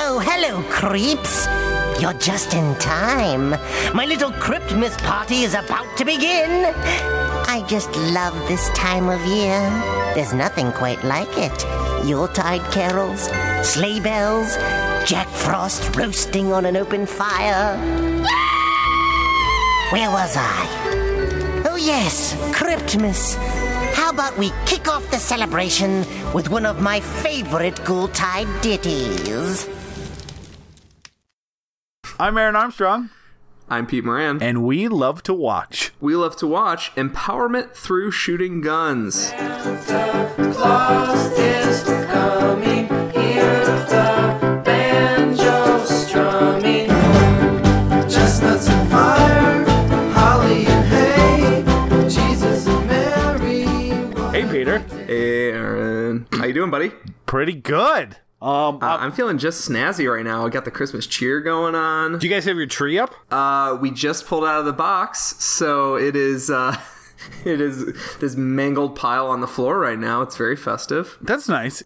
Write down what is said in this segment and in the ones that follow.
Oh, hello, creeps. You're just in time. My little Cryptmas party is about to begin. I just love this time of year. There's nothing quite like it. Yuletide carols, sleigh bells, Jack Frost roasting on an open fire. Where was I? Oh, yes, Cryptmas. How about we kick off the celebration with one of my favorite Ghoultide ditties? I'm Aaron Armstrong, I'm Pete Moran. and we love to watch. we love to watch Empowerment Through Shooting Guns. You doing, buddy? Pretty good. Um, Uh, I'm feeling just snazzy right now. I got the Christmas cheer going on. do you guys have your tree up? Uh, we just pulled out of the box, so it is. Uh, it is this mangled pile on the floor right now. It's very festive. That's nice.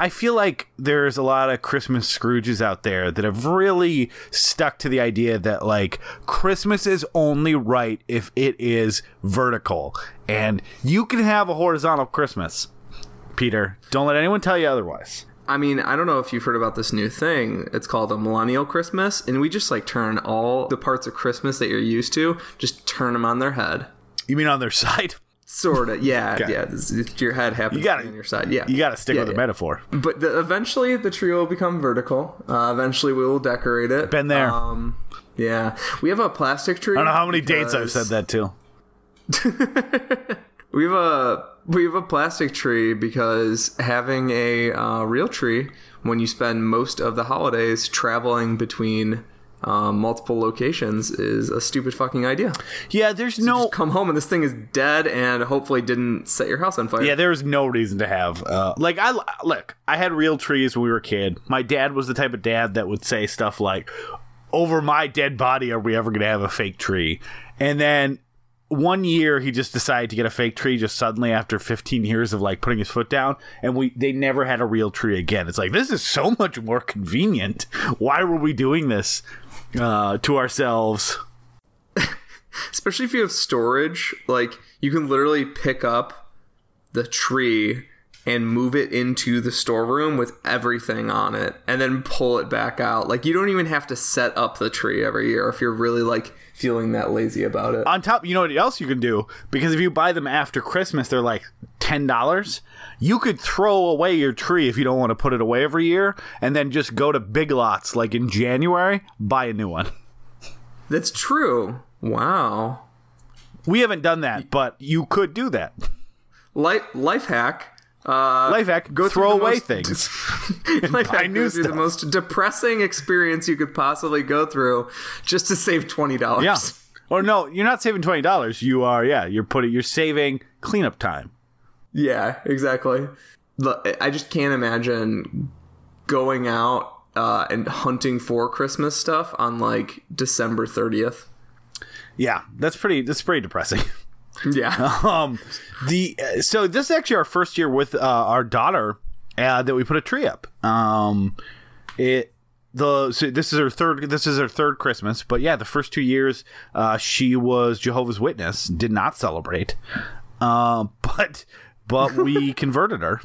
I feel like there's a lot of Christmas Scrooges out there that have really stuck to the idea that like Christmas is only right if it is vertical, and you can have a horizontal Christmas. Peter, don't let anyone tell you otherwise. I mean, I don't know if you've heard about this new thing. It's called a millennial Christmas, and we just like turn all the parts of Christmas that you're used to, just turn them on their head. You mean on their side? Sort of, yeah, Okay. yeah. This- your head happens You gotta- to be on your side, yeah. You got to stick Yeah, with the metaphor. But the, eventually, the tree will become vertical. Uh, eventually, we will decorate it. Been there. Um, yeah, we have a plastic tree. I don't know how many dates I've said that to. We have a we have a plastic tree because having a uh, real tree when you spend most of the holidays traveling between um, multiple locations is a stupid fucking idea. Yeah, there's no. Just come home and this thing is dead and hopefully didn't set your house on fire. Yeah, there's no reason to have. Uh, like I look, I had real trees when we were a kid. My dad was the type of dad that would say stuff like, "Over my dead body, are we ever going to have a fake tree?" And then one year, he just decided to get a fake tree just suddenly after 15 years of like putting his foot down, and we they never had a real tree again. It's like this is so much more convenient. Why were we doing this uh, to ourselves? especially if you have storage like you can literally pick up the tree and move it into the storeroom with everything on it and then pull it back out like you don't even have to set up the tree every year if you're really like feeling that lazy about it on top, you know what else you can do? Because if you buy them after Christmas, they're like ten dollars. You could throw away your tree if you don't want to put it away every year, and then just go to Big Lots like in January, buy a new one. that's true wow We haven't done that, but you could do that. life life hack uh Life hack: go throw away most- things. life hack go through the most depressing experience you could possibly go through just to save $20 Yeah. Or no, you're not saving twenty dollars. You are, yeah, you're putting, you're saving cleanup time. Yeah, exactly. I just can't imagine going out uh, and hunting for Christmas stuff on like December 30th. Yeah, that's pretty. That's pretty depressing. Yeah. um the uh, so this is actually our first year with uh, our daughter uh, that we put a tree up um it the so this is her third this is her third christmas but yeah the first two years uh she was jehovah's witness did not celebrate um but but we converted her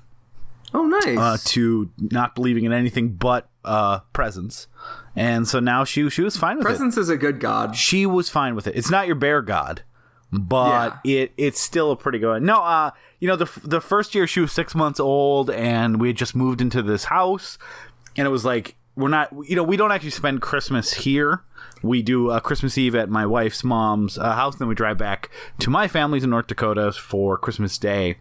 Oh, nice. uh, to not believing in anything but uh presents and so now she she was fine with it Presence is a good god. she was fine with it. It's not your bear god, but it it's still a pretty good. No, uh, you know the the first year she was six months old, and we had just moved into this house, and it was like we're not, you know, we don't actually spend Christmas here. We do uh, Christmas Eve at my wife's mom's uh, house, then we drive back to my family's in North Dakota for Christmas Day.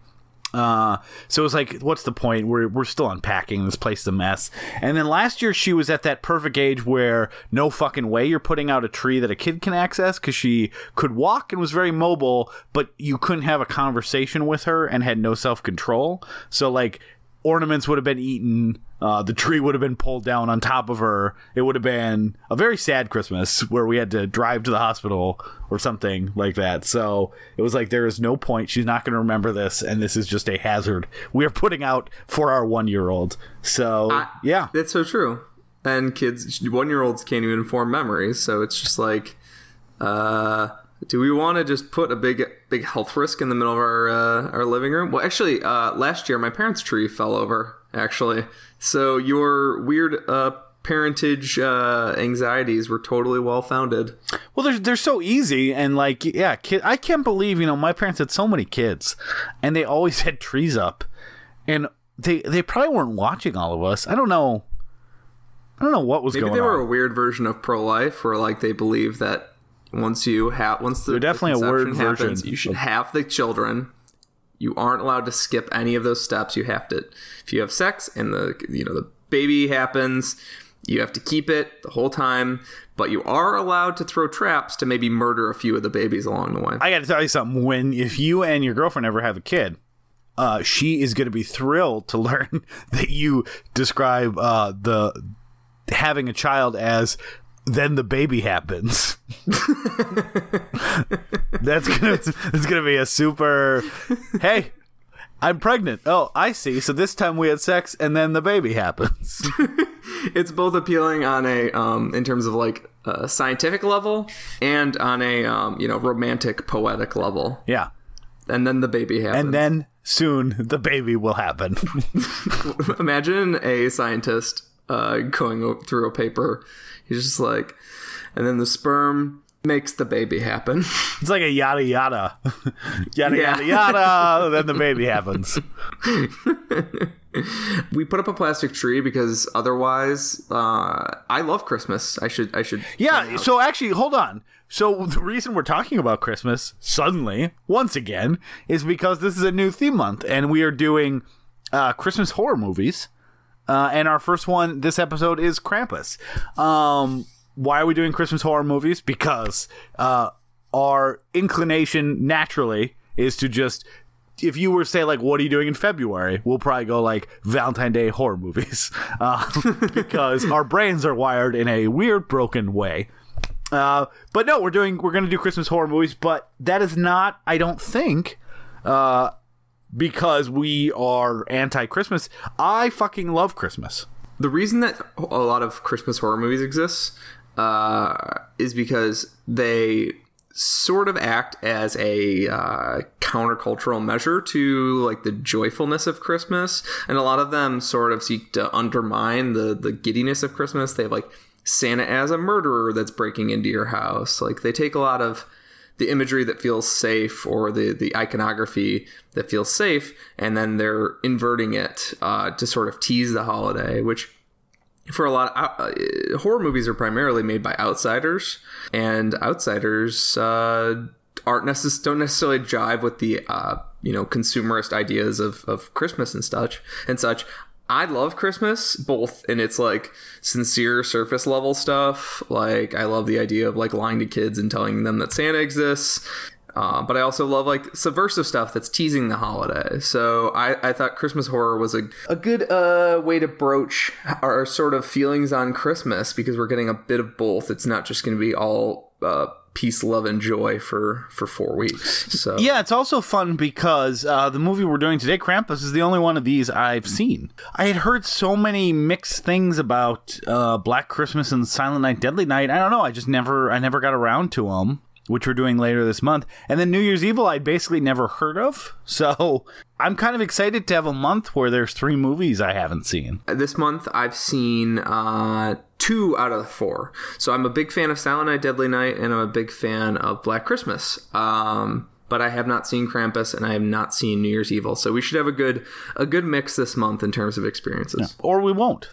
Uh, so it was like, what's the point? We're we're still unpacking. This place is a mess. And then last year she was at that perfect age where no fucking way you're putting out a tree that a kid can access because she could walk and was very mobile, but you couldn't have a conversation with her and had no self control. So like ornaments would have been eaten. Uh, the tree would have been pulled down on top of her. It would have been a very sad Christmas where we had to drive to the hospital or something like that. So it was like there is no point. She's not going to remember this, and this is just a hazard we are putting out for our one year old. So yeah, That's so true. And kids, one year olds can't even form memories. So it's just like, uh, do we want to just put a big, big health risk in the middle of our uh, our living room? Well, actually, uh, last year my parents' tree fell over. Actually, so your weird uh, parentage uh, anxieties were totally well founded. Well, they're they're so easy and like yeah, kid. I can't believe you know my parents had so many kids, and they always had trees up, and they they probably weren't watching all of us. I don't know. I don't know what was going. Maybe they were on. a weird version of pro life, where like they believe that once you have once the definitely the a word happens, version you should have the children. You aren't allowed to skip any of those steps. You have to if you have sex and the you know the baby happens, you have to keep it the whole time. But you are allowed to throw traps to maybe murder a few of the babies along the way. I got to tell you something. When if you and your girlfriend ever have a kid, uh, she is going to be thrilled to learn that you describe uh, the having a child as then the baby happens. that's gonna it's gonna be a super. Hey, I'm pregnant. Oh, I see. So this time we had sex, and then the baby happens. it's both appealing on a um, in terms of like a scientific level and on a um, you know romantic poetic level. yeah, And then the baby happens. and then soon the baby will happen. Imagine a scientist uh, going through a paper. He's just like, and then the sperm makes the baby happen. It's like a yada yada, yada Yeah. yada yada. Then the baby happens. we put up a plastic tree because otherwise, uh, I love Christmas. I should, I should. Yeah. So actually, hold on. So the reason we're talking about Christmas suddenly, once again, is because this is a new theme month, and we are doing uh, Christmas horror movies. Uh, and our first one this episode is Krampus. Um, why are we doing Christmas horror movies? Because uh, our inclination naturally is to just if you were to say like what are you doing in february we'll probably go like valentine day horror movies uh, because our brains are wired in a weird broken way uh, but no we're doing we're gonna do christmas horror movies but that is not i don't think uh, because we are anti-christmas i fucking love christmas The reason that a lot of Christmas horror movies exist uh, is because they sort of act as a uh, countercultural measure to like the joyfulness of Christmas, and a lot of them sort of seek to undermine the the giddiness of Christmas. They have like Santa as a murderer that's breaking into your house. Like they take a lot of the imagery that feels safe or the the iconography that feels safe, and then they're inverting it uh, to sort of tease the holiday, which for a lot of uh, horror movies are primarily made by outsiders and outsiders uh, aren't necess- don't necessarily jive with the uh, you know consumerist ideas of, of christmas and such and such i love christmas both in its like sincere surface level stuff like i love the idea of like lying to kids and telling them that santa exists uh, but I also love like subversive stuff that's teasing the holiday. So I, I thought Christmas horror was a, a good uh, way to broach our sort of feelings on Christmas because we're getting a bit of both. It's not just going to be all uh, peace, love, and joy for for four weeks. So Yeah, it's also fun because uh, the movie we're doing today, Krampus, is the only one of these I've seen. I had heard so many mixed things about uh, Black Christmas and Silent Night, Deadly Night. I don't know. I just never, I never got around to them, which we're doing later this month. And then New Year's Evil, I'd basically never heard of. So I'm kind of excited to have a month where there's three movies I haven't seen. this month I've seen uh, two out of the four. So I'm a big fan of Silent Night, Deadly Night, and I'm a big fan of Black Christmas. Um, but I have not seen Krampus and I have not seen New Year's Evil. So we should have a good a good mix this month in terms of experiences. Or we won't.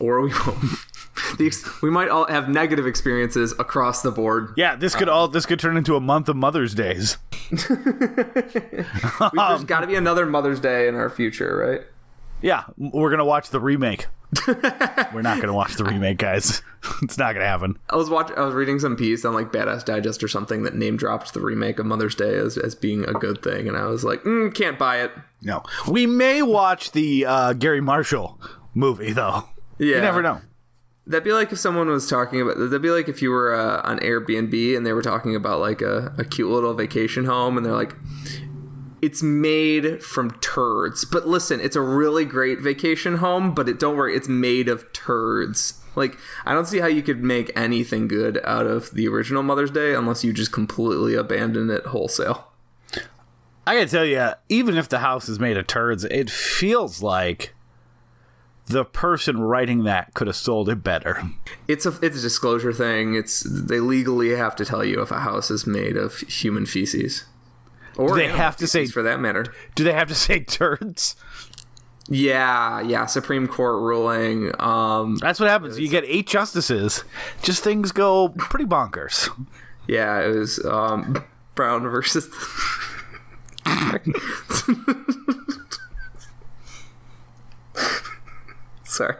Or we won't. Ex- we might all have negative experiences across the board. Yeah, this could all this could turn into a month of Mother's Days. There's got to be another Mother's Day in our future, right? Yeah, we're gonna watch the remake. we're not gonna watch the remake, guys. it's not gonna happen. I was watching. I was reading some piece on like Badass Digest or something that name dropped the remake of Mother's Day as, as being a good thing, and I was like, mm, can't buy it. No, we may watch the uh, Garry Marshall movie though. Yeah, You never know. That'd be like if someone was talking about. That'd be like if you were uh, on Airbnb and they were talking about like a, a cute little vacation home, and they're like, "It's made from turds." But listen, it's a really great vacation home. But it don't worry, it's made of turds. Like I don't see how you could make anything good out of the original Mother's Day unless you just completely abandon it wholesale. I gotta tell you, even if the house is made of turds, it feels like the person writing that could have sold it better. It's a it's a disclosure thing. It's they legally have to tell you if a house is made of human feces. Or they have to say- for that matter. Do they have to say turds? Yeah, yeah, Supreme Court ruling. Um, That's what happens. You get eight justices. Just things go pretty bonkers. yeah, it was um, Brown versus. Sorry,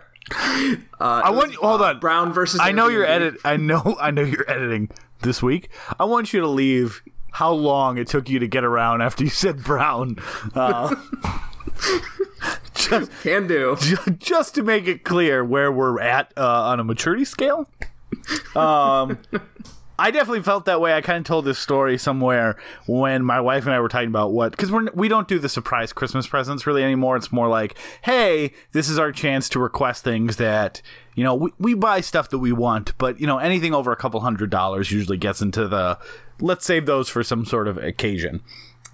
I want you, hold on. Brown versus. I know you're edit. I know. I know you're editing this week. I want you to leave. How long it took you to get around after you said brown? Uh, just, Can do. ju- just to make it clear where we're at uh, on a maturity scale. Um, I definitely felt that way. I kind of told this story somewhere when my wife and I were talking about what because we don't do the surprise Christmas presents really anymore. It's more like, hey, this is our chance to request things that you know we, we buy stuff that we want, but you know anything over a couple hundred dollars usually gets into the let's save those for some sort of occasion.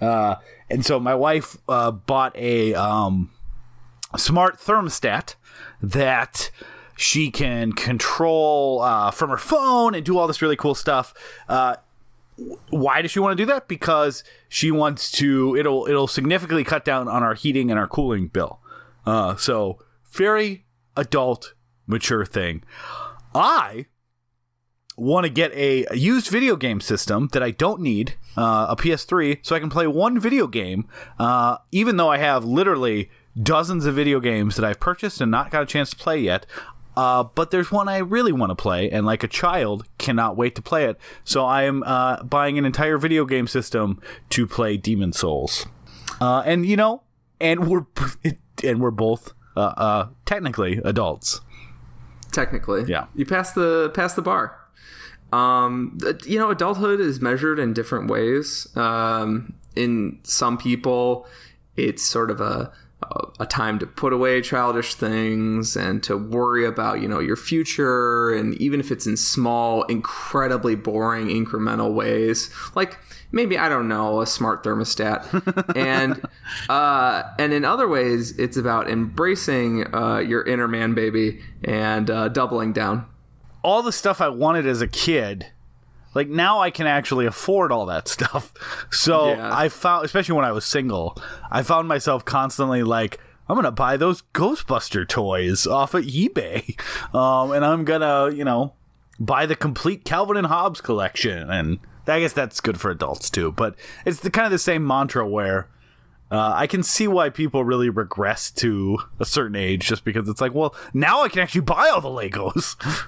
Uh, and so my wife uh, bought a um, smart thermostat that she can control uh, from her phone and do all this really cool stuff. Uh, why does she want to do that? Because she wants to. It'll it'll significantly cut down on our heating and our cooling bill. Uh, so very adult, mature thing. I want to get a, used video game system that I don't need, uh, a PS3, so I can play one video game, uh, even though I have literally dozens of video games that I've purchased and not got a chance to play yet. Uh, but there's one I really want to play, and like a child, cannot wait to play it. So I am uh, buying an entire video game system to play Demon's Souls. Uh, and you know, and we're and we're both uh, uh, technically adults. Technically, Yeah. You pass the pass the bar. Um, you know, adulthood is measured in different ways. Um, in some people, it's sort of a a time to put away childish things and to worry about you know your future and even if it's in small incredibly boring incremental ways. Like maybe i don't know a smart thermostat. And uh and in other ways it's about embracing uh your inner man baby and uh doubling down. All the stuff I wanted as a kid, like now I can actually afford all that stuff. So Yeah. I found, especially when I was single, I found myself constantly like, I'm gonna buy those Ghostbuster toys off of eBay, um, and I'm gonna, you know, buy the complete Calvin and Hobbes collection, and I guess that's good for adults too. But it's the kind of the same mantra where. Uh, I can see why people really regress to a certain age just because it's like, well, now I can actually buy all the Legos.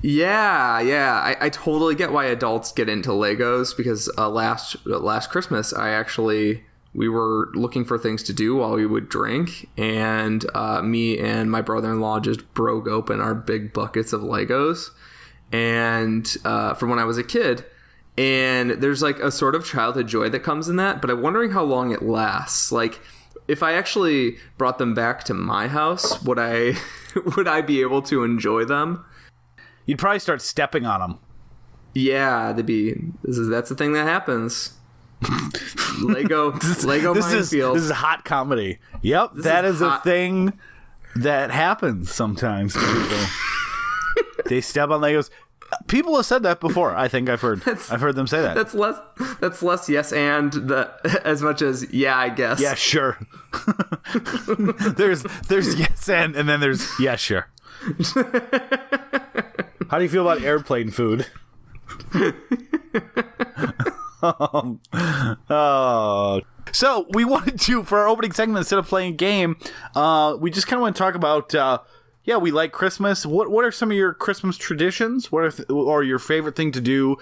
Yeah, yeah, I, I totally get why adults get into Legos because uh, last last Christmas I actually we were looking for things to do while we would drink, and uh, me and my brother in law just broke open our big buckets of Legos, and uh, from when I was a kid. And there's like a sort of childhood joy that comes in that, but I'm wondering how long it lasts. Like, if I actually brought them back to my house, would I would I be able to enjoy them? You'd probably start stepping on them. Yeah, they'd be. This is that's the thing that happens. Lego, Lego this is minefield. this is hot comedy. Yep, that is is, a thing that happens sometimes. to people. they step on Legos. People have said that before. I think I've heard. I've heard them say that. that's less. That's less yes and the as much as yeah. I guess. Yeah, sure. there's there's yes and and then there's yeah, sure. How do you feel about airplane food? um, oh. So we wanted to for our opening segment instead of playing a game, uh, we just kind of want to talk about. Uh, yeah, we like Christmas. What what are some of your Christmas traditions? What are th- or your favorite thing to do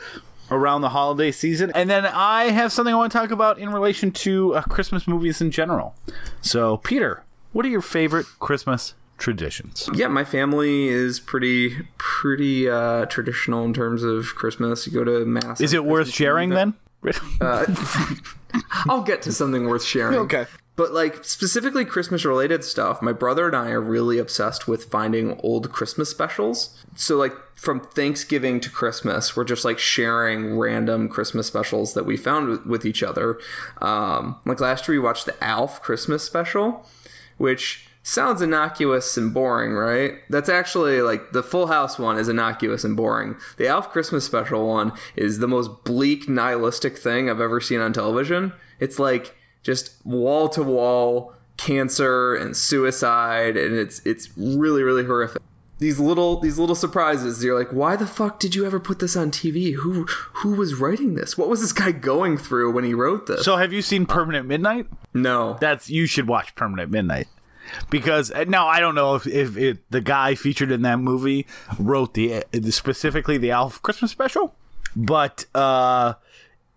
around the holiday season? And then I have something I want to talk about in relation to uh, Christmas movies in general. So, Peter, what are your favorite Christmas traditions? Yeah, my family is pretty pretty uh, traditional in terms of Christmas. You go to mass. Is it worth sharing then? I'll get to something worth sharing. Okay. But like specifically Christmas related stuff, my brother and I are really obsessed with finding old Christmas specials. So like from Thanksgiving to Christmas, we're just like sharing random Christmas specials that we found with, each other. Um, like last year we watched the Alf Christmas special, which sounds innocuous and boring, right? That's actually like the Full House one is innocuous and boring. The Alf Christmas special one is the most bleak nihilistic thing I've ever seen on television. It's like just wall to wall cancer and suicide and it's it's really really horrific. These little these little surprises you're like why the fuck did you ever put this on TV? Who who was writing this? What was this guy going through when he wrote this? So, have you seen Permanent Midnight? no. That's you should watch Permanent Midnight because uh, now I don't know if, if it, the guy featured in that movie wrote the, specifically the Alf Christmas special, but uh,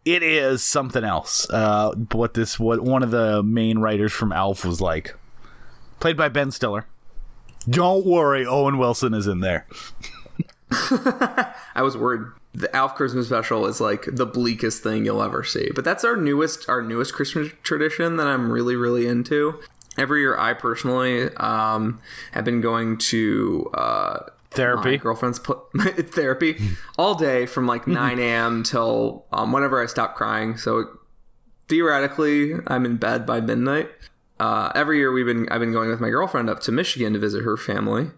it is something else. Uh, what this what one of the main writers from Alf was like, played by Ben Stiller. Don't worry, Owen Wilson is in there. I was worried. The Alf Christmas special is like the bleakest thing you'll ever see. But that's our newest our newest Christmas tradition that I'm really really into. Every year, I personally um, have been going to uh, my Therapy. girlfriend's pl- therapy all day from like 9 a.m. till um, whenever I stop crying. So theoretically, I'm in bed by midnight. Uh, every year, we've been I've been going with my girlfriend up to Michigan to visit her family,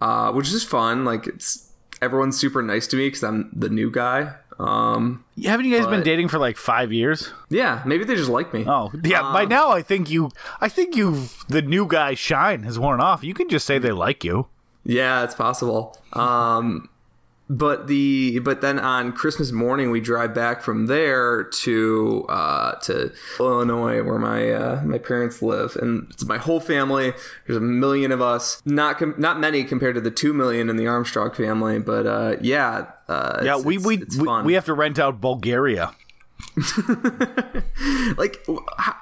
uh, which is fun. Like it's everyone's super nice to me because I'm the new guy. Um, Haven't you guys been dating for like five years? yeah, maybe they just like me. Oh, yeah. by now, I think you, I think you, the new guy shine has worn off. You can just say they like you. Yeah, it's possible. Um, but the but then on Christmas morning we drive back from there to uh, to Illinois where my uh, my parents live, and it's my whole family. There's a million of us, not com- not many compared to the two million in the Armstrong family, but uh, yeah, uh, Yeah, we it's- we it's we, we have to rent out Bulgaria. like how,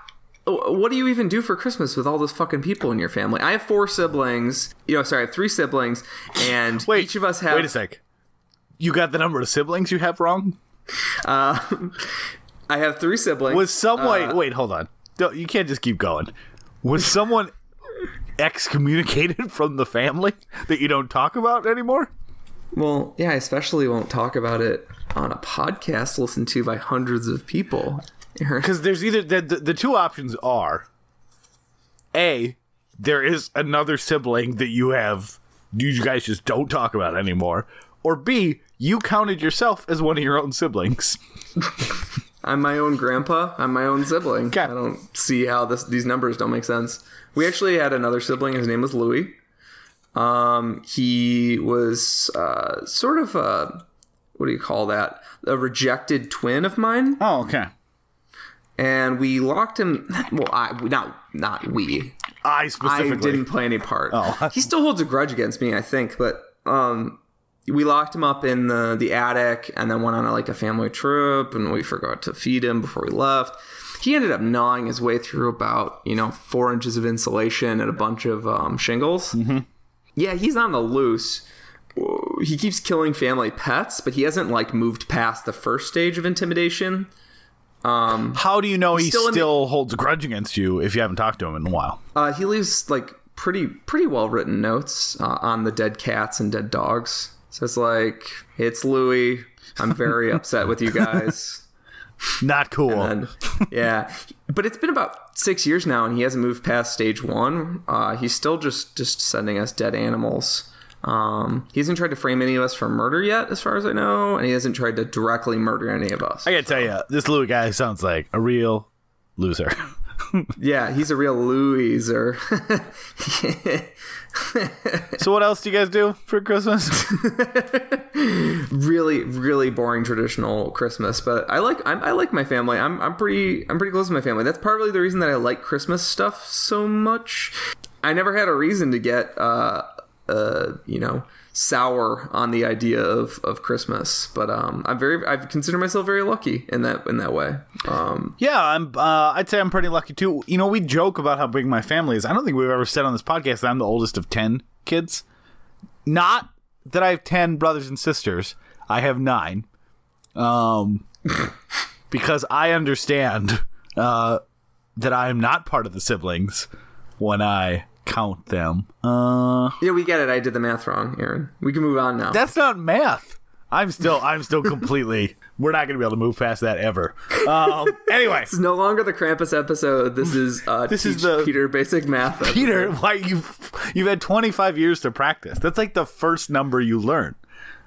what do you even do for christmas with all those fucking people in your family i have four siblings you know sorry i have three siblings and Wait, each of us have Wait a sec. You got the number of siblings you have wrong. i have three siblings Was someone? Uh, wait, hold on. Don't, you can't just keep going. Was someone excommunicated from the family that you don't talk about anymore? well yeah i especially won't talk about it on a podcast listened to by hundreds of people Because there's either the, the the two options are a there is another sibling that you have you guys just don't talk about anymore, or b you counted yourself as one of your own siblings. i'm my own grandpa i'm my own sibling Okay. i don't see how this these numbers don't make sense we actually had another sibling his name was louis um, he was uh, sort of a what do you call that? A rejected twin of mine, Oh, okay. And we locked him. Well, I not not we. I I specifically. didn't play any part. Oh. he still holds a grudge against me, I think. But um, we locked him up in the the attic, and then went on a, like a family trip, and we forgot to feed him before we left. He ended up gnawing his way through about you know four inches of insulation and a bunch of um, shingles. Mm-hmm. Yeah, he's on the loose. He keeps killing family pets, but he hasn't like moved past the first stage of intimidation. How do you know he still still, the- holds a grudge against you if you haven't talked to him in a while? Uh, he leaves like pretty pretty well written notes uh, on the dead cats and dead dogs. Says like, "It's Louis. I'm very upset with you guys." Not cool. And yeah, but it's been about six years now, and he hasn't moved past stage one. Uh, he's still just just sending us dead animals. Um, he hasn't tried to frame any of us for murder yet, as far as I know, and he hasn't tried to directly murder any of us. I gotta tell you, this Louis guy sounds like a real loser. Yeah, he's a real loser. So what else do you guys do for Christmas? really, really boring traditional Christmas. But I like I'm, I like my family. I'm I'm pretty I'm pretty close to my family. That's partly the reason that I like Christmas stuff so much. I never had a reason to get uh uh you know sour on the idea of, of Christmas. But um I'm very I consider myself very lucky in that in that way. Um yeah, I'm. Uh, I'd say I'm pretty lucky too. You know, we joke about how big my family is. I don't think we've ever said on this podcast that I'm the oldest of ten kids. Not that I have ten brothers and sisters. I have nine. Um, because I understand uh, that I am not part of the siblings when I count them. Uh, yeah, we get it. I did the math wrong, Aaron. We can move on now. that's not math. I'm still. I'm still completely. We're not going to be able to move past that ever. Um, anyway, It's no longer the Krampus episode. This is uh This is the- Peter basic math. episode. Peter, why you've you've had 25 years to practice. That's like the first number you learn.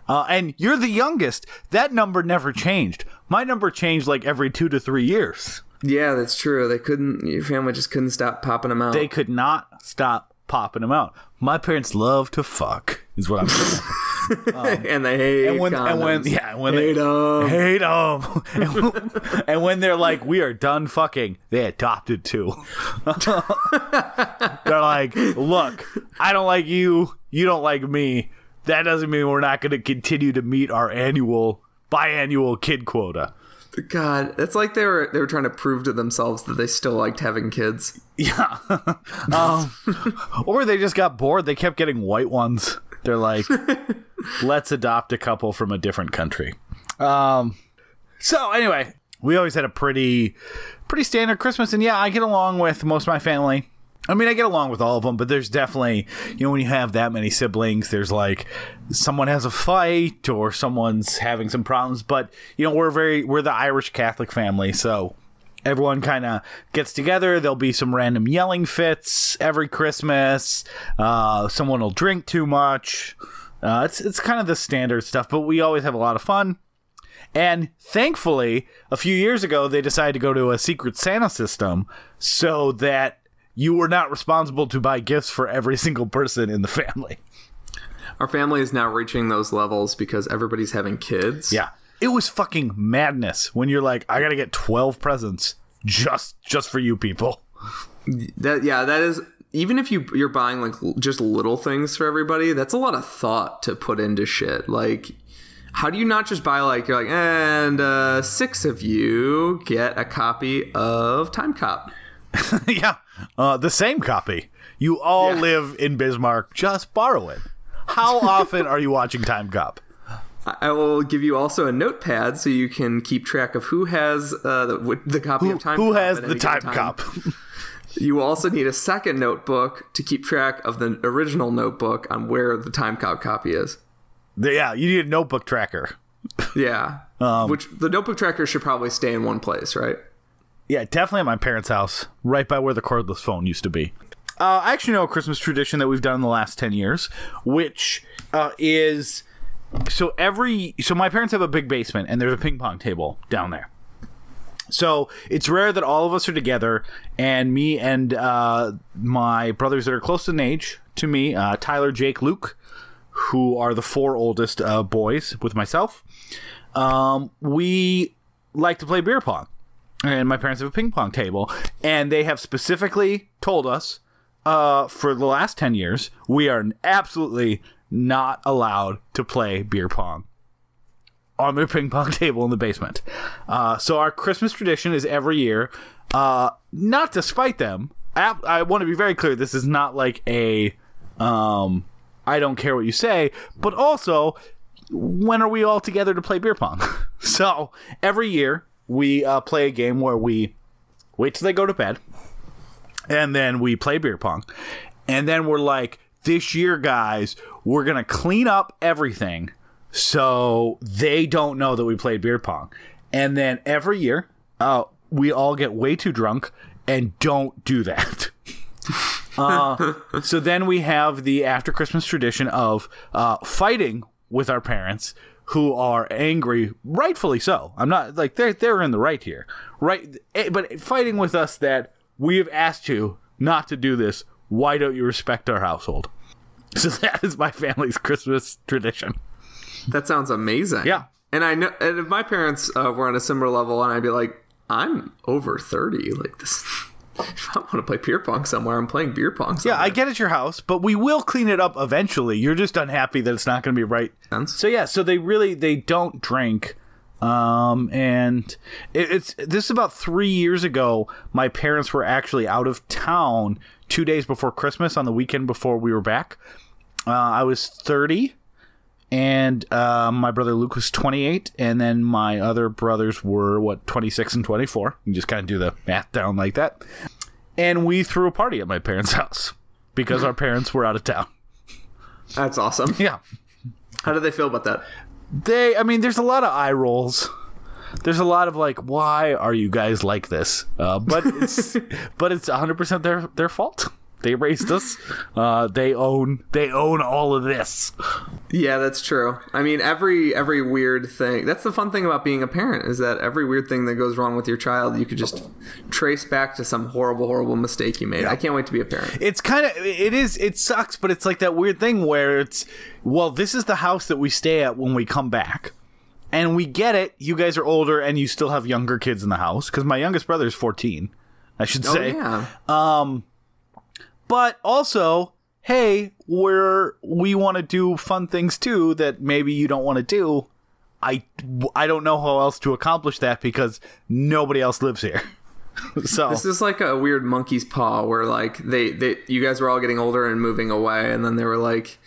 Uh, and you're the youngest. That number never changed. My number changed like every two to three years. Yeah, that's true. They couldn't. Your family just couldn't stop popping them out. They could not stop popping them out. My parents love to fuck, is what I'm saying. Um, and they hate and when and when yeah, and when Hate they 'em. hate 'em. and, when- and when they're like, we are done fucking, they adopted too. they're like, look, I don't like you, you don't like me. That doesn't mean we're not going to continue to meet our annual biannual kid quota. God, it's like they were they were trying to prove to themselves that they still liked having kids. Yeah. um, or they just got bored. They kept getting white ones. They're like, let's adopt a couple from a different country. Um, so anyway, we always had a pretty, pretty standard Christmas, and yeah, I get along with most of my family. I mean, I get along with all of them, but there's definitely, you know, when you have that many siblings, there's like someone has a fight or someone's having some problems. But you know, we're very we're the Irish Catholic family, so everyone kind of gets together. There'll be some random yelling fits every Christmas. Uh, someone will drink too much. Uh, it's it's kind of the standard stuff, but we always have a lot of fun. And thankfully, a few years ago, they decided to go to a Secret Santa system so that you were not responsible to buy gifts for every single person in the family. Our family is now reaching those levels because everybody's having kids. Yeah. It was fucking madness when you're like, I gotta get 12 presents just just for you people. That yeah, that is even if you you're buying like just little things for everybody, that's a lot of thought to put into shit. Like how do you not just buy like you're like and uh, six of you get a copy of Timecop? yeah. Uh, the same copy. You all Yeah. live in Bismarck. Just borrow it. How often are you watching Timecop? I will give you also a notepad so you can keep track of who has uh, the, the copy of Time Who Cop has the given Timecop? You will also need a second notebook to keep track of the original notebook on where the Timecop copy is. yeah, you need a notebook tracker. Yeah. Um, Which the notebook tracker should probably stay in one place, right? Yeah, definitely at my parents' house, right by where the cordless phone used to be. Uh, I actually know a Christmas tradition that we've done in the last 10 years, which uh, is so every. So my parents have a big basement, and there's a ping pong table down there. So it's rare that all of us are together, and me and uh, my brothers that are close in age to me, uh, Tyler, Jake, Luke, who are the four oldest uh, boys with myself, um, we like to play beer pong. And my parents have a ping pong table, and they have specifically told us uh, for the last 10 years, we are absolutely not allowed to play beer pong on their ping pong table in the basement. Uh, so our Christmas tradition is every year, uh, not to spite them. I, I want to be very clear. This is not like a, um, I don't care what you say, but also, when are we all together to play beer pong? so every year we uh, play a game where we wait till they go to bed, and then we play beer pong, and then we're like, this year, guys, we're gonna clean up everything so they don't know that we played beer pong. And then every year, uh, we all get way too drunk and don't do that. uh, so then we have the after Christmas tradition of uh, fighting with our parents who are angry, rightfully so. I'm not like they're they're in the right here, right? eh, But fighting with us that we have asked you not to do this. Why don't you respect our household? So that is my family's Christmas tradition. That sounds amazing. Yeah. And I know, and if my parents uh, were on a similar level, and I'd be like, I'm over thirty. Like this, if I want to play beer pong somewhere, I'm playing beer pong. Somewhere. Yeah, I get at your house, but we will clean it up eventually. You're just unhappy that it's not going to be right. Sense. So yeah, so they really they don't drink. Um, and it, it's this is about three years ago. My parents were actually out of town two days before Christmas on the weekend before we were back. Uh, I was thirty, and uh, my brother Luke was twenty eight, and then my other brothers were what twenty six and twenty four. You just kind of do the math down like that. And we threw a party at my parents' house because our parents were out of town. That's awesome. Yeah. How do they feel about that? they i mean there's a lot of eye rolls there's a lot of like why are you guys like this uh, but it's but it's 100% their their fault they raised us uh, they own they own all of this Yeah, that's true. I mean, every every weird thing. That's the fun thing about being a parent is that every weird thing that goes wrong with your child, you could just trace back to some horrible, horrible mistake you made. I can't wait to be a parent. it's kind of it is it sucks but it's like that weird thing where it's well this is the house that we stay at when we come back and we get it you guys are older and you still have younger kids in the house because my youngest brother is 14 i should Oh say yeah, but also hey we're we want to do fun things too that maybe you don't want to do i i don't know how else to accomplish that because nobody else lives here so this is like a weird monkey's paw where like they they you guys were all getting older and moving away, and then they were like.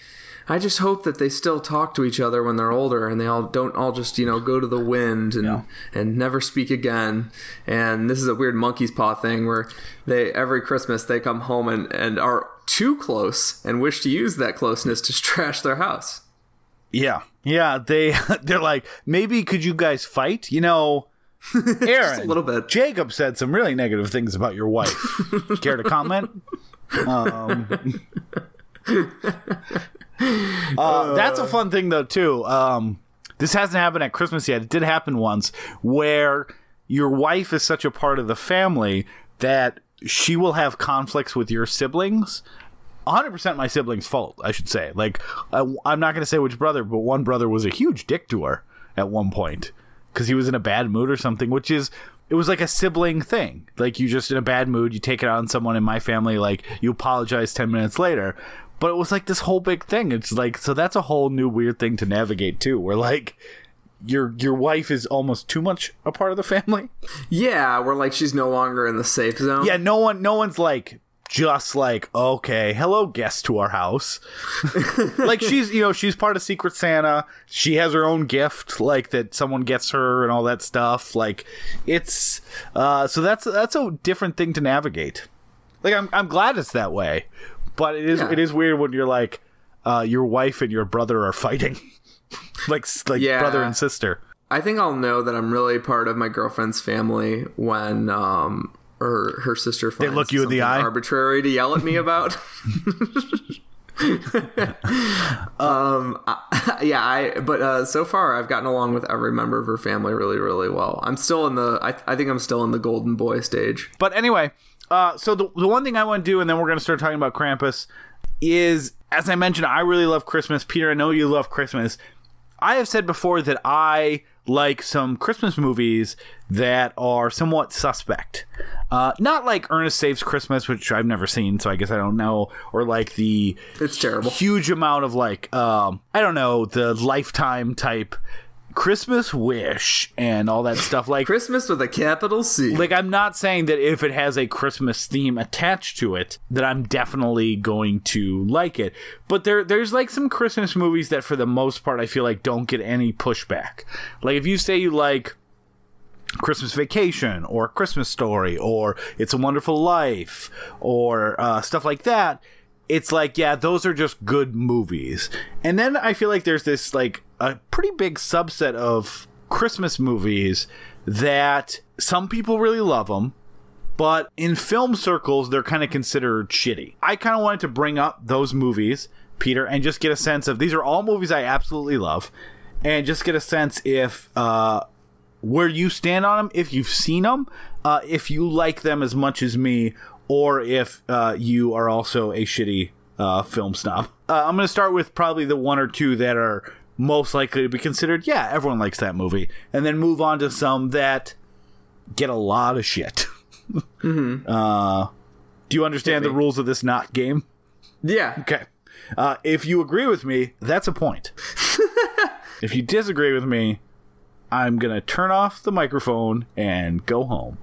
I just hope that they still talk to each other when they're older and they all don't all just, you know, go to the wind and Yeah. and never speak again. And this is a weird monkey's paw thing where they every Christmas they come home and, and are too close and wish to use that closeness to trash their house. yeah yeah they they're like maybe could you guys fight you know aaron a little bit. jacob said some really negative things about your wife care to comment um, uh, that's a fun thing though too um, this hasn't happened at christmas yet it did happen once where your wife is such a part of the family that she will have conflicts with your siblings 100% my siblings' fault, I should say. Like, I, I'm not going to say which brother, but one brother was a huge dick to her at one point because he was in a bad mood or something, which is, it was like a sibling thing. Like, you just in a bad mood, you take it out on someone in my family, like, you apologize 10 minutes later. But it was like this whole big thing. It's like, so that's a whole new weird thing to navigate too, where like, your your wife is almost too much a part of the family. Yeah, where like she's no longer in the safe zone. Yeah, no one no one's like just like, okay, hello guest to our house. like she's you know, she's part of Secret Santa. She has her own gift, like that someone gets her and all that stuff. Like it's uh so that's that's a different thing to navigate. Like I'm I'm glad it's that way. But it is Yeah. it is weird when you're like uh your wife and your brother are fighting. like like Yeah. brother and sister. I think I'll know that I'm really part of my girlfriend's family when um her her sister finds look you in the eye? arbitrary to yell at me about. um I- yeah I but uh so far I've gotten along with every member of her family really really well. I'm still in the I, I think I'm still in the golden boy stage. But anyway, uh, so the, the one thing I want to do, and then we're going to start talking about Krampus, is as I mentioned, I really love Christmas. Peter, I know you love Christmas. I have said before that I like some Christmas movies that are somewhat suspect. Uh, not like Ernest Saves Christmas, which I've never seen, so I guess I don't know, or like the It's terrible. huge amount of like um I don't know the lifetime type Christmas wish and all that stuff like Christmas with a capital C. like I'm not saying that if it has a Christmas theme attached to it that I'm definitely going to like it. But there there's like some Christmas movies that for the most part I feel like don't get any pushback. Like if you say you like Christmas Vacation or Christmas Story or It's a Wonderful Life or uh, stuff like that, it's like, yeah, those are just good movies. And then I feel like there's this like a pretty big subset of Christmas movies that some people really love them, but in film circles they're kind of considered shitty. I kind of wanted to bring up those movies, Peter, and just get a sense of these are all movies I absolutely love, and just get a sense if uh, where you stand on them, if you've seen them, uh, if you like them as much as me, or if uh, you are also a shitty uh, film snob. Uh, I'm going to start with probably the one or two that are most likely to be considered, yeah, everyone likes that movie, and then move on to some that get a lot of shit. uh, do you understand the rules of this not game? Yeah. Okay. Uh, if you agree with me, that's a point. if you disagree with me, I'm going to turn off the microphone and go home.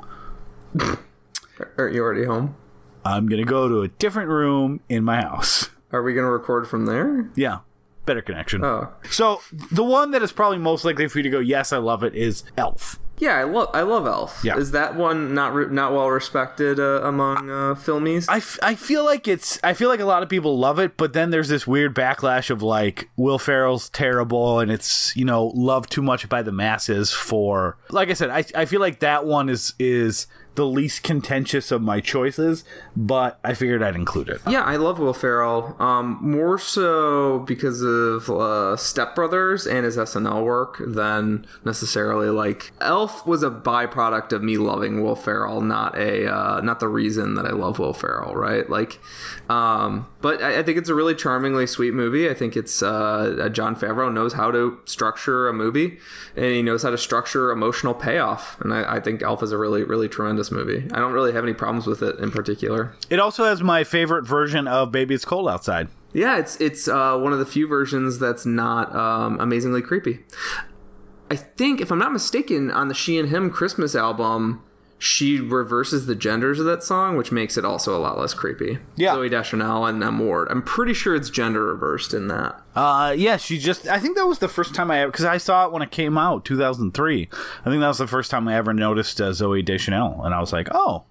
Aren't you already home? I'm going to go to a different room in my house. Are we going to record from there? Yeah. Better connection. Oh. So, the one that is probably most likely for you to go, yes, I love it, is Elf. Yeah, I love I love Elf. Yeah. Is that one not re- not well respected uh, among uh, filmies? I, f- I feel like it's I feel like a lot of people love it, but then there's this weird backlash of like Will Ferrell's terrible and it's you know loved too much by the masses for like I said I I feel like that one is is the least contentious of my choices, but I figured I'd include it. yeah, I love Will Ferrell. Um, more so because of uh, Step Brothers and his SNL work than necessarily like Elf was a byproduct of me loving Will Ferrell, not a uh, not the reason that I love Will Ferrell, right? Like, um, but I, I think it's a really charmingly sweet movie. I think it's uh, Jon Favreau knows how to structure a movie, and he knows how to structure emotional payoff. And I, I think Elf is a really really tremendous movie. I don't really have any problems with it in particular. It also has my favorite version of Baby It's Cold Outside. Yeah, it's it's uh, one of the few versions that's not um, amazingly creepy. I think, if I'm not mistaken, on the She and Him Christmas album, she reverses the genders of that song, which makes it also a lot less creepy. Yeah. Zooey Deschanel and M. Ward. I'm pretty sure it's gender reversed in that. Uh, yeah, she just. I think that was the first time I ever because I saw it when it came out, 2003. I think that was the first time I ever noticed uh, Zooey Deschanel, and I was like, oh,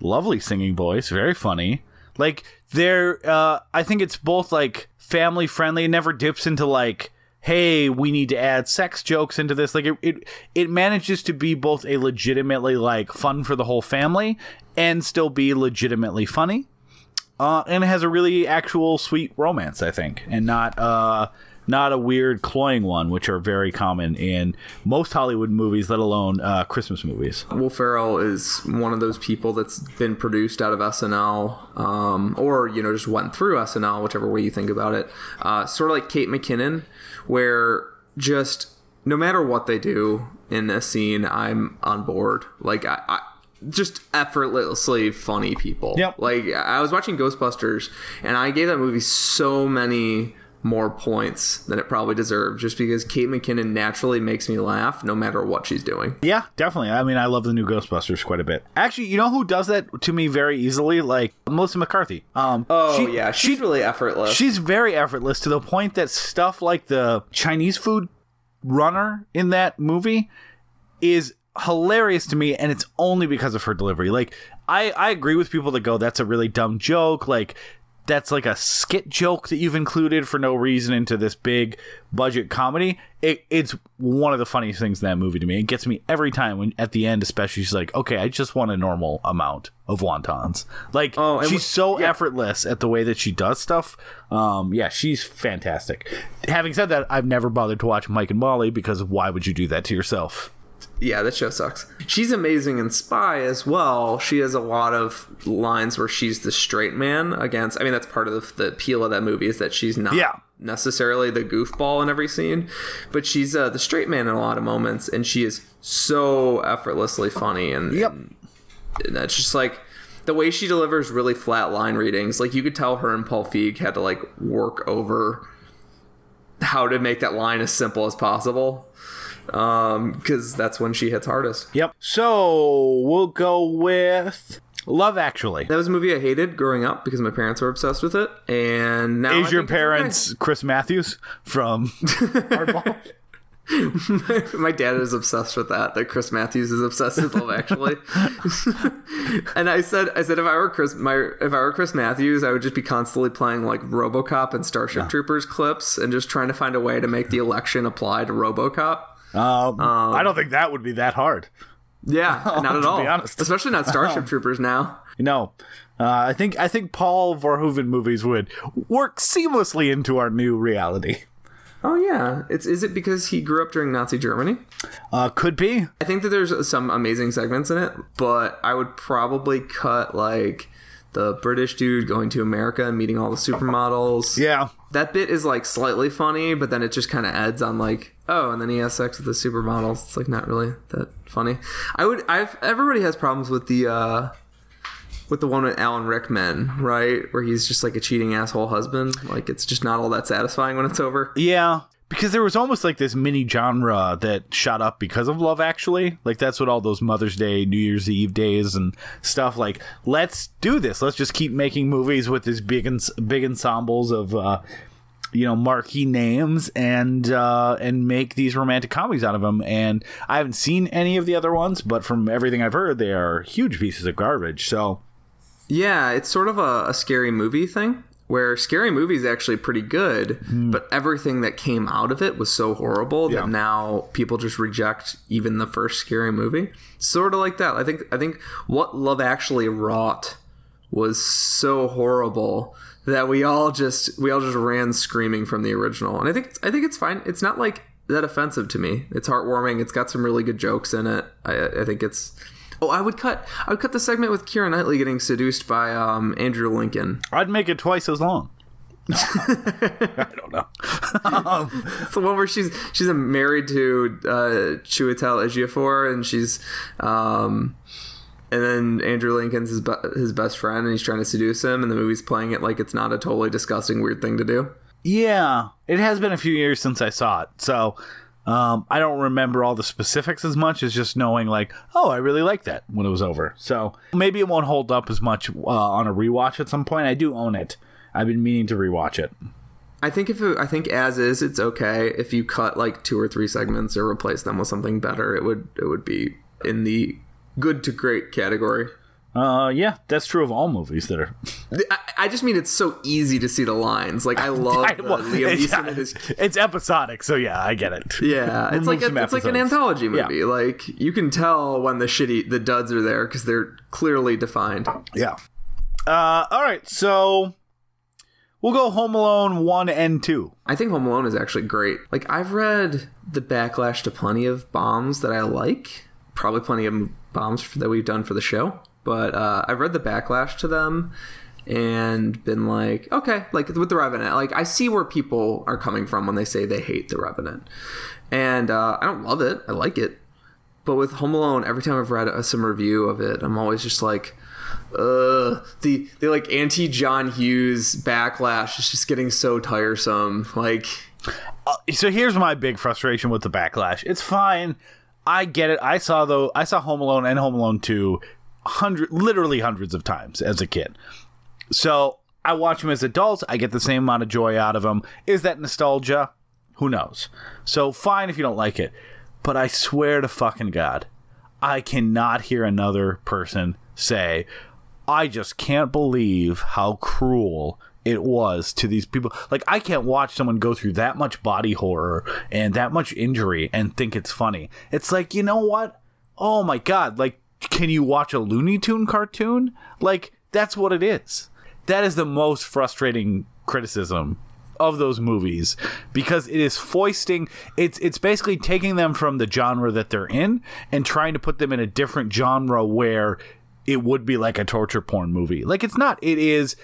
lovely singing voice, very funny. Like they're, uh, I think it's both like family friendly. It never dips into like, hey, we need to add sex jokes into this. Like it, it, it manages to be both a legitimately like fun for the whole family and still be legitimately funny uh, and it has a really actual sweet romance, I think, and not uh, not a weird cloying one, which are very common in most Hollywood movies, let alone uh, Christmas movies. Will Ferrell is one of those people that's been produced out of SNL, um, or you know just went through SNL, whichever way you think about it. Uh, sort of like Kate McKinnon, where just no matter what they do in a scene, I'm on board. Like I. I just effortlessly funny people. Yep. Like I was watching Ghostbusters, and I gave that movie so many more points than it probably deserved, just because Kate McKinnon naturally makes me laugh no matter what she's doing. Yeah, definitely. I mean, I love the new Ghostbusters quite a bit. Actually, you know who does that to me very easily? Like Melissa McCarthy. Um, Oh she- yeah, she's really effortless. She's very effortless to the point that stuff like the Chinese food runner in that movie is hilarious to me and it's only because of her delivery. Like I I agree with people that go that's a really dumb joke like that's like a skit joke that you've included for no reason into this big budget comedy. It, it's one of the funniest things in that movie to me. It gets me every time when at the end, especially she's like, "Okay, I just want a normal amount of wontons." Like Oh, she's so yeah. effortless at the way that she does stuff. Um, yeah, she's fantastic. Having said that, I've never bothered to watch Mike and Molly because why would you do that to yourself? Yeah, that show sucks. She's amazing in Spy as well. She has a lot of lines where she's the straight man against. I mean, that's part of the, the appeal of that movie is that she's not Yeah. necessarily the goofball in every scene, but she's uh, the straight man in a lot of moments, and she is so effortlessly funny. And, Yep. and that's just like the way she delivers really flat line readings. Like you could tell her and Paul Feig had to like work over how to make that line as simple as possible um because that's when she hits hardest Yep. So we'll go with Love Actually. that was a movie i hated growing up because my parents were obsessed with it and now I Is your think it's okay. parents Chris Matthews from Hardball? my dad is obsessed with that that chris matthews is obsessed with love actually and i said i said if i were chris my if i were chris matthews i would just be constantly playing like robocop and starship troopers clips and just trying to find a way to make the election apply to robocop um, I don't think that would be that hard. yeah not at To all be honest. especially not starship troopers now No, uh, I think I think Paul Verhoeven movies would work seamlessly into our new reality. Oh yeah, it's is it because he grew up during Nazi Germany? Uh, could be. I think that there's some amazing segments in it, but I would probably cut like the British dude going to America and meeting all the supermodels. Yeah. That bit is like slightly funny, but then it just kind of adds on like, oh, and then he has sex with the supermodels. It's like not really that funny. I would I've everybody has problems with the uh with the one with Alan Rickman, right? Where he's just like a cheating asshole husband. Like it's just not all that satisfying when it's over. Yeah. Because there was almost like this mini genre that shot up because of Love Actually. Like that's what all those Mother's Day, New Year's Eve days and stuff like. Let's do this. Let's just keep making movies with these big big ensembles of uh, you know marquee names and uh, and make these romantic comedies out of them. And I haven't seen any of the other ones, but from everything I've heard, they are huge pieces of garbage. So Yeah, it's sort of a, a scary movie thing where scary movie is actually pretty good, but everything that came out of it was so horrible Yeah. that now people just reject even the first scary movie. Sort of like that. I think I think what Love Actually wrought was so horrible that we all just we all just ran screaming from the original. And I think I think it's fine. It's not like that offensive to me. It's heartwarming. It's got some really good jokes in it. I, I think it's. Oh, I would cut. I would cut the segment with Keira Knightley getting seduced by um, Andrew Lincoln. I'd make it twice as long. I don't know. um, It's the one where she's she's married to uh, Chiwetel Ejiofor, and she's, um, and then Andrew Lincoln's his be- his best friend, and he's trying to seduce him, and the movie's playing it like it's not a totally disgusting weird thing to do. Yeah, it has been a few years since I saw it, so um, I don't remember all the specifics as much as just knowing like, oh, I really liked that when it was over. So maybe it won't hold up as much uh, on a rewatch at some point. I do own it. I've been meaning to rewatch it. I think if it, I think as is, it's okay. If you cut like two or three segments or replace them with something better, it would it would be in the good to great category. Uh, yeah, that's true of all movies that are. I, I just mean it's so easy to see the lines. Like I love I- the well, Liam it's, Neeson and his it's episodic, so yeah, I get it. Yeah, it's like a, it's like an anthology Yeah. movie. Like you can tell when the shitty the duds are there because they're clearly defined. Yeah. Uh, all right, so we'll go Home Alone one and two. I think Home Alone is actually great. Like I've read the backlash to plenty of bombs that I like. Probably plenty of bombs that we've done for the show, but uh, I've read the backlash to them and been like, okay, like with the Revenant, like I see where people are coming from when they say they hate the Revenant, and uh, I don't love it. I like it, but with Home Alone, every time I've read a, some review of it, I'm always just like, uh, the the like anti John Hughes backlash is just getting so tiresome. Like, so here's my big frustration with the backlash. It's fine. I get it. I saw though I saw Home Alone and Home Alone 2 hundred literally hundreds of times as a kid. So I watch them as adults. I get the same amount of joy out of them. Is that nostalgia? Who knows? So fine if you don't like it. But I swear to fucking God, I cannot hear another person say, I just can't believe how cruel it was to these people. Like, I can't watch someone go through that much body horror and that much injury and think it's funny. It's like, you know what? Oh my God. Like, can you watch a Looney Tune cartoon? Like, that's what it is. That is the most frustrating criticism of those movies because it is foisting it's it's basically taking them from the genre that they're in and trying to put them in a different genre where it would be like a torture porn movie. Like it's not. It is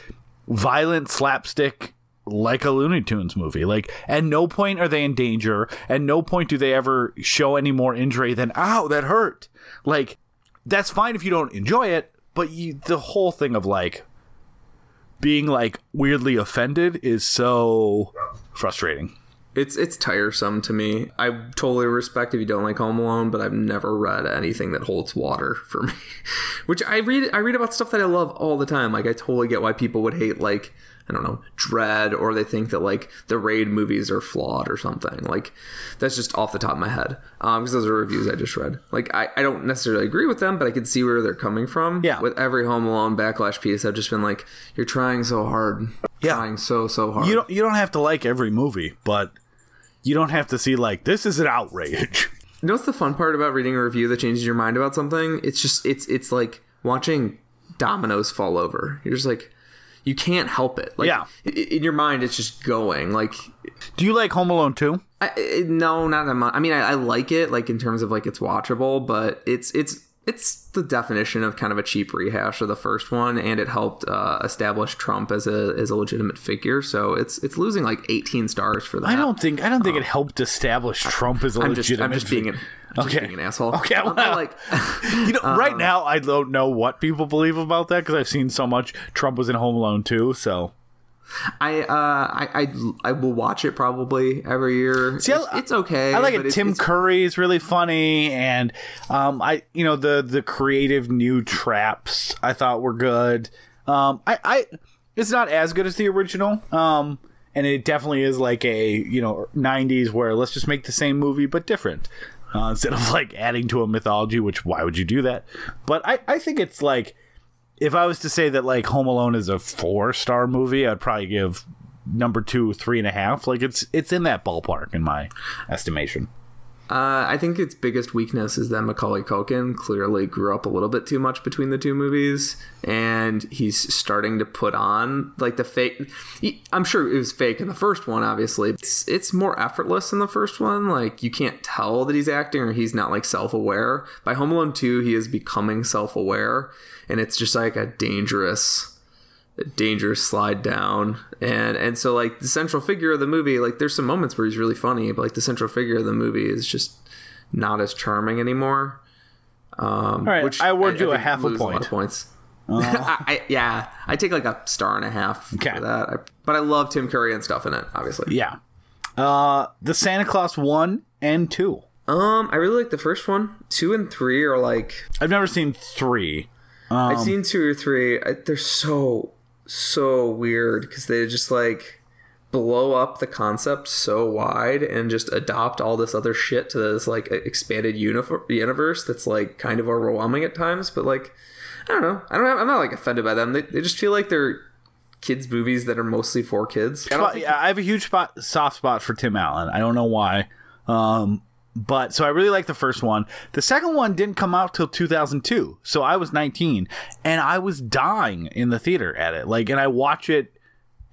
violent slapstick like a Looney Tunes movie. Like at no point are they in danger. At no point do they ever show any more injury than ow that hurt. Like that's fine if you don't enjoy it, but you the whole thing of like being like weirdly offended is so frustrating. It's it's tiresome to me. I totally respect if you don't like Home Alone, but I've never read anything that holds water for me. Which I read I read about stuff that I love all the time. Like I totally get why people would hate like I don't know, Dread, or they think that like the Raid movies are flawed or something. Like that's just off the top of my head. Um, because those are reviews I just read. Like I, I don't necessarily agree with them, but I can see where they're coming from. Yeah. With every Home Alone backlash piece, I've just been like, you're trying so hard. Yeah. Trying so so hard. You don't you don't have to like every movie, but you don't have to see like this is an outrage. You know what's the fun part about reading a review that changes your mind about something? It's just it's it's like watching dominoes fall over. You're just like you can't help it. Like, Yeah. in your mind, it's just going. Like, Do you like Home Alone too? I, no, not that much. I mean, I, I like it, like in terms of like it's watchable, but it's it's it's the definition of kind of a cheap rehash of the first one, and it helped uh, establish Trump as a as a legitimate figure. So it's it's losing like 18 stars for that. I don't think I don't think it helped establish Trump as a I'm just legitimate. I'm just being an I'm just Okay. being an asshole. Okay, not well, like you know, right now I don't know what people believe about that because I've seen so much. Trump was in Home Alone too, so I uh I, I I will watch it probably every year. See, I- it's, it's okay. I like it. it's- Tim it's- Curry is really funny, and um, I you know the the creative new traps I thought were good. Um, I I it's not as good as the original. Um, and it definitely is like a you know '90s where let's just make the same movie but different. Uh, instead of like adding to a mythology, which why would you do that? But I, I think it's like if I was to say that like Home Alone is a four star movie, I'd probably give number two three and a half. Like it's it's in that ballpark in my estimation. Uh, I think its biggest weakness is that Macaulay Culkin clearly grew up a little bit too much between the two movies, and he's starting to put on like the fake. He, I'm sure it was fake in the first one. Obviously, it's it's more effortless in the first one. Like you can't tell that he's acting or he's not like self aware. By Home Alone Two, he is becoming self aware, and it's just like a dangerous a dangerous slide down and and so like the central figure of the movie like there's some moments where he's really funny but like the central figure of the movie is just not as charming anymore um All right, I award you a half a point. of points I, I, yeah i take like a star and a half Okay. for that I, but i love tim curry and stuff in it obviously Yeah. Uh, the Santa Claus one and two. um i really like the first one two and three are like I've never seen three. I've seen two or three. I, they're so so weird because they just like blow up the concept so wide and just adopt all this other shit to this like expanded unifor- universe that's like kind of overwhelming at times. But like, I don't know. I don't. Have, I'm not like offended by them. They, they just feel like they're kids movies that are mostly for kids. I think yeah, I have a huge spot, soft spot for Tim Allen. I don't know why. Um, but so I really like the first one. The second one didn't come out till 2002. So I was 19 and I was dying in the theater at it. Like, and I watch it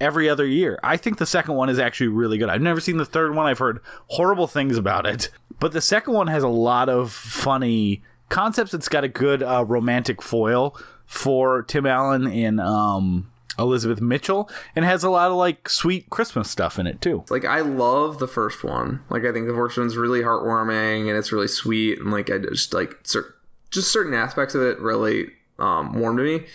every other year. I think the second one is actually really good. I've never seen the third one. I've heard horrible things about it. But the second one has a lot of funny concepts. It's got a good uh, romantic foil for Tim Allen and um, Elizabeth Mitchell, and has a lot of like sweet Christmas stuff in it too. like I love the first one. Like I think the first one's really heartwarming and it's really sweet and like I just like cer- just certain aspects of it really um, warmed me.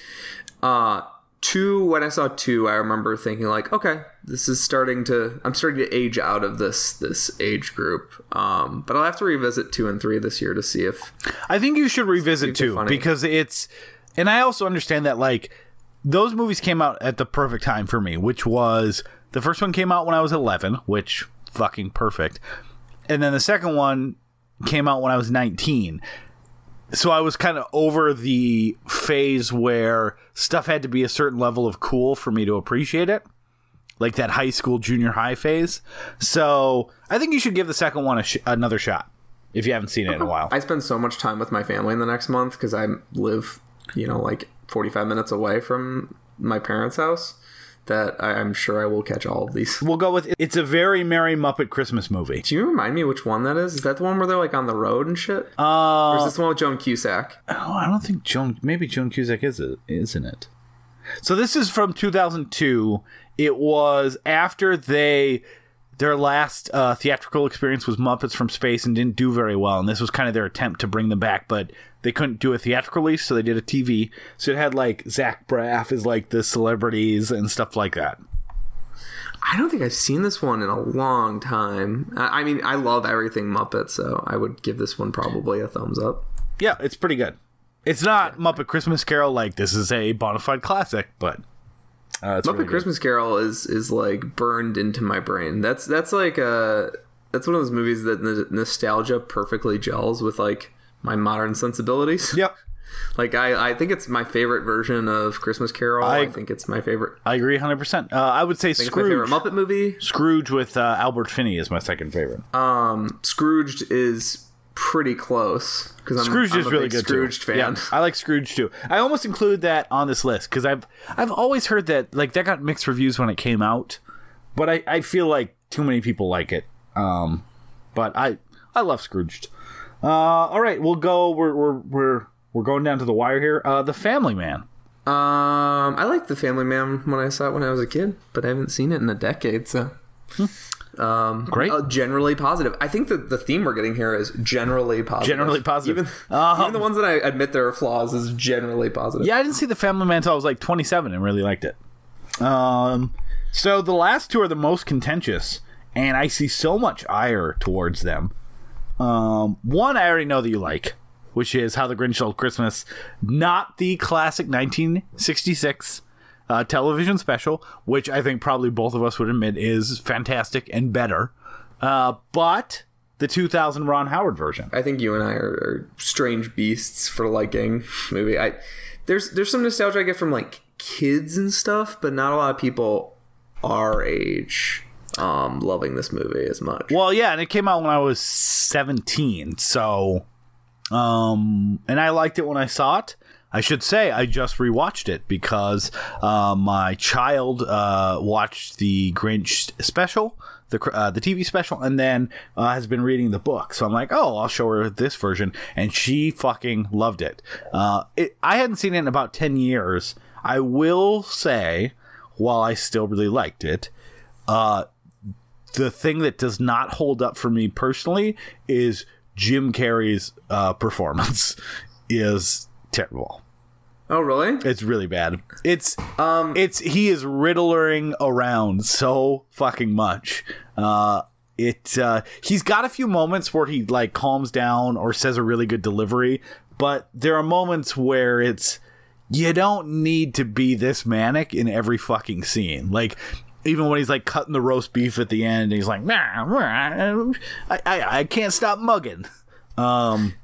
Uh, two when I saw two, I remember thinking like, okay, this is starting to I'm starting to age out of this this age group. Um, but I'll have to revisit two and three this year to see if I think you should revisit too because it's, and I also understand that like those movies came out at the perfect time for me, which was the first one came out when I was 11, which fucking perfect, and then the second one came out when I was 19. So I was kind of over the phase where stuff had to be a certain level of cool for me to appreciate it. Like that high school, junior high phase. So I think you should give the second one a sh- another shot if you haven't seen it in a while. I spend so much time with my family in the next month because I live, you know, like 45 minutes away from my parents' house that I'm sure I will catch all of these. We'll go with it's a very Merry Muppet Christmas movie. Do you remind me which one that is? Is that the one where they're like on the road and shit? Uh, or is this the one with Joan Cusack? oh, I don't think Joan. Maybe Joan Cusack is it, isn't it? So this is from 2002. It was after they their last uh, theatrical experience was Muppets from Space and didn't do very well, and this was kind of their attempt to bring them back, but they couldn't do a theatrical release, so they did a TV. So it had like Zach Braff as like the celebrities and stuff like that. I don't think I've seen this one in a long time. I mean, I love everything Muppet, so I would give this one probably a thumbs up. Yeah, it's pretty good. It's not Muppet Christmas Carol like this is a bona fide classic, but uh, it's Muppet really. Christmas Carol is is like burned into my brain. That's that's like a that's one of those movies that the nostalgia perfectly gels with like my modern sensibilities. Yep. Like I, I think it's my favorite version of Christmas Carol. I, I- think it's my favorite. I agree 100%. Uh, I would say favorite Scrooge. Muppet movie. Scrooge with uh, Albert Finney is my second favorite. Um, Scrooged is pretty close because I'm, Scrooge I'm is a really good Scrooge too. fan. Yeah, I like Scrooge too. I almost include that on this list because I've I've always heard that like that got mixed reviews when it came out, but I, I feel like too many people like it. Um, but I I love Scrooged. Uh, all right, we'll go. We're we're we're we're going down to the wire here. Uh, the Family Man. Um, I liked The Family Man when I saw it when I was a kid, but I haven't seen it in a decade, so. Um, Great. uh, generally positive. I think that the theme we're getting here is generally positive. Generally positive. Even, even the ones that I admit there are flaws is generally positive. Yeah, I didn't see the Family Man until I was like 27 and really liked it. Um, so the last two are the most contentious, and I see so much ire towards them. Um, one I already know that you like, which is How the Grinch Stole Christmas, not the classic 1966 uh, television special, which I think probably both of us would admit is fantastic and better. Uh, but the 2000 Ron Howard version. I think you and I are, are strange beasts for liking movie. I there's there's some nostalgia I get from like kids and stuff, but not a lot of people our age um loving this movie as much. Well, yeah, and it came out when I was 17. So, um, and I liked it when I saw it. I should say I just rewatched it because uh, my child uh, watched the Grinch special, the uh, the TV special, and then uh, has been reading the book. So I'm like, oh, I'll show her this version, and she fucking loved it. Uh, it I hadn't seen it in about ten years. I will say, while I still really liked it, uh, the thing that does not hold up for me personally is Jim Carrey's uh, performance is terrible. Oh really? It's really bad. It's um it's he is riddlering around so fucking much. Uh it uh he's got a few moments where he like calms down or says a really good delivery, but there are moments where it's you don't need to be this manic in every fucking scene. Like even when he's like cutting the roast beef at the end, he's like, nah, I, I, I can't stop mugging. Um,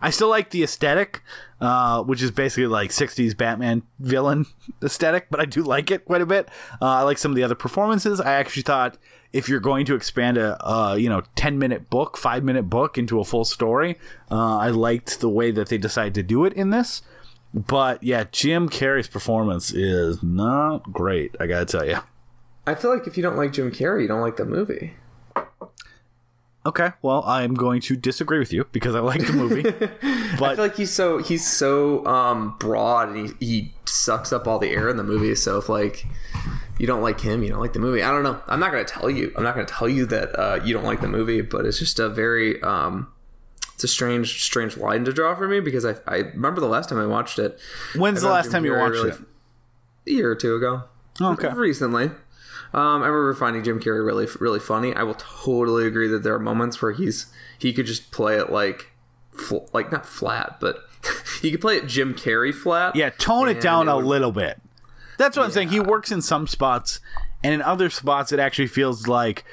I still like the aesthetic, uh, which is basically like 60s Batman villain aesthetic, but I do like it quite a bit. Uh, I like some of the other performances. I actually thought if you're going to expand a, you know, 10 minute book, five minute book into a full story, uh, I liked the way that they decided to do it in this. But yeah, Jim Carrey's performance is not great. I gotta tell you. I feel like if you don't like Jim Carrey, you don't like the movie. Okay, well, I'm going to disagree with you because I like the movie. I but feel like he's so he's so um broad and he, he sucks up all the air in the movie. So if like you don't like him, you don't like the movie. I don't know. I'm not gonna tell you. I'm not gonna tell you that uh, you don't like the movie, but it's just a very um it's a strange strange line to draw for me because I I remember the last time I watched it. when's I the last time you watched really- it? A year or two ago. Okay. Recently. Um, I remember finding Jim Carrey really, really funny. I will totally agree that there are moments where he's he could just play it like, fl- like not flat, but he could play it Jim Carrey flat. Yeah, tone it down it a would- little bit. That's what I'm saying. He works in some spots, and in other spots, it actually feels like,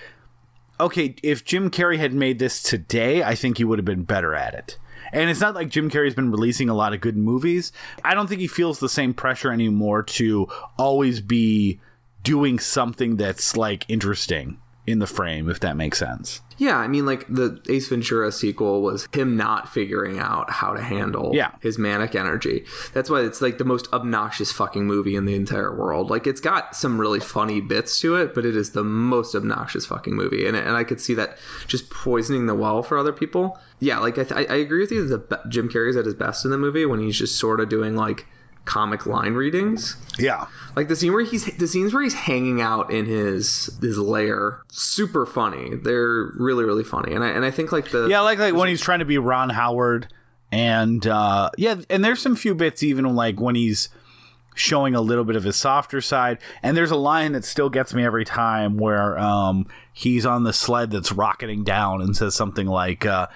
okay, if Jim Carrey had made this today, I think he would have been better at it. And it's not like Jim Carrey's been releasing a lot of good movies. I don't think he feels the same pressure anymore to always be doing something that's like interesting in the frame, if that makes sense. Yeah, I mean, like the Ace Ventura sequel was him not figuring out how to handle Yeah. his manic energy. That's why it's like the most obnoxious fucking movie in the entire world. Like it's got some really funny bits to it, but it is the most obnoxious fucking movie, and and I could see that just poisoning the well for other people. Yeah, like I th- I agree with you. that The Jim Carrey's at his best in the movie when he's just sort of doing like comic line readings. Yeah. Like the scene where he's the scenes where he's hanging out in his his lair, super funny. They're really really funny, and I and I think like the Yeah, like like when he's trying to be Ron Howard, and uh, yeah, and there's some few bits even like when he's showing a little bit of his softer side. And there's a line that still gets me every time where um, he's on the sled that's rocketing down and says something like. Uh,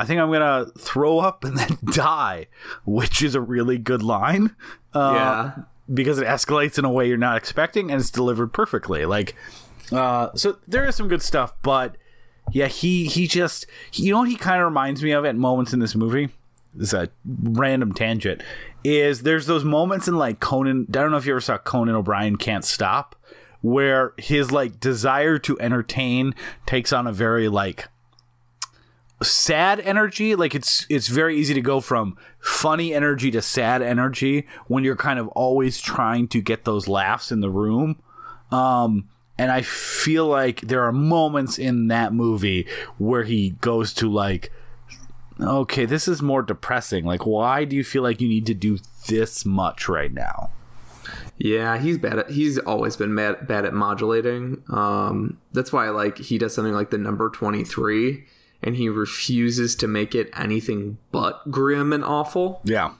I think I'm gonna throw up and then die, which is a really good line. Uh, yeah. because it escalates in a way you're not expecting and it's delivered perfectly. Like, uh, so there is some good stuff, but yeah, he he just he, you know what he kind of reminds me of at moments in this movie. This is a random tangent. Is there's those moments in like Conan? I don't know if you ever saw Conan O'Brien Can't Stop, where his like desire to entertain takes on a very like sad energy like it's it's very easy to go from funny energy to sad energy when you're kind of always trying to get those laughs in the room um and i feel like there are moments in that movie where he goes to like okay this is more depressing like why do you feel like you need to do this much right now Yeah, he's bad at. He's always been mad, bad at modulating. Um, that's why like he does something like the number twenty three, and he refuses to make it anything but grim and awful. yeah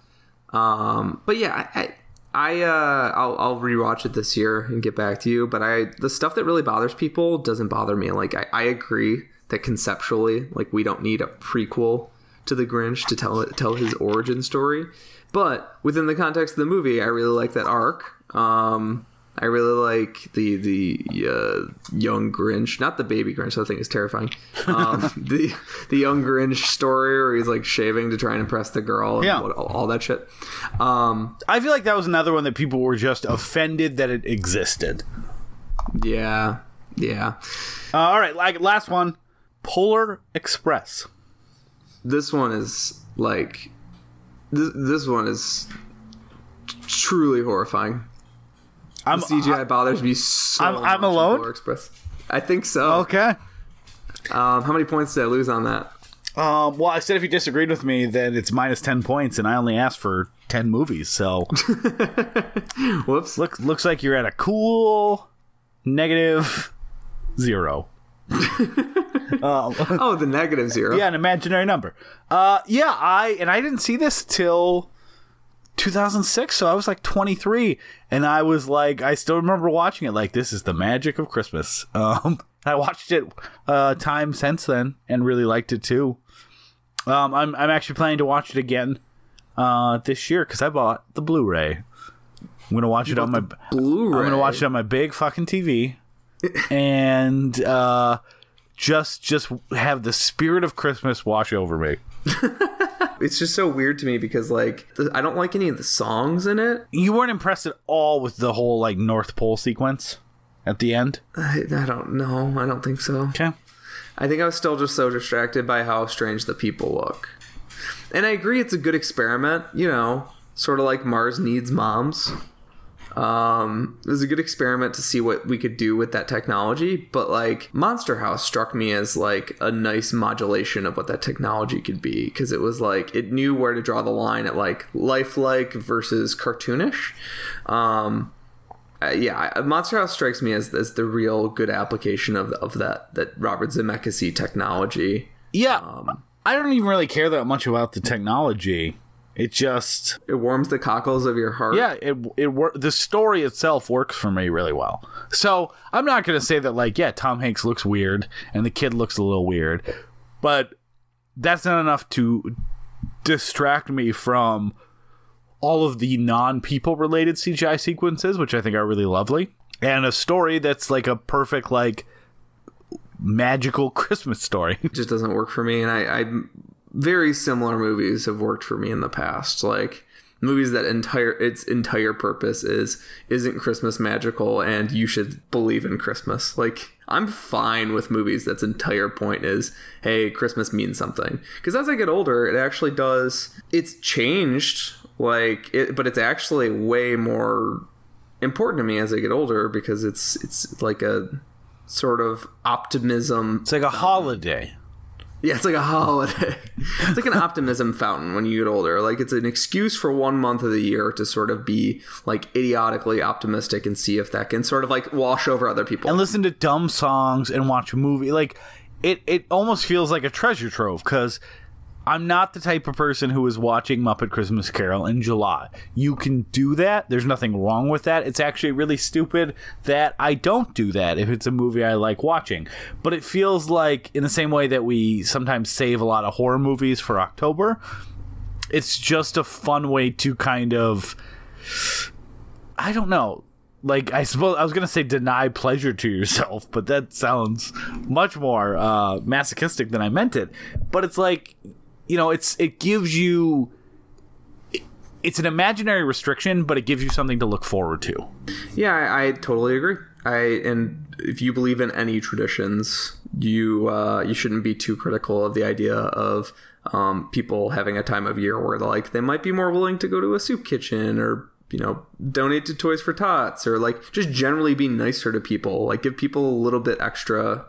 Um, but yeah, I, I, uh, I'll, I'll rewatch it this year and get back to you. But I, the stuff that really bothers people doesn't bother me. Like I, I agree that conceptually, like we don't need a prequel to the Grinch to tell it, tell his origin story. But within the context of the movie, I really like that arc. Um, I really like the the uh, young Grinch, not the baby Grinch. I think is terrifying. Um, the the young Grinch story where he's like shaving to try and impress the girl, and Yeah. all, all that shit. Um, i feel like that was another one that people were just offended that it existed yeah, yeah. uh, all right like last one polar express This one is like this. This one is truly horrifying. I'm The CGI bothers me so. I'm- I'm alone? Express. I think so. okay Um, how many points did I lose on that? Um, well, I said if you disagreed with me, then it's minus ten points, and I only asked for ten movies. So Whoops. look, looks like you're at a cool negative zero. Oh, the negative zero. Yeah, an imaginary number. Uh, yeah, I and I didn't see this till 2006, so I was like 23, and I was like, I still remember watching it. Like, this is the magic of Christmas. Um, I watched it uh, time since then and really liked it too. Um, I'm I'm actually planning to watch it again uh, this year because I bought the Blu-ray. I'm gonna watch it on my Blu-ray. I'm gonna watch it on my big fucking TV, and uh, just just have the spirit of Christmas wash over me. It's just so weird to me because like the, I don't like any of the songs in it. You weren't impressed at all with the whole like North Pole sequence at the end. I, I don't know. I don't think so. Okay. I think I was still just so distracted by how strange the people look. And I agree it's a good experiment, you know, sort of like Mars needs moms. Um, it was a good experiment to see what we could do with that technology, but like Monster House struck me as like a nice modulation of what that technology could be because it was like it knew where to draw the line at like lifelike versus cartoonish. Um, uh, yeah, Monster House strikes me as, as the real good application of of that that Robert Zemeckis technology. Yeah, I don't even really care that much about the technology. It just It warms the cockles of your heart. yeah, it it wor- the story itself works for me really well. So I'm not gonna say that like yeah, Tom Hanks looks weird and the kid looks a little weird, but that's not enough to distract me from all of the non-people related CGI sequences, which I think are really lovely, and a story that's like a perfect like magical Christmas story. It just doesn't work for me, and I, I very similar movies have worked for me in the past, like movies that entire its entire purpose is isn't Christmas magical, and you should believe in Christmas. Like I'm fine with movies that's entire point is hey Christmas means something because as I get older, it actually does. It's changed, like it, but it's actually way more important to me as I get older because it's it's like a sort of optimism It's like a holiday. Yeah, it's like a holiday. It's like an optimism fountain when you get older. Like it's an excuse for one month of the year to sort of be like idiotically optimistic and see if that can sort of like wash over other people. and listen to dumb songs and watch a movie. Like it, it almost feels like a treasure trove because I'm not the type of person who is watching Muppet Christmas Carol in July. You can do that. There's nothing wrong with that. It's actually really stupid that I don't do that if it's a movie I like watching. But it feels like, in the same way that we sometimes save a lot of horror movies for October, it's just a fun way to kind of I don't know. Like I suppose I was gonna say deny pleasure to yourself, but that sounds much more uh, masochistic than I meant it. But it's like, you know, it's it gives you. it- It's an imaginary restriction, but it gives you something to look forward to. yeah, I, I totally agree. I and if you believe in any traditions, you uh, you shouldn't be too critical of the idea of um, people having a time of year where like they might be more willing to go to a soup kitchen or you know donate to Toys for Tots or like just generally be nicer to people, like give people a little bit extra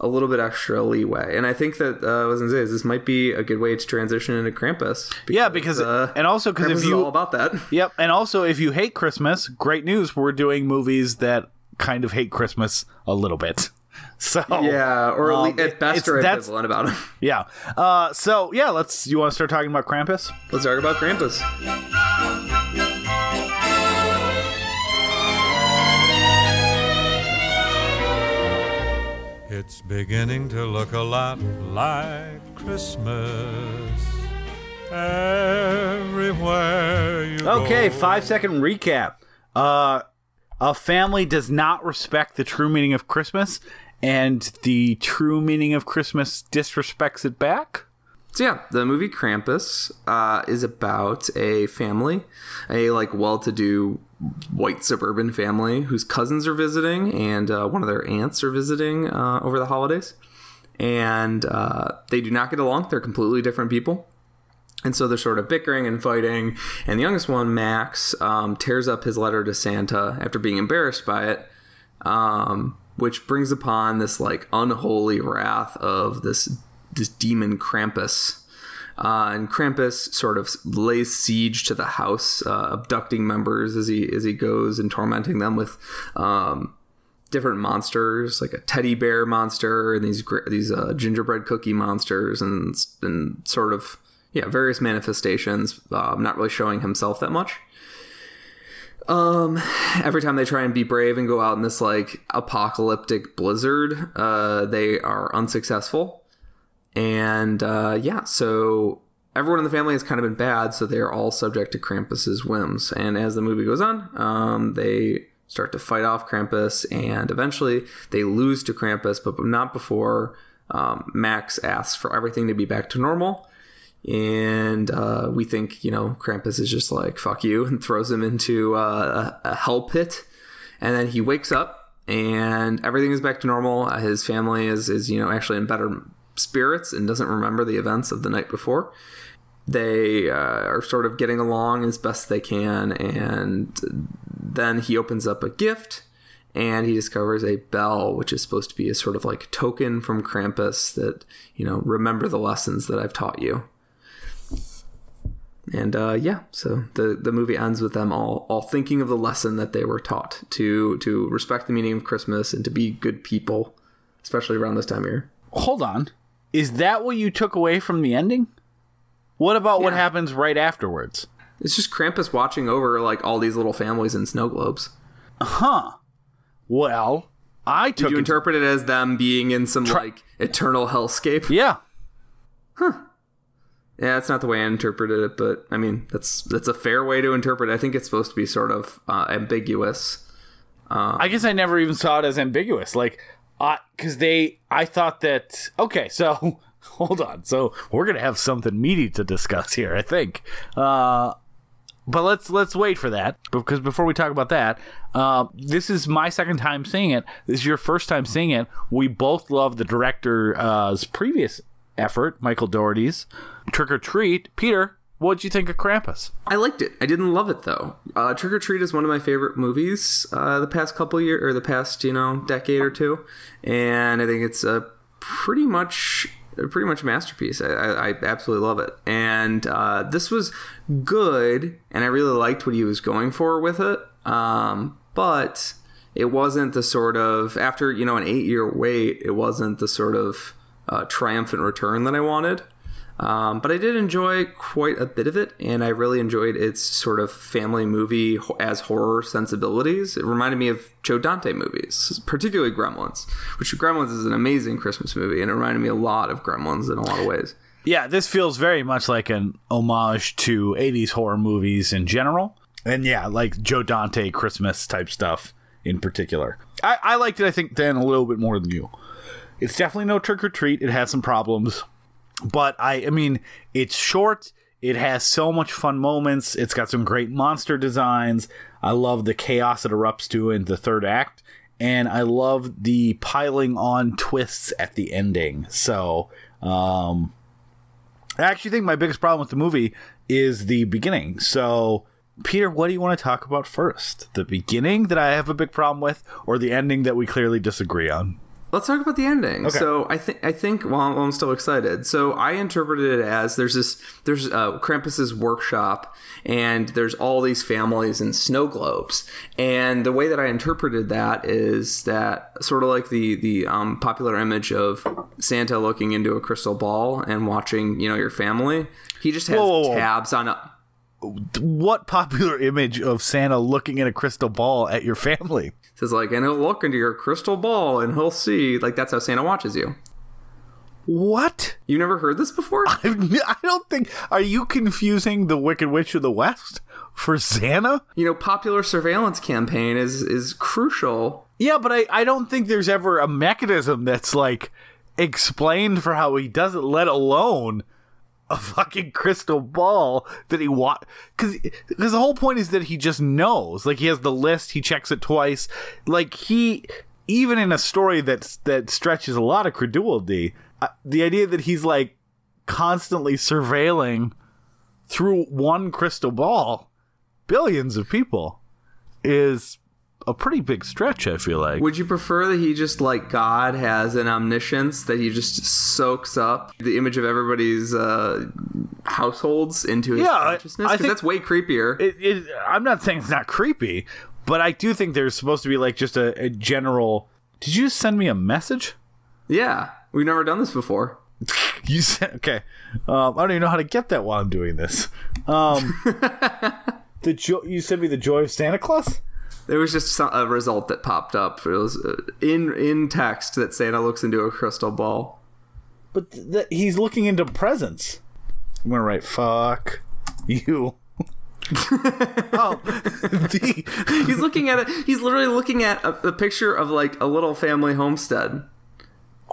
a little bit extra leeway. And I think that uh, I was gonna say is this might be a good way to transition into Krampus. yeah, because uh, and also because if you all about that. Yep, and also if you hate Christmas, great news, we're doing movies that kind of hate Christmas a little bit. So Yeah, or at, um, least, at best that's- ambivalent about it. yeah. Uh, so yeah, let's. You want to start talking about Krampus? Let's talk about Krampus. It's beginning to look a lot like Christmas everywhere you Okay, go. five second recap. Uh, a family does not respect the true meaning of Christmas, and the true meaning of Christmas disrespects it back. So yeah, the movie Krampus uh, is about a family, a like well-to-do white suburban family whose cousins are visiting, and uh, one of their aunts are visiting uh, over the holidays, and uh, they do not get along. They're completely different people. And so they're sort of bickering and fighting. And the youngest one, Max, um, tears up his letter to Santa after being embarrassed by it, um, which brings upon this like unholy wrath of this this demon Krampus. Uh, and Krampus sort of lays siege to the house, uh, abducting members as he as he goes and tormenting them with um, different monsters, like a teddy bear monster and these these uh, gingerbread cookie monsters, and and sort of yeah various manifestations. Uh, not really showing himself that much. Um, every time they try and be brave and go out in this like apocalyptic blizzard, uh, they are unsuccessful. And uh, yeah, so everyone in the family has kind of been bad, so they're all subject to Krampus's whims. And as the movie goes on, um, they start to fight off Krampus, and eventually they lose to Krampus, but not before um, Max asks for everything to be back to normal. And uh, we think, you know, Krampus is just like, fuck you, and throws him into uh, a, hell pit. And then he wakes up, and everything is back to normal. His family is, is, you know, actually in better spirits and doesn't remember the events of the night before. They uh, are sort of getting along as best they can, and then he opens up a gift and he discovers a bell, which is supposed to be a sort of like token from Krampus that, you know, remember the lessons that I've taught you. And uh, yeah, so the, the movie ends with them all all thinking of the lesson that they were taught to to respect the meaning of Christmas and to be good people, especially around this time of year. Hold on, is that what you took away from the ending? What about what happens right afterwards? It's just Krampus watching over like all these little families in snow globes. Huh. Well, I took Did you it. interpret it as them being in some like eternal hellscape? yeah, Huh. Yeah, that's not the way I interpreted it, but I mean that's that's a fair way to interpret. it. I think it's supposed to be sort of uh, ambiguous. I guess I never even saw it as ambiguous. Like, because they, I thought that. Okay, so hold on. So we're gonna have something meaty to discuss here. I think. Uh, but let's let's wait for that because before we talk about that, uh, this is my second time seeing it. This is your first time seeing it. We both love the director's previous effort, Michael Dougherty's Trick 'r Treat. Peter, what'd you think of Krampus? I liked it. I didn't love it though. Uh, Trick 'r Treat is one of my favorite movies uh, the past couple year or the past you know decade or two, and I think it's a pretty much pretty much masterpiece. I, I, I absolutely love it, and uh, this was good, and I really liked what he was going for with it. Um, but it wasn't the sort of after you know an eight year wait, it wasn't the sort of uh, triumphant return that I wanted. Um, but I did enjoy quite a bit of it, and I really enjoyed its sort of family movie as horror sensibilities. It reminded me of Joe Dante movies, particularly Gremlins, which Gremlins is an amazing Christmas movie, and it reminded me a lot of Gremlins in a lot of ways. Yeah, this feels very much like an homage to 80s horror movies in general. And yeah, like Joe Dante Christmas type stuff in particular. I, I liked it, I think, then a little bit more than you. It's definitely no trick or treat. It has some problems. But I, I mean, it's short. It has so much fun moments. It's got some great monster designs. I love the chaos it erupts to in the third act. and I love the piling on twists at the ending. So, um, I actually think my biggest problem with the movie is the beginning. So, Peter, what do you want to talk about first? The beginning that I have a big problem with, or the ending that we clearly disagree on? Let's talk about the ending. So I think I think well, I'm still excited. So I interpreted it as there's this there's uh, Krampus's workshop and there's all these families in snow globes. And the way that I interpreted that is that sort of like the the um, popular image of Santa looking into a crystal ball and watching you know your family. He just has Whoa, whoa, whoa. tabs on. A, What popular image of Santa looking in a crystal ball at your family? Says like, and he'll look into your crystal ball and he'll see like that's how Santa watches you. What? You never heard this before? I've, I don't think. Are you confusing the Wicked Witch of the West for Santa? you know, popular surveillance campaign is is crucial. Yeah, but I, I don't think there's ever a mechanism that's like explained for how he does it, let alone a fucking crystal ball that he wa because because the whole point is that he just knows. Like he has the list he checks it twice. Like he even in a story that's that stretches a lot of credulity uh, the idea that he's like constantly surveilling through one crystal ball billions of people is a pretty big stretch i feel like Would you prefer that he just like God has an omniscience that he just soaks up the image of everybody's uh, households into his Yeah, consciousness? I 'Cause think- that's way creepier. it, it, I'm not saying it's not creepy, but I do think there's supposed to be like just a, a general. Did you send me a message? yeah, we've never done this before. You said okay. Um, I don't even know how to get that while I'm doing this. Um, the jo- you sent me the joy of Santa Claus. There was just a result that popped up. It was uh, in in text that Santa looks into a crystal ball. But th- he's looking into presents. I'm gonna write fuck you. oh, the, He's looking at it. He's literally looking at a, a picture of like a little family homestead.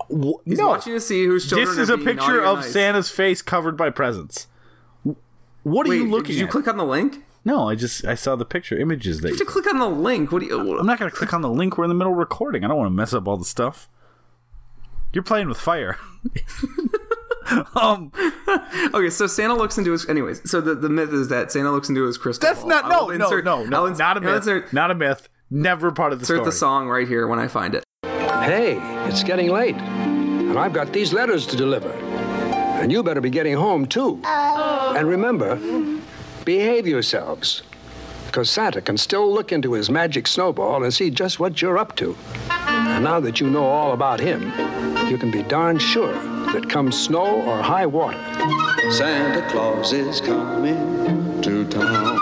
He's no, watching to see whose children. this is a picture of nice. Santa's face covered by presents. What are Wait, you looking did you at? click on the link? No, I just I saw the picture images that You have to click on the link. What do you? I'm not going to click on the link. We're in the middle of recording. I don't want to mess up all the stuff. You're playing with fire. um, Okay, so Santa looks into his. Anyways, so the, the myth is that Santa looks into his crystal. that's ball. not no will no no no ins- not a I'll myth. Insert, Not a myth. Never part of the insert story. the song right here when I find it. Hey, it's getting late, and I've got these letters to deliver. And you better be getting home, too. And remember, behave yourselves, because Santa can still look into his magic snowball and see just what you're up to. And now that you know all about him, you can be darn sure that come snow or high water, Santa Claus is coming to town.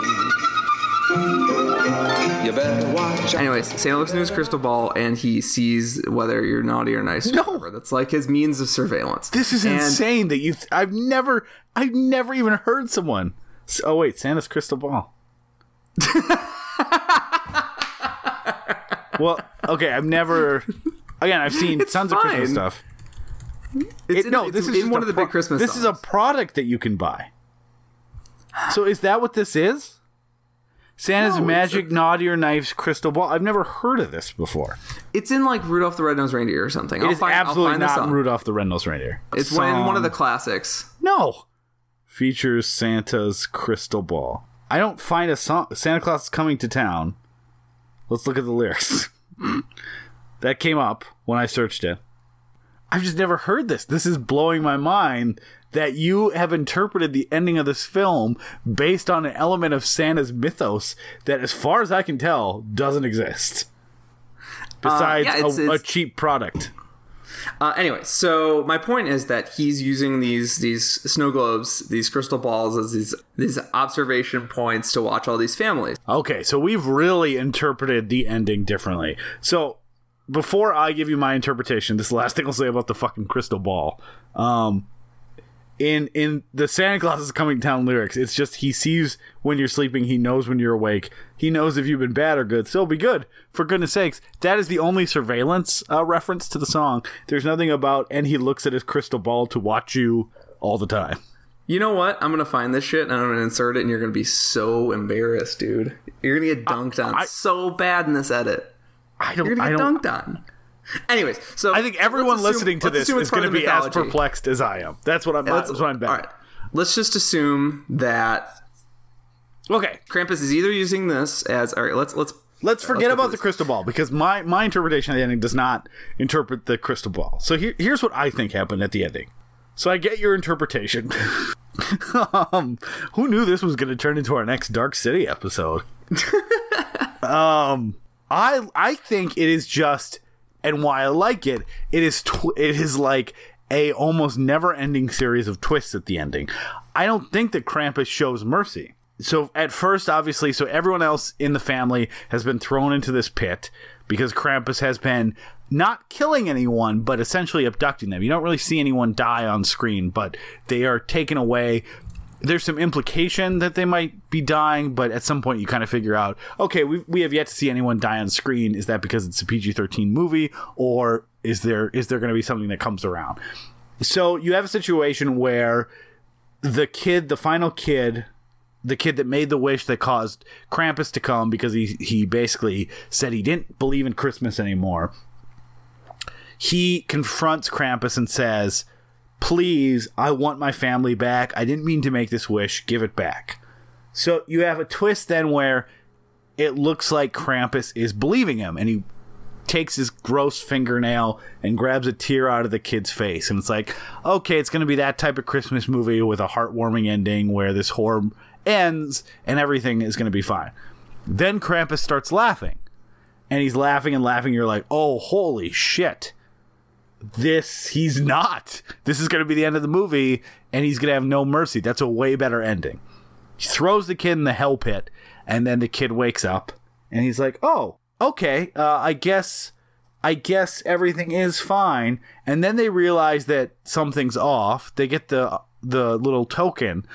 You better watch. Anyways, Santa looks into his crystal ball and he sees whether you're naughty or nice. No. whatever. that's like his means of surveillance. This is And- insane that you. Th- I've never. I've never even heard someone. Oh wait, Santa's crystal ball. well, okay. I've never. Again, I've seen It's tons of Christmas stuff. It's It- in- no, it's this is one of the pro- big Christmas. This is a product that you can buy. So is that what this is? Santa's No, magic a- naughty or knives crystal ball. I've never heard of this before. It's in like Rudolph the Red-Nosed Reindeer or something. It I'll is find, I'll absolutely find the not. Rudolph the Red-Nosed Reindeer. It's one of the classics. No. Features Santa's crystal ball. I don't find a song. Santa Claus is coming to town. Let's look at the lyrics. that came up when I searched it. I've just never heard this. This is blowing my mind that you have interpreted the ending of this film based on an element of Santa's mythos that, as far as I can tell, doesn't exist. Uh, Besides yeah, it's- a, a cheap product. Uh, anyway, so my point is that he's using these these snow globes, these crystal balls, as these these observation points to watch all these families. Okay, so we've really interpreted the ending differently. So before I give you my interpretation, this last thing I'll say about the fucking crystal ball. Um in in the Santa Claus is coming to town lyrics, it's just he sees when you're sleeping, he knows when you're awake, he knows if you've been bad or good. So be good, for goodness sakes. That is the only surveillance uh, reference to the song. There's nothing about and he looks at his crystal ball to watch you all the time. You know what? I'm gonna find this shit and I'm gonna insert it, and you're gonna be so embarrassed, dude. You're gonna get dunked on I- so bad in this edit. I don't. You're gonna I get don't. dunked on. Anyways, so I think everyone assume- listening to this is going to be as perplexed as I am. That's what I'm. Let's- That's what I'm betting. all right. Let's just assume that Okay, Krampus is either using this as all right. Let's let's let's forget go about the crystal ball because my my interpretation of the ending does not interpret the crystal ball. So here, here's what I think happened at the ending. So I get your interpretation. um, who knew this was going to turn into our next Dark City episode? um, I I think it is just, and why I like it, it is tw- it is like a almost never ending series of twists at the ending. I don't think that Krampus shows mercy. So at first, obviously, so everyone else in the family has been thrown into this pit because Krampus has been not killing anyone, but essentially abducting them. You don't really see anyone die on screen, but they are taken away there's some implication that they might be dying, but at some point you kind of figure out, okay, we we have yet to see anyone die on screen. Is that because it's a PG-13 movie, or is there is there going to be something that comes around? So you have a situation where the kid, the final kid, the kid that made the wish that caused Krampus to come because he he basically said he didn't believe in Christmas anymore. He confronts Krampus and says, please, I want my family back. I didn't mean to make this wish. Give it back. So you have a twist then where it looks like Krampus is believing him and he takes his gross fingernail and grabs a tear out of the kid's face. And it's like, okay, it's going to be that type of Christmas movie with a heartwarming ending where this horror ends and everything is going to be fine. Then Krampus starts laughing. And he's laughing and laughing. You're like, oh, holy shit this he's not. This is going to be the end of the movie, and he's going to have no mercy. That's a way better ending. He throws the kid in the hell pit, and then the kid wakes up, and he's like, "Oh, okay. Uh, I guess, I guess everything is fine." And then they realize that something's off. They get the the little token.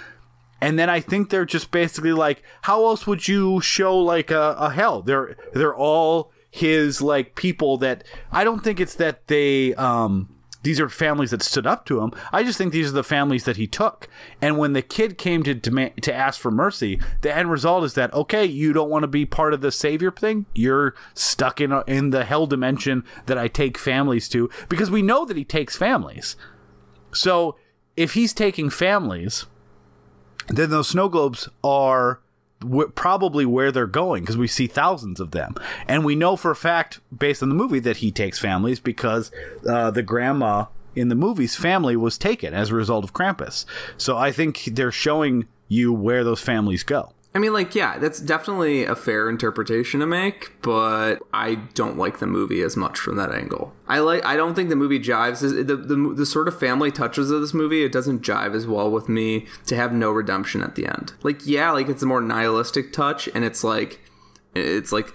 And then I think they're just basically like, how else would you show like a, a hell? They're they're all his like people that I don't think it's that they um these are families that stood up to him. I just think these are the families that he took. And when the kid came to demand to ask for mercy, the end result is that okay, you don't want to be part of the savior thing. You're stuck in a, in the hell dimension that I take families to because we know that he takes families. So if he's taking families, then those snow globes are probably where they're going because we see thousands of them, and we know for a fact, based on the movie, that he takes families because uh, the grandma in the movie's family was taken as a result of Krampus. So I think they're showing you where those families go. I mean, like, yeah, that's definitely a fair interpretation to make, but I don't like the movie as much from that angle. I like, I don't think the movie jives. The, the, the sort of family touches of this movie, it doesn't jive as well with me to have no redemption at the end. Like, yeah, like it's a more nihilistic touch, and it's like, it's like,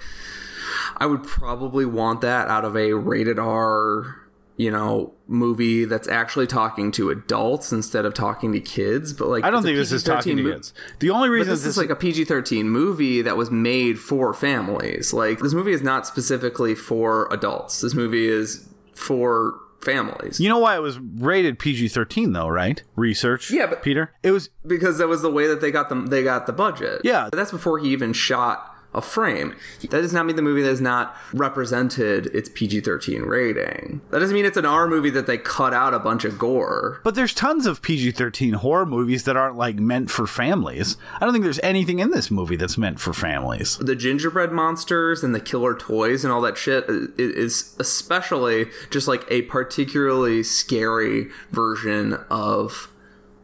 I would probably want that out of a rated R, you know, movie that's actually talking to adults instead of talking to kids. But like, I don't think this is PG-13 talking to kids. The only but reason this is like a PG 13 movie that was made for families. Like, this movie is not specifically for adults. This movie is for families. you know why it was rated PG thirteen though, right? Research, Yeah, but- Peter, it was because that was the way that they got them they got the budget. Yeah. But that's before he even shot a frame. That does not mean the movie has not represented its PG-13 rating. That doesn't mean it's an R movie that they cut out a bunch of gore. But there's tons of PG 13 horror movies that aren't like meant for families. I don't think there's anything in this movie that's meant for families. the gingerbread monsters and the killer toys and all that shit is especially just like a particularly scary version of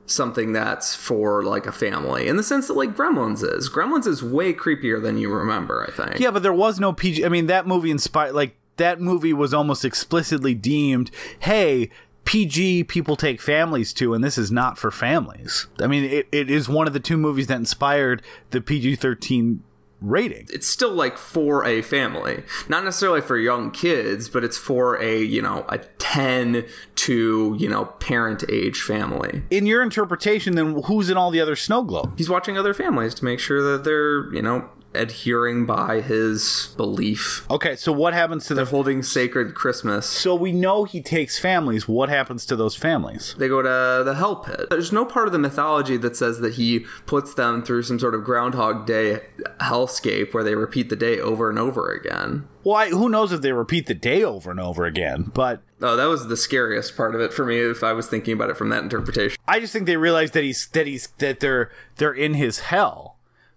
something that's for like a family in the sense that like gremlins is gremlins is way creepier than you remember i think Yeah, but there was no PG. I mean, that movie inspired, like, that movie was almost explicitly deemed, hey, PG people take families to, and this is not for families. I mean, it, it is one of the two movies that inspired the PG 13 rating. it's still like for a family not necessarily for young kids but it's for a you know a 10 to you know parent age family In your interpretation, then who's in all the other snow globe? he's watching other families to make sure that they're you know adhering by his belief. Okay, so what happens to They're the? holding sacred Christmas. So we know he takes families. What happens to those families? They go to the hell pit. There's no part of the mythology that says that he puts them through some sort of Groundhog Day hellscape where they repeat the day over and over again. Well, I, who knows if they repeat the day over and over again? But Oh, that was the scariest part of it for me if I was thinking about it from that interpretation. I just think they realize that he's that he's that they're they're in his hell.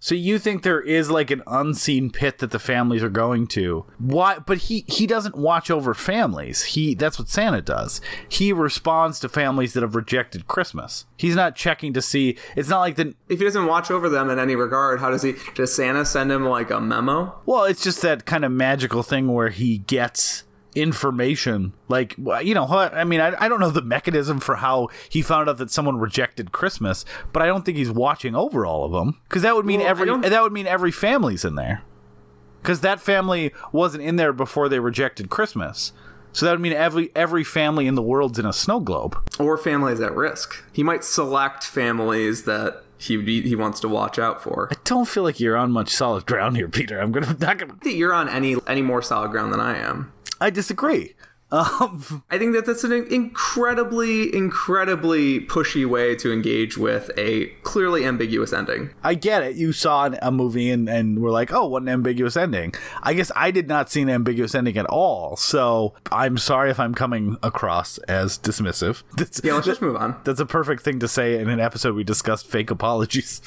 So you think there is like an unseen pit that the families are going to? Why? But he he doesn't watch over families. He that's what Santa does. He responds to families that have rejected Christmas. He's not checking to see. It's not like the If he doesn't watch over them in any regard, how does he? Does Santa send him like a memo? well, it's just that kind of magical thing where he gets information like you know what i mean I, I don't know the mechanism for how he found out that someone rejected christmas but i don't think he's watching over all of them because that would mean Well, every that would mean every family's in there because that family wasn't in there before they rejected christmas so that would mean every every family in the world's in a snow globe Or families at risk? He might select families that he he wants to watch out for. i don't feel like you're on much solid ground here peter i'm gonna not gonna that you're on any any more solid ground than I am. I disagree um I think that that's an incredibly, incredibly pushy way to engage with a clearly ambiguous ending. I get it. You saw an, a movie and, and were like, oh, what an ambiguous ending. I guess I did not see an ambiguous ending at all. So I'm sorry if I'm coming across as dismissive. That's, Yeah, let's just move on. that's a perfect thing to say in an episode we discussed fake apologies.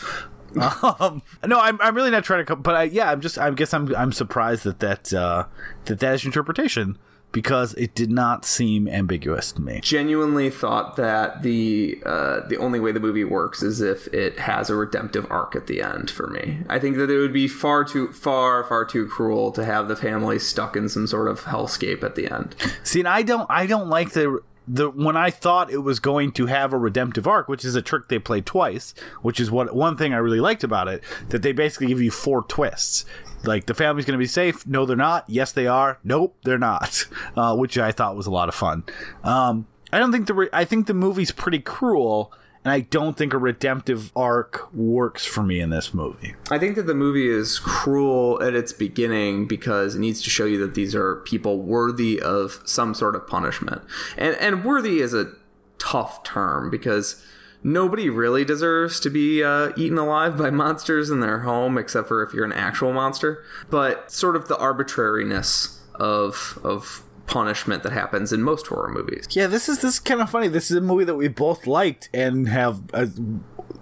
Um, no, I'm, I'm really not trying to come, but I, yeah, I'm just, I guess I'm, I'm surprised that that, uh, that that is your interpretation because it did not seem ambiguous to me. Genuinely thought that the uh, the only way the movie works is if it has a redemptive arc at the end. For me, I think that it would be far too far far too cruel to have the family stuck in some sort of hellscape at the end. See, and I don't, I don't like the the when I thought it was going to have a redemptive arc, which is a trick they play twice, which is what one thing I really liked about it, that they basically give you four twists. Like the family's going to be safe. No, they're not. Yes, they are. Nope, they're not. Uh, which I thought was a lot of fun. Um, I don't think the re- I think the movie's pretty cruel, and I don't think a redemptive arc works for me in this movie. I think that the movie is cruel at its beginning because it needs to show you that these are people worthy of some sort of punishment. And and worthy is a tough term because nobody really deserves to be uh, eaten alive by monsters in their home except for if you're an actual monster. But sort of the arbitrariness of of punishment that happens in most horror movies. Yeah, this is this is kind of funny. This is a movie that we both liked and have uh,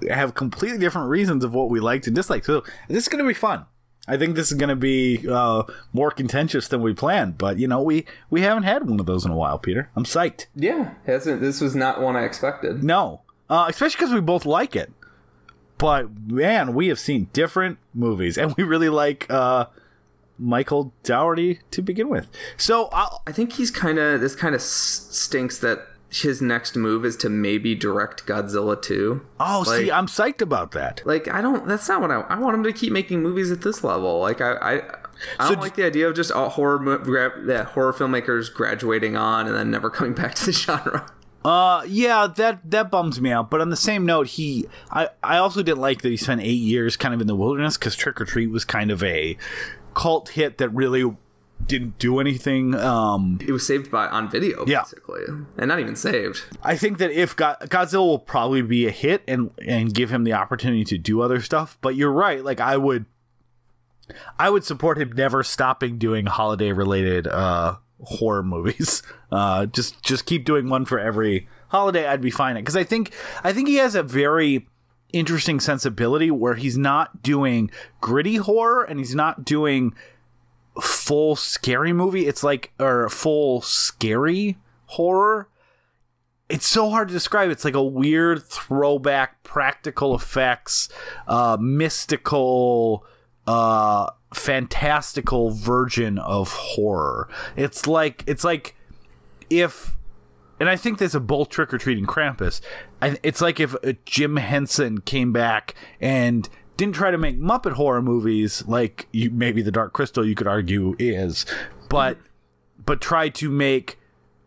have completely different reasons of what we liked and disliked. So this is going to be fun. I think this is going to be uh, more contentious than we planned, but you know we we haven't had one of those in a while, Peter. I'm psyched. Yeah, hasn't this was not one I expected. No, uh, especially because we both like it. But man, we have seen different movies, and we really like uh, Michael Dougherty to begin with. So I'll, I think he's kind of this kind of stinks that his next move is to maybe direct Godzilla 2. oh, see, I'm psyched about that. Like I don't. That's not what I. I want him to keep making movies at this level. Like I. I I don't d- like the idea of just all horror yeah, horror filmmakers graduating on and then never coming back to the genre. Uh, yeah, that that bums me out. But on the same note, he, I, I also didn't like that he spent eight years kind of in the wilderness because Trick 'r Treat was kind of a cult hit that really didn't do anything. Um, It was saved by on video Yeah. basically, and not even saved. I think that if God, Godzilla will probably be a hit and and give him the opportunity to do other stuff. But you're right. Like I would, I would support him never stopping doing holiday related uh horror movies. Uh, just just keep doing one for every holiday. I'd be fine because I think I think he has a very interesting sensibility where he's not doing gritty horror and he's not doing full scary movie. It's like or full scary horror it's so hard to describe. It's like a weird throwback, practical effects, uh, mystical, uh, fantastical version of horror. It's like it's like if, and I think there's a both trick or treating Krampus. I, it's like if uh, Jim Henson came back and didn't try to make Muppet horror movies like you, maybe the Dark Crystal you could argue is, but but tried to make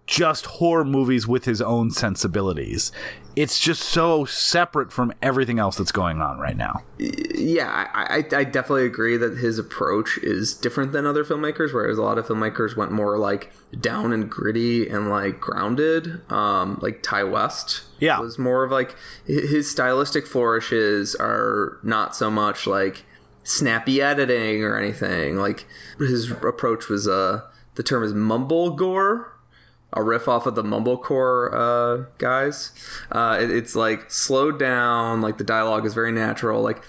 just horror movies with his own sensibilities. It's just so separate from everything else that's going on right now. yeah, I, I, I definitely agree that his approach is different than other filmmakers, whereas a lot of filmmakers went more like down and gritty and like grounded. Um, like Ti West Yeah. was more of like his stylistic flourishes are not so much like snappy editing or anything. Like his approach was uh the term is mumble gore a riff off of the mumblecore uh, guys. Uh, it, it's like slowed down, like the dialogue is very natural. Like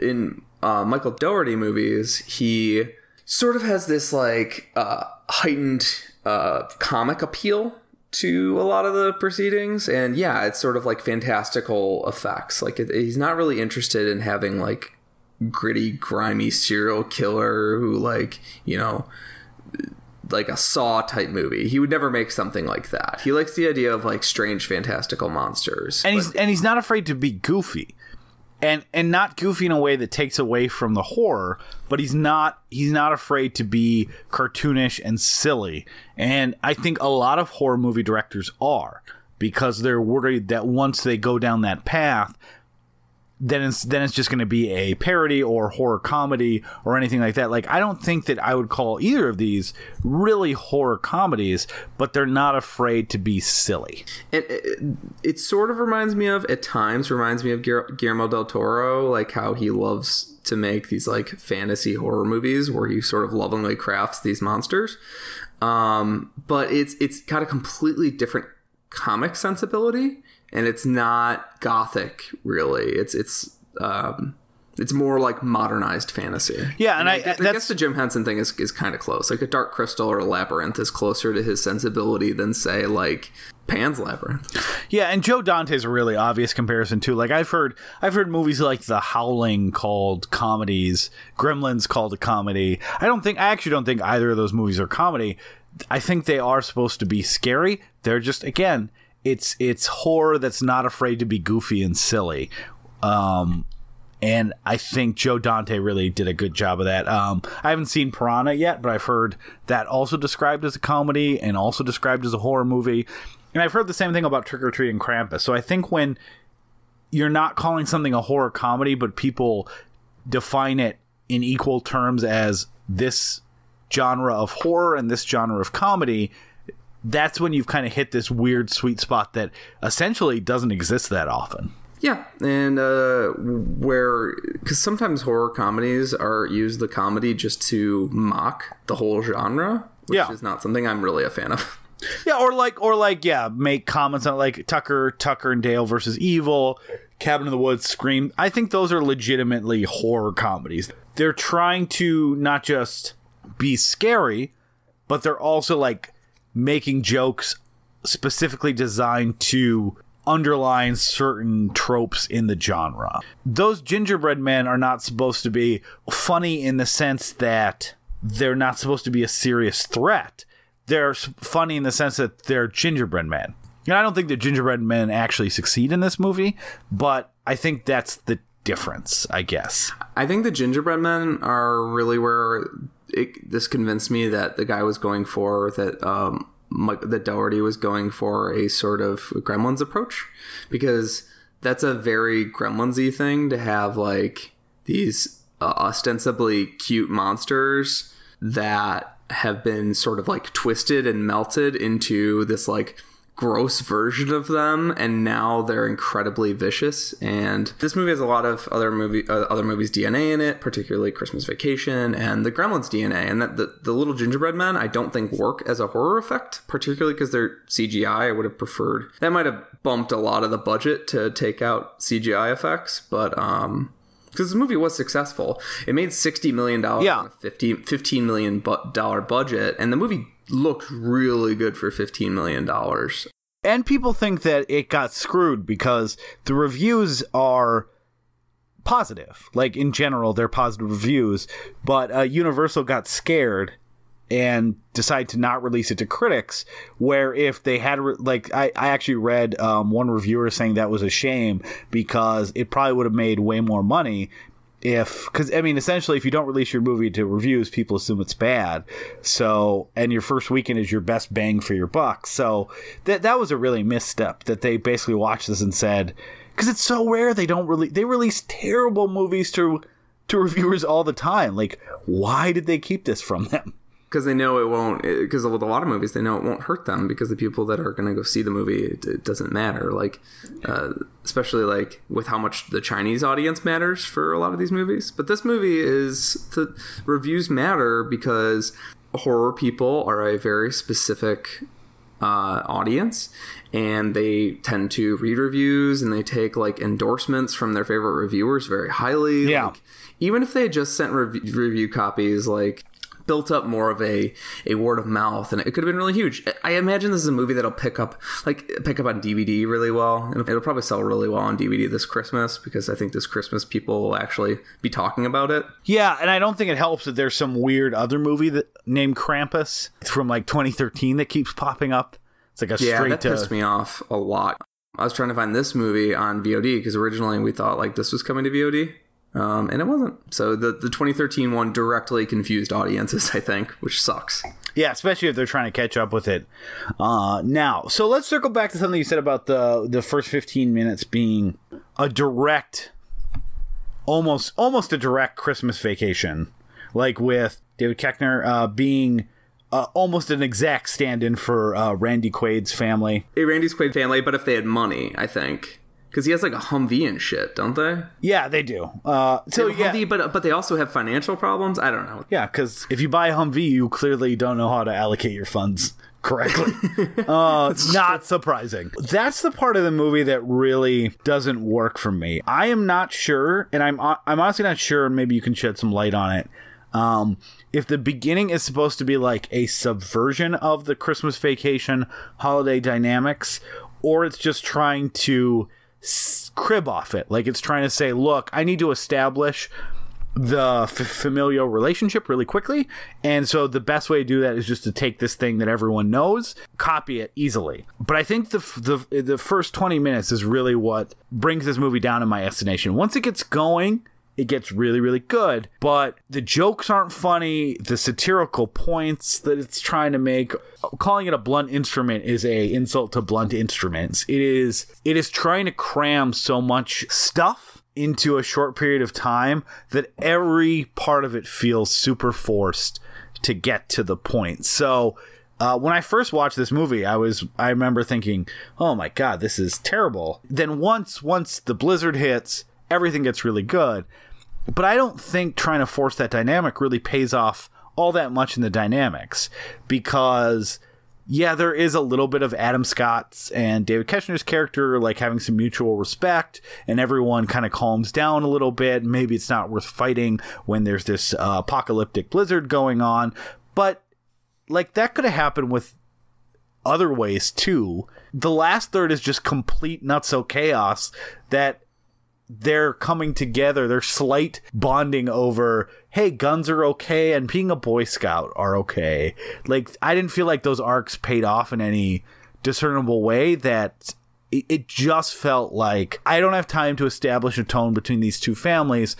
in uh, Michael Dougherty movies, he sort of has this like uh, heightened uh, comic appeal to a lot of the proceedings, and yeah, it's sort of like fantastical effects. Like it, he's not really interested in having like gritty, grimy serial killer who like you know like a Saw type movie. He would never make something like that. He likes the idea of like strange, fantastical monsters. and he's and he's not afraid to be goofy and and not goofy in a way that takes away from the horror but he's not he's not afraid to be cartoonish and silly and i think a lot of horror movie directors are because they're worried that once they go down that path then it's then it's just going to be a parody or horror comedy or anything like that. Like I don't think that I would call either of these really horror comedies, but they're not afraid to be silly. it, it, it sort of reminds me of at times reminds me of Guillermo del Toro, like how he loves to make these like fantasy horror movies where he sort of lovingly crafts these monsters. Um, but it's it's got a completely different comic sensibility, and it's not gothic really. It's it's um, it's more like modernized fantasy. Yeah, and I- guess- I that's- guess the Jim Henson thing is, is kind of close. Like a Dark Crystal or a Labyrinth is closer to his sensibility than say like Pan's Labyrinth. Yeah, and Joe Dante's a really obvious comparison too. Like I've heard I've heard movies like The Howling called comedies, Gremlins called a comedy. I don't think I actually don't think either of those movies are comedy. I think they are supposed to be scary. They're just again, it's it's horror that's not afraid to be goofy and silly. Um and I think Joe Dante really did a good job of that. Um, I haven't seen Piranha yet, but I've heard that also described as a comedy and also described as a horror movie. And I've heard the same thing about Trick 'r Treat and Krampus. So I think when you're not calling something a horror comedy, but people define it in equal terms as this genre of horror and this genre of comedy, that's when you've kind of hit this weird sweet spot that essentially doesn't exist that often. Yeah, and uh, where because sometimes horror comedies are use the comedy just to mock the whole genre, which Yeah. is not something I'm really a fan of. Yeah, or like, or like, yeah, make comments on like Tucker, Tucker and Dale versus Evil, Cabin in the Woods, Scream. I think those are legitimately horror comedies. They're trying to not just be scary, but they're also like making jokes specifically designed to underline certain tropes in the genre. Those gingerbread men are not supposed to be funny in the sense that they're not supposed to be a serious threat. They're funny in the sense that they're gingerbread men. And I don't think the gingerbread men actually succeed in this movie, but I think that's the difference, I guess. I think the gingerbread men are really where it, this convinced me that the guy was going for that um, that Dougherty was going for a sort of Gremlins approach because that's a very Gremlinsy thing to have like these uh, ostensibly cute monsters that have been sort of like twisted and melted into this like gross version of them and now they're incredibly vicious and this movie has a lot of other movie uh, other movies DNA in it particularly Christmas Vacation and the Gremlins DNA and that the, the little gingerbread men I don't think work as a horror effect particularly because they're CGI I would have preferred that might have bumped a lot of the budget to take out CGI effects but um because this movie was successful. It made sixty million dollars Yeah. on a 50, 15 million dollar budget, and the movie looked really good for fifteen million dollars. And people think that it got screwed because the reviews are positive. Like in general, they're positive reviews, but uh, Universal got scared and decided to not release it to critics. Where if they had, re- like, I, I actually read um, one reviewer saying that was a shame because it probably would have made way more money if because I mean essentially if you don't release your movie to reviews, people assume it's bad. So and your first weekend is your best bang for your buck. So that that was a really misstep that they basically watched this and said because it's so rare they don't really they release terrible movies to to reviewers all the time. Like why did they keep this from them? Because they know it won't because with a lot of movies they know it won't hurt them because the people that are going to go see the movie it, it doesn't matter. Like uh, especially like with how much the chinese audience matters for a lot of these movies. But this movie is the reviews matter because horror people are a very specific uh, audience and they tend to read reviews and they take like endorsements from their favorite reviewers very highly. Yeah. Like, even if they just sent rev- review copies like built up more of a a word of mouth and it could have been really huge. I imagine this is a movie that'll pick up like pick up on dvd really well. And it'll probably sell really well on dvd this christmas because i think this christmas people will actually be talking about it. Yeah, and I don't think it helps that there's some weird other movie that named Krampus from like 2013 that keeps popping up. It's like a yeah straight that to pissed me off a lot. I was trying to find this movie on vod because originally we thought like this was coming to vod um, and it wasn't so the, the 2013 one directly confused audiences i think which sucks Yeah, especially if they're trying to catch up with it uh, now. So let's circle back to something you said about the the first 15 minutes being a direct, almost almost a direct Christmas vacation, like with David Koechner uh, being uh, almost an exact stand-in for uh, Randy Quaid's family. a randy's quaid family but if they had money i think because he has like a humvee and shit don't they Yeah, they do. Uh, so They yeah, Humvee, but but they also have financial problems. I don't know. yeah, because if you buy a Humvee, you clearly don't know how to allocate your funds correctly. uh, not surprising. That's the part of the movie that really doesn't work for me. I am not sure, and I'm I'm honestly not sure, maybe you can shed some light on it. Um, if the beginning is supposed to be like a subversion of the Christmas vacation holiday dynamics, or it's just trying to crib off it, like it's trying to say, look, I need to establish the f- familial relationship really quickly. And so the best way to do that is just to take this thing that everyone knows, copy it easily. But I think the f- the the first 20 minutes is really what brings this movie down in my estimation. Once it gets going, it gets really really good, but the jokes aren't funny, the satirical points that it's trying to make calling it a blunt instrument is a insult to blunt instruments. It is it is trying to cram so much stuff into a short period of time that every part of it feels super forced to get to the point. So uh, when I first watched this movie, I was I remember thinking, "Oh my god, this is terrible." Then once once the blizzard hits, everything gets really good. But I don't think trying to force that dynamic really pays off all that much in the dynamics because yeah, there is a little bit of Adam Scott's and David Koechner's character like having some mutual respect, and everyone kind of calms down a little bit. Maybe it's not worth fighting when there's this uh, apocalyptic blizzard going on, but like that could have happened with other ways too. The last third is just complete nutso chaos that they're coming together. They're slight bonding over, hey, guns are okay and being a Boy Scout are okay. Like, I didn't feel like those arcs paid off in any discernible way that it, it just felt like I don't have time to establish a tone between these two families.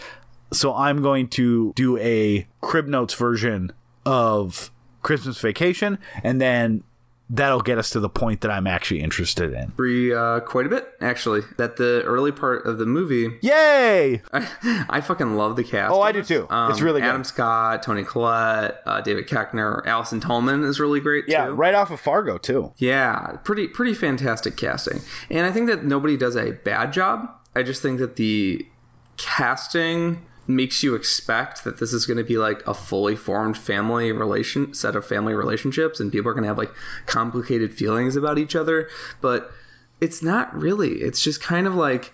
So I'm going to do a Crib Notes version of Christmas Vacation and then that'll get us to the point that I'm actually interested in. Agree uh, quite a bit, actually. That the early part of the movie, Yay! I, I fucking love the cast. Oh, I do too. It's really good. Adam Scott, Toni Collette, uh, David Koechner, Allison Tolman is really great Yeah, too. right off of Fargo too. Yeah, pretty pretty fantastic casting. And I think that nobody does a bad job. I just think that the casting makes you expect that this is going to be like a fully formed family relation set of family relationships and people are going to have like complicated feelings about each other, but it's not really. It's just kind of like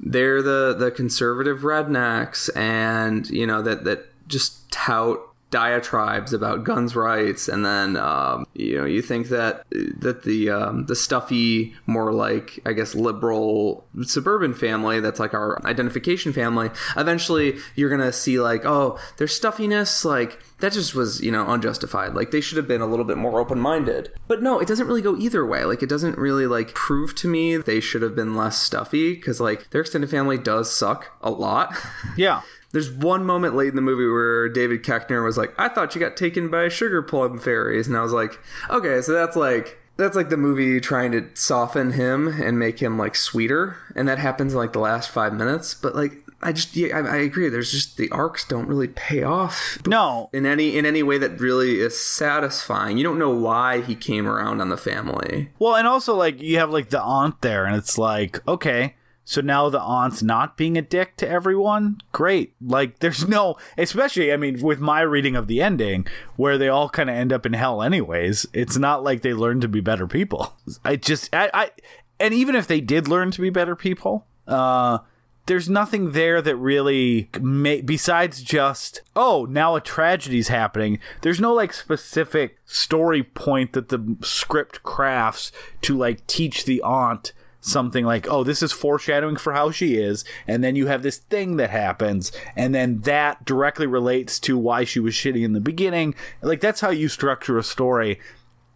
they're the the conservative rednecks and you know that that just tout diatribes about guns rights and then um, you know you think that that the um, the stuffy more like I guess liberal suburban family that's like our identification family eventually you're gonna see like oh their stuffiness like that just was you know unjustified. Like they should have been a little bit more open-minded. But no it doesn't really go either way. Like it doesn't really like prove to me they should have been less stuffy because like their extended family does suck a lot. Yeah. There's one moment late in the movie where David Koechner was like, "I thought you got taken by sugar plum fairies," and I was like, "Okay, so that's like." That's like the movie trying to soften him and make him like sweeter, and that happens in like the last five minutes. But like, I just yeah, I, I agree. There's just the arcs don't really pay off No, in any in any way that really is satisfying. You don't know why he came around on the family. Well, and also like you have like the aunt there, and it's like okay, so now the aunt's not being a dick to everyone. Great, like there's no, especially I mean with my reading of the ending, where they all kind of end up in hell anyways. It's not like they learn to be better people. I just I, I and even if they did learn to be better people, uh. There's nothing there that really, ma- besides just, oh, now a tragedy's happening. There's no like specific story point that the script crafts to like teach the aunt something like, oh, this is foreshadowing for how she is, and then you have this thing that happens, and then that directly relates to why she was shitty in the beginning. Like that's how you structure a story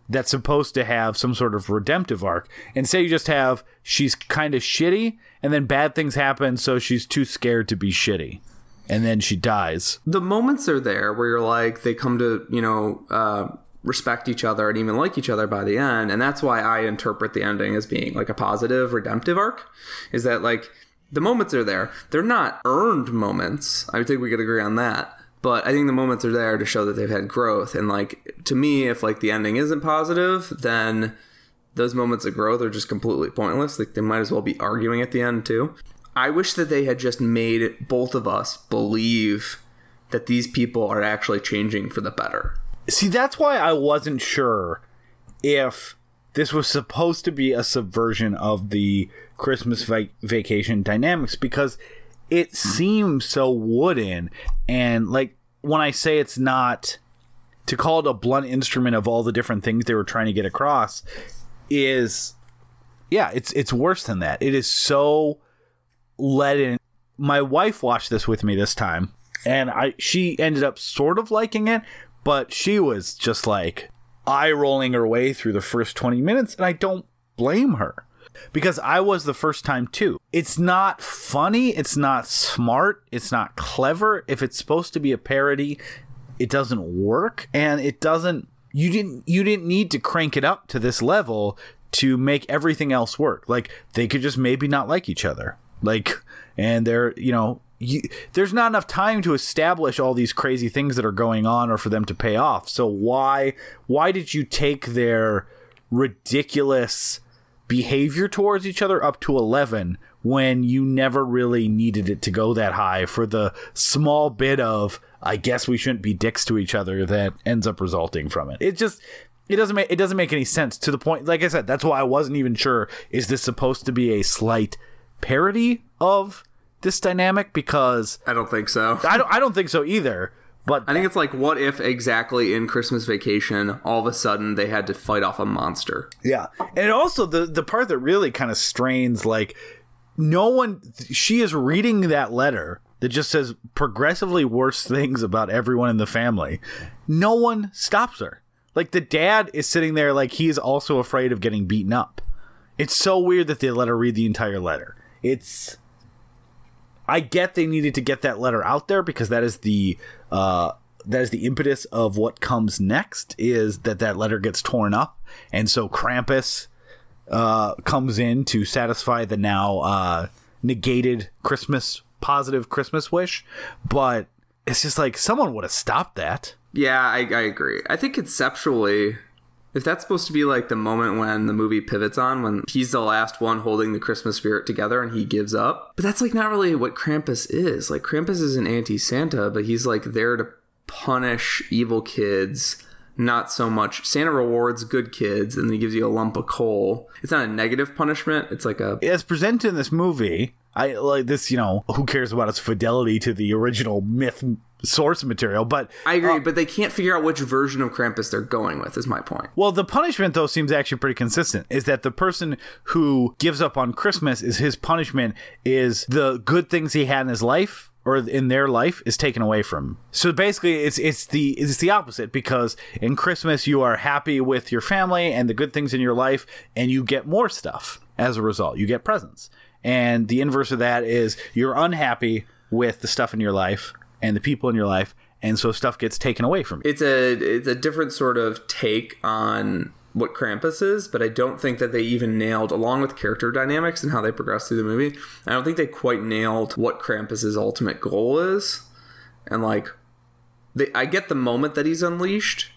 that's supposed to have some sort of redemptive arc. And say you just have she's kind of shitty, and then bad things happen, so she's too scared to be shitty, and then she dies. The moments are there where you're like they come to you know uh, respect each other and even like each other by the end, and that's why I interpret the ending as being like a positive redemptive arc. Is that like the moments are there? They're not earned moments. I think we could agree on that. But I think the moments are there to show that they've had growth. And like to me, if like the ending isn't positive, then those moments of growth are just completely pointless. Like they might as well be arguing at the end too. I wish that they had just made both of us believe that these people are actually changing for the better. See, that's why I wasn't sure if this was supposed to be a subversion of the Christmas va- vacation dynamics because it seems so wooden and like when I say it's not to call it a blunt instrument of all the different things they were trying to get across is yeah, it's it's worse than that. It is so let in. My wife watched this with me this time, and I she ended up sort of liking it, but she was just like eye rolling her way through the first twenty minutes, and I don't blame her because I was the first time too. It's not funny, it's not smart, it's not clever. If it's supposed to be a parody, it doesn't work and it doesn't you didn't you didn't need to crank it up to this level to make everything else work. Like they could just maybe not like each other. Like and they're, you know, you, there's not enough time to establish all these crazy things that are going on or for them to pay off. So why why did you take their ridiculous behavior towards each other up to 11 when you never really needed it to go that high for the small bit of I guess we shouldn't be dicks to each other that ends up resulting from it. It just it doesn't make it doesn't make any sense to the point like I said that's why I wasn't even sure is this supposed to be a slight parody of this dynamic because I don't think so. I don't I don't think so either. But I think it's like, what if exactly in Christmas Vacation, all of a sudden they had to fight off a monster? Yeah, and also the the part that really kind of strains like no one she is reading that letter that just says progressively worse things about everyone in the family. No one stops her. Like the dad is sitting there like he is also afraid of getting beaten up. It's so weird that they let her read the entire letter. It's I get they needed to get that letter out there because that is the uh, that is the impetus of what comes next is that that letter gets torn up, and so Krampus uh, comes in to satisfy the now uh, negated Christmas positive Christmas wish, but it's just like someone would have stopped that. Yeah, I, I agree. I think conceptually, if that's supposed to be like the moment when the movie pivots on, when he's the last one holding the Christmas spirit together and he gives up, but that's like not really what Krampus is. Like, Krampus is an anti Santa, but he's like there to punish evil kids. Not so much. Santa rewards good kids and he gives you a lump of coal. It's not a negative punishment. It's like a As presented in this movie, I like this. You know, who cares about its fidelity to the original myth source material? But I agree, uh, but they can't figure out which version of Krampus they're going with. Is my point. Well, the punishment though seems actually pretty consistent. Is that the person who gives up on Christmas is his punishment is the good things he had in his life or in their life is taken away from. So basically, it's it's the it's the opposite because in Christmas you are happy with your family and the good things in your life, and you get more stuff as a result. You get presents. And the inverse of that is you're unhappy with the stuff in your life and the people in your life, and so stuff gets taken away from you. it's a it's a different sort of take on what Krampus is, but I don't think that they even nailed, along with character dynamics and how they progress through the movie. I don't think they quite nailed what Krampus's ultimate goal is, and like, they I get the moment that he's unleashed.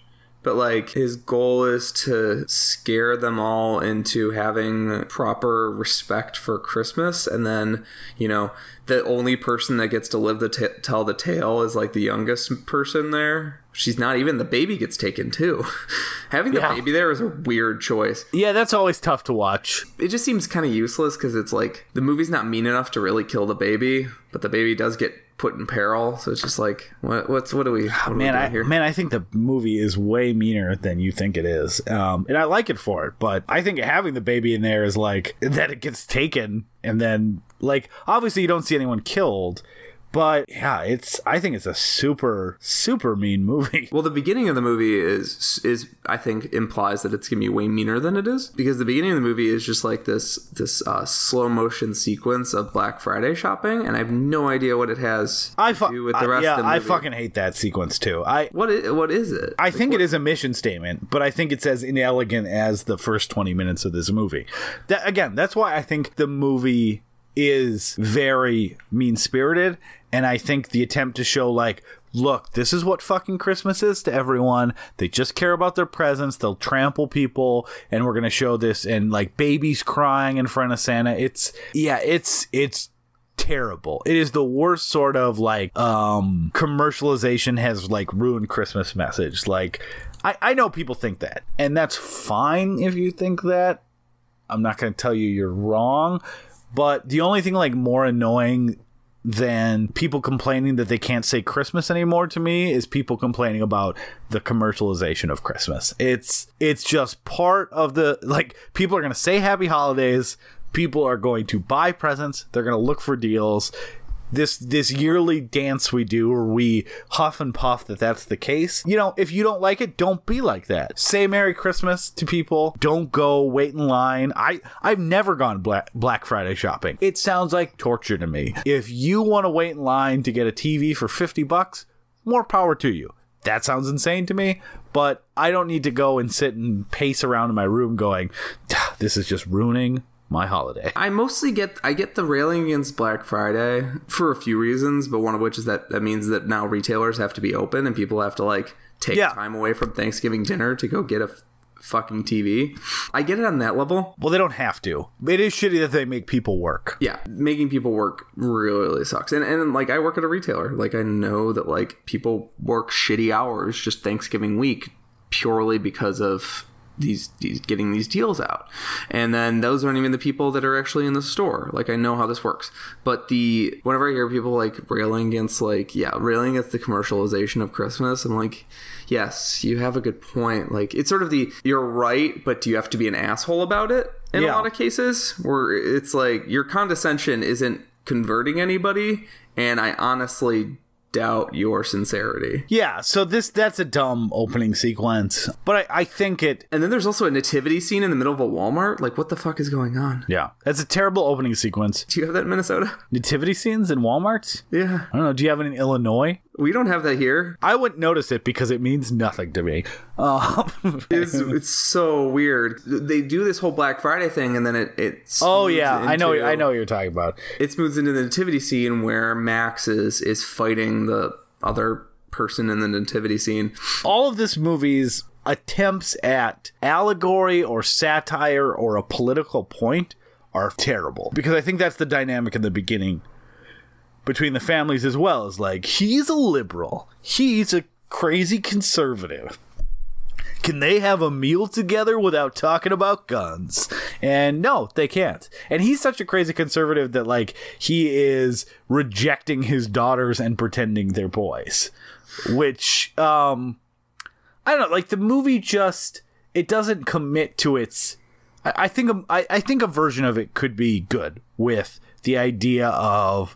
But like his goal is to scare them all into having proper respect for Christmas, and then you know the only person that gets to live the t- tell the tale is like the youngest person there. She's not even the baby gets taken too. Having the Yeah. baby there is a weird choice. yeah, that's always tough to watch. It just seems kind of useless because it's like the movie's not mean enough to really kill the baby, but the baby does get put in peril. So it's just like, what, what's what do we? What we Man, doing I here? man, I think the movie is way meaner than you think it is, um, and I like it for it. But I think having the baby in there is like that it gets taken, and then like obviously you don't see anyone killed, but yeah, it's I think it's a super super mean movie. Well, the beginning of the movie is is I think implies that it's gonna be way meaner than it is because the beginning of the movie is just like this this uh, slow motion sequence of Black Friday shopping, and I have no idea what it has I to fu- do with the I- yeah, of the I fucking hate that sequence too. I what is, what is it? I think it is a mission statement, but I think it's as inelegant as the first 20 minutes of this movie. That again, that's why I think the movie is very mean-spirited and I think the attempt to show like look, this is what fucking Christmas is to everyone. They just care about their presents. They'll trample people and we're going to show this and like babies crying in front of Santa. It's yeah, it's it's terrible. It is the worst sort of like um commercialization has like ruined Christmas message. Like I, I know people think that. And that's fine if you think that. I'm not gonna tell you you're wrong. But the only thing like more annoying than people complaining that they can't say Christmas anymore to me is people complaining about the commercialization of Christmas. It's it's just part of the like people are going to say happy holidays, people are going to buy presents, they're going to look for deals. This this yearly dance we do where we huff and puff that that's the case. You know, if you don't like it, don't be like that. Say Merry Christmas to people. Don't go wait in line. I I've never gone Black Black Friday shopping. It sounds like torture to me. If you want to wait in line to get a TV for 50 bucks, more power to you. That sounds insane to me, but I don't need to go and sit and pace around in my room going, "Ah, this is just ruining my holiday. I mostly get I get the railing against Black Friday for a few reasons, but one of which is that that means that now retailers have to be open and people have to like take Yeah. time away from Thanksgiving dinner to go get a f- fucking TV. I get it on that level. Well, they don't have to. It is shitty that they make people work. Yeah, making people work really, really sucks. And and like I work at a retailer, like I know that like people work shitty hours just Thanksgiving week purely because of these, these getting these deals out. And then those aren't even the people that are actually in the store. Like I know how this works. But the whenever I hear people like railing against like yeah, railing against the commercialization of Christmas, I'm like, yes, you have a good point. Like it's sort of the you're right, but do you have to be an asshole about it? In Yeah. a lot of cases where it's like your condescension isn't converting anybody and i honestly doubt your sincerity Yeah, so this that's a dumb opening sequence, but I, I think it. and then there's also a nativity scene in the middle of a walmart like what the fuck is going on Yeah, that's a terrible opening sequence. do you have that in minnesota Nativity scenes in Walmart. yeah I don't know. Do you have it in Illinois? we don't have that here I wouldn't notice it because it means nothing to me. Um, it's, it's so weird they do this whole black friday thing and then it, it oh yeah, I know. I know what you're talking about. it moves into the nativity scene where max is is fighting the other person in the nativity scene. All of this movie's attempts at allegory or satire or a political point are terrible. Because I think that's the dynamic in the beginning between the families as well is like he's a liberal. He's a crazy conservative can they have a meal together without talking about guns? And no, they can't. And he's such a crazy conservative that like he is rejecting his daughters and pretending they're boys. Which um I don't know, like the movie just it doesn't commit to its I, think I think a version of it could be good with the idea of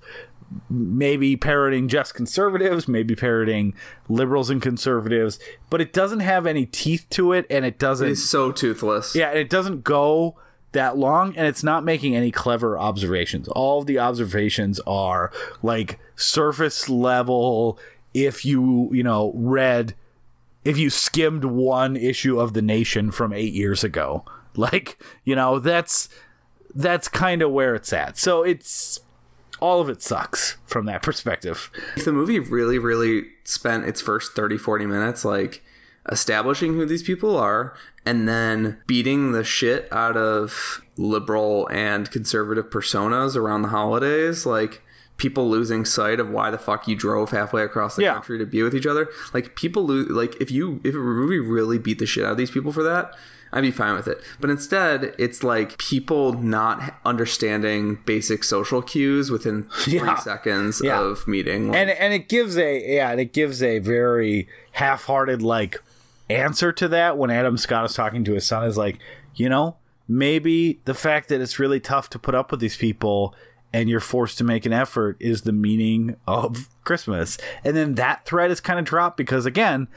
maybe parroting just conservatives, maybe parroting liberals and conservatives, but it doesn't have any teeth to it and it doesn't it's so toothless yeah, and it doesn't go that long and it's not making any clever observations. All of the observations are like surface level if you, you know, read if you skimmed one issue of the nation from 8 years ago. Like, you know, that's that's kind of where it's at. So it's all of it sucks from that perspective. If the movie really, really spent its first 30, 40 minutes like establishing who these people are and then beating the shit out of liberal and conservative personas around the holidays, like people losing sight of why the fuck you drove halfway across the Yeah. country to be with each other. Like people lose like if you if a movie really beat the shit out of these people for that, I'd be fine with it. But instead, it's like people not understanding basic social cues within three Yeah. seconds Yeah. of meeting. Like, and and it gives a yeah, and it gives a very half-hearted like answer to that when Adam Scott is talking to his son is like, you know, maybe the fact that it's really tough to put up with these people and you're forced to make an effort is the meaning of Christmas. And then that thread is kind of dropped because again,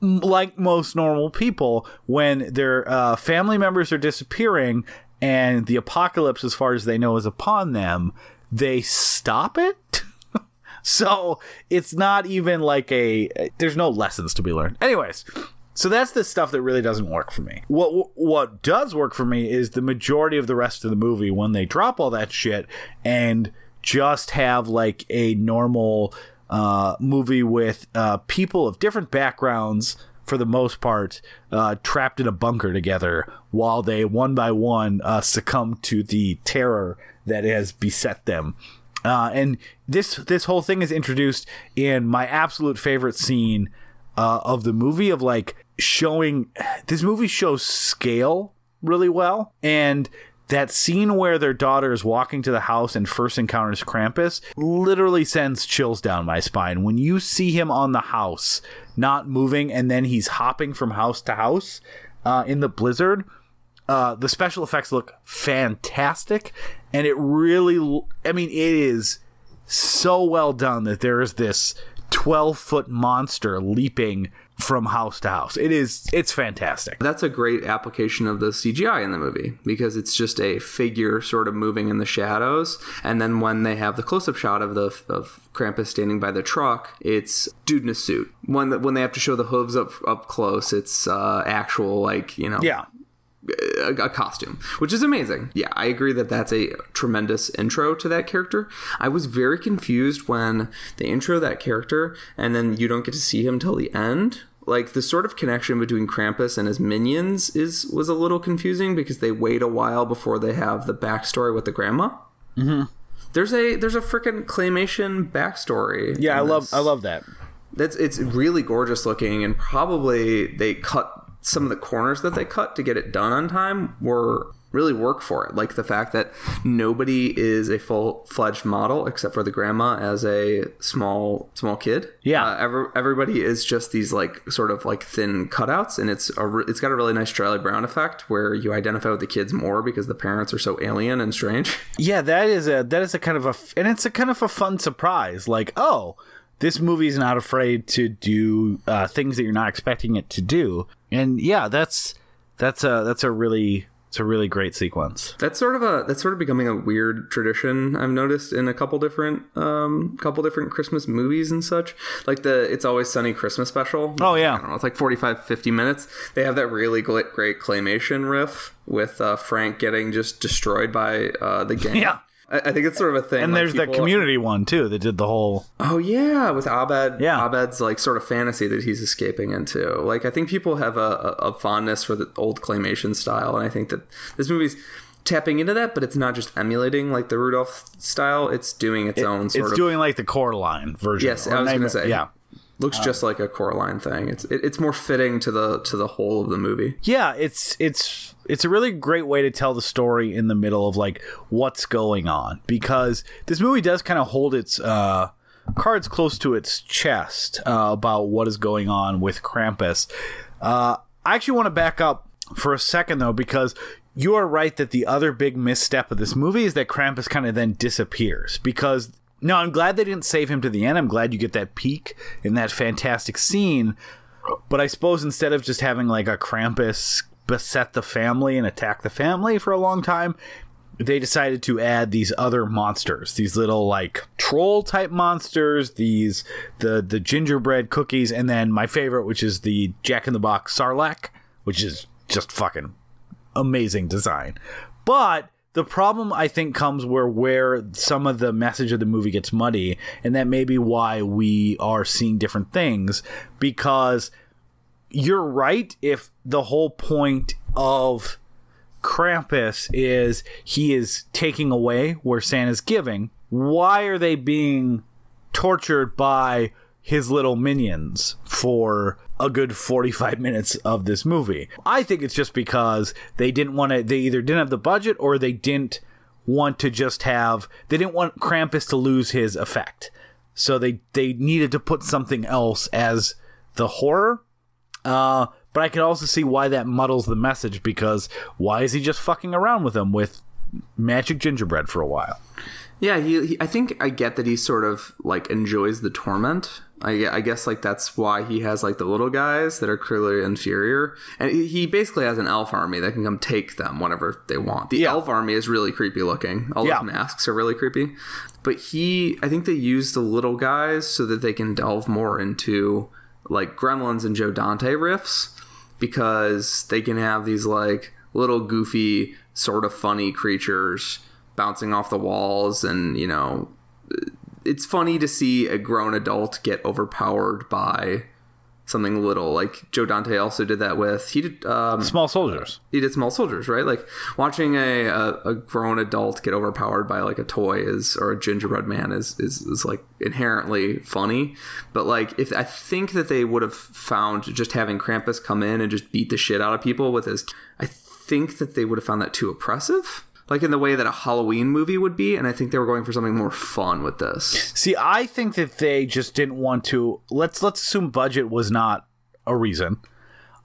like most normal people, when their uh, family members are disappearing and the apocalypse, as far as they know, is upon them, they stop it. so it's not even like a. There's no lessons to be learned. Anyways. So that's the stuff that really doesn't work for me. What what does work for me is the majority of the rest of the movie when they drop all that shit and just have like a normal uh, movie with uh, people of different backgrounds for the most part uh, trapped in a bunker together while they one by one uh, succumb to the terror that has beset them. Uh, and this this whole thing is introduced in my absolute favorite scene uh, of the movie of like showing this movie shows scale really well and that scene where their daughter is walking to the house and first encounters Krampus literally sends chills down my spine. When you see him on the house, not moving, and then he's hopping from house to house uh, in the blizzard, uh, the special effects look fantastic. And it really, I mean, it is so well done that there is this 12 foot monster leaping from house to house. It is, it's fantastic. That's a great application of the CGI in the movie because it's just a figure sort of moving in the shadows, and then when they have the close-up shot of the of Krampus standing by the truck, it's dude in a suit. When when they have to show the hooves up up close, it's uh, actual like you know Yeah. A, a costume, which is amazing. Yeah, I agree that that's a tremendous intro to that character. I was very confused when they intro that character and then you don't get to see him till the end. Like the sort of connection between Krampus and his minions is was a little confusing because they wait a while before they have the backstory with the grandma. Mm-hmm. There's a there's a freaking claymation backstory. Yeah, I love, this. I love that. That's it's really gorgeous looking, and probably they cut some of the corners that they cut to get it done on time were really work for it. Like the fact that nobody is a full fledged model except for the grandma as a small small kid. Yeah. uh, every, everybody is just these like sort of like thin cutouts, and it's a re- it's got a really nice Charlie Brown effect where you identify with the kids more because the parents are so alien and strange. Yeah, that is a that is a kind of a and it's a kind of a fun surprise. Like, oh, this movie's not afraid to do uh, things that you're not expecting it to do. And yeah, that's that's a that's a really it's a really great sequence. That's sort of a that's sort of becoming a weird tradition I've noticed in a couple different um couple different Christmas movies and such. Like the It's Always Sunny Christmas special. Oh, yeah. I don't know, it's like 45 50 minutes. They have that really great claymation riff with uh, Frank getting just destroyed by uh, the gang. Yeah. I, I think it's sort of a thing. And like, there's the community one too that did the whole Oh yeah, with Abed. Yeah. Abed's like sort of fantasy that he's escaping into. Like I think people have a, a, fondness for the old claymation style, and I think that this movie's tapping into that, but it's not just emulating like the Rudolph style. It's doing its own sort it's of. doing like the Coraline version. yes, I was gonna say. yeah. Looks just like a Coraline thing. It's it, it's more fitting to the to the whole of the movie. yeah it's it's it's a really great way to tell the story in the middle of like what's going on because this movie does kind of hold its uh cards close to its chest uh, about what is going on with Krampus. Uh, I actually want to back up for a second though because you are right that the other big misstep of this movie is that Krampus kind of then disappears because no, I'm glad they didn't save him to the end. I'm glad you get that peak in that fantastic scene. But I suppose instead of just having like a Krampus beset the family and attack the family for a long time, they decided to add these other monsters, these little like troll type monsters, these the the gingerbread cookies, and then my favorite, which is the Jack in the Box Sarlacc, which is just fucking amazing design. But the problem I think comes where where some of the message of the movie gets muddy, and that may be why we are seeing different things because you're right if the whole point of Krampus is he is taking away where Santa's giving. Why are they being tortured by his little minions for a good 45 minutes of this movie? I think it's just because they didn't want to, they either didn't have the budget or they didn't want to just have, they didn't want Krampus to lose his effect. So they, they needed to put something else as the horror. Uh, but I can also see why that muddles the message because why is he just fucking around with him with magic gingerbread for a while? Yeah, he, he. I think I get that he sort of like enjoys the torment. I, I guess like that's why he has like the little guys that are clearly inferior, and he basically has an elf army that can come take them whenever they want. The Yeah. elf army is really creepy looking. All Yeah. those masks are really creepy, but he. I think they use the little guys so that they can delve more into like Gremlins and Joe Dante riffs because they can have these like little goofy sort of funny creatures bouncing off the walls and you know it's funny to see a grown adult get overpowered by something little. Like joe dante also did that with he did um, Small soldiers. he did small soldiers right? Like watching a, a, a grown adult get overpowered by like a toy is or a gingerbread man is, is is like inherently funny. But like if i think that they would have found just having krampus come in and just beat the shit out of people with his i think that they would have found that too oppressive like in the way that a halloween movie would be and i think they were going for something more fun with this See, I think that they just didn't want to. Let's let's assume budget was not a reason.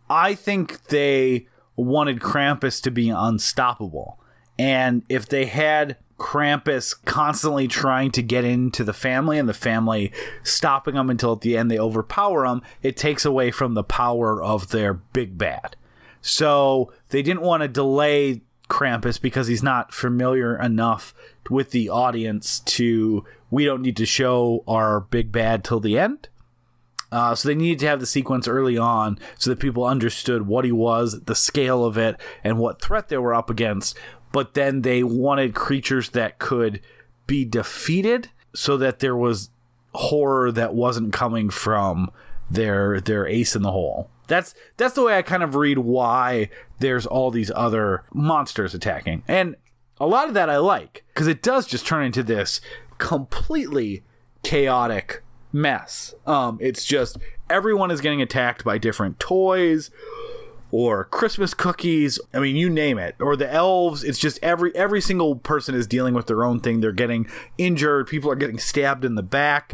I think they wanted Krampus to be unstoppable, and if they had Krampus constantly trying to get into the family and the family stopping them until at the end they overpower them, it takes away from the power of their big bad. So they didn't want to delay Krampus because he's not familiar enough with the audience to. We don't need to show our big bad till the end. Uh, so they needed to have the sequence early on so that people understood what he was, the scale of it, and what threat they were up against. But then they wanted creatures that could be defeated so that there was horror that wasn't coming from their their ace in the hole. That's that's the way I kind of read why there's all these other monsters attacking. And a lot of that I like because it does just turn into this completely chaotic mess. Um, it's just everyone is getting attacked by different toys or Christmas cookies. I mean, you name it. Or the elves. It's just every every single person is dealing with their own thing. They're getting injured. People are getting stabbed in the back.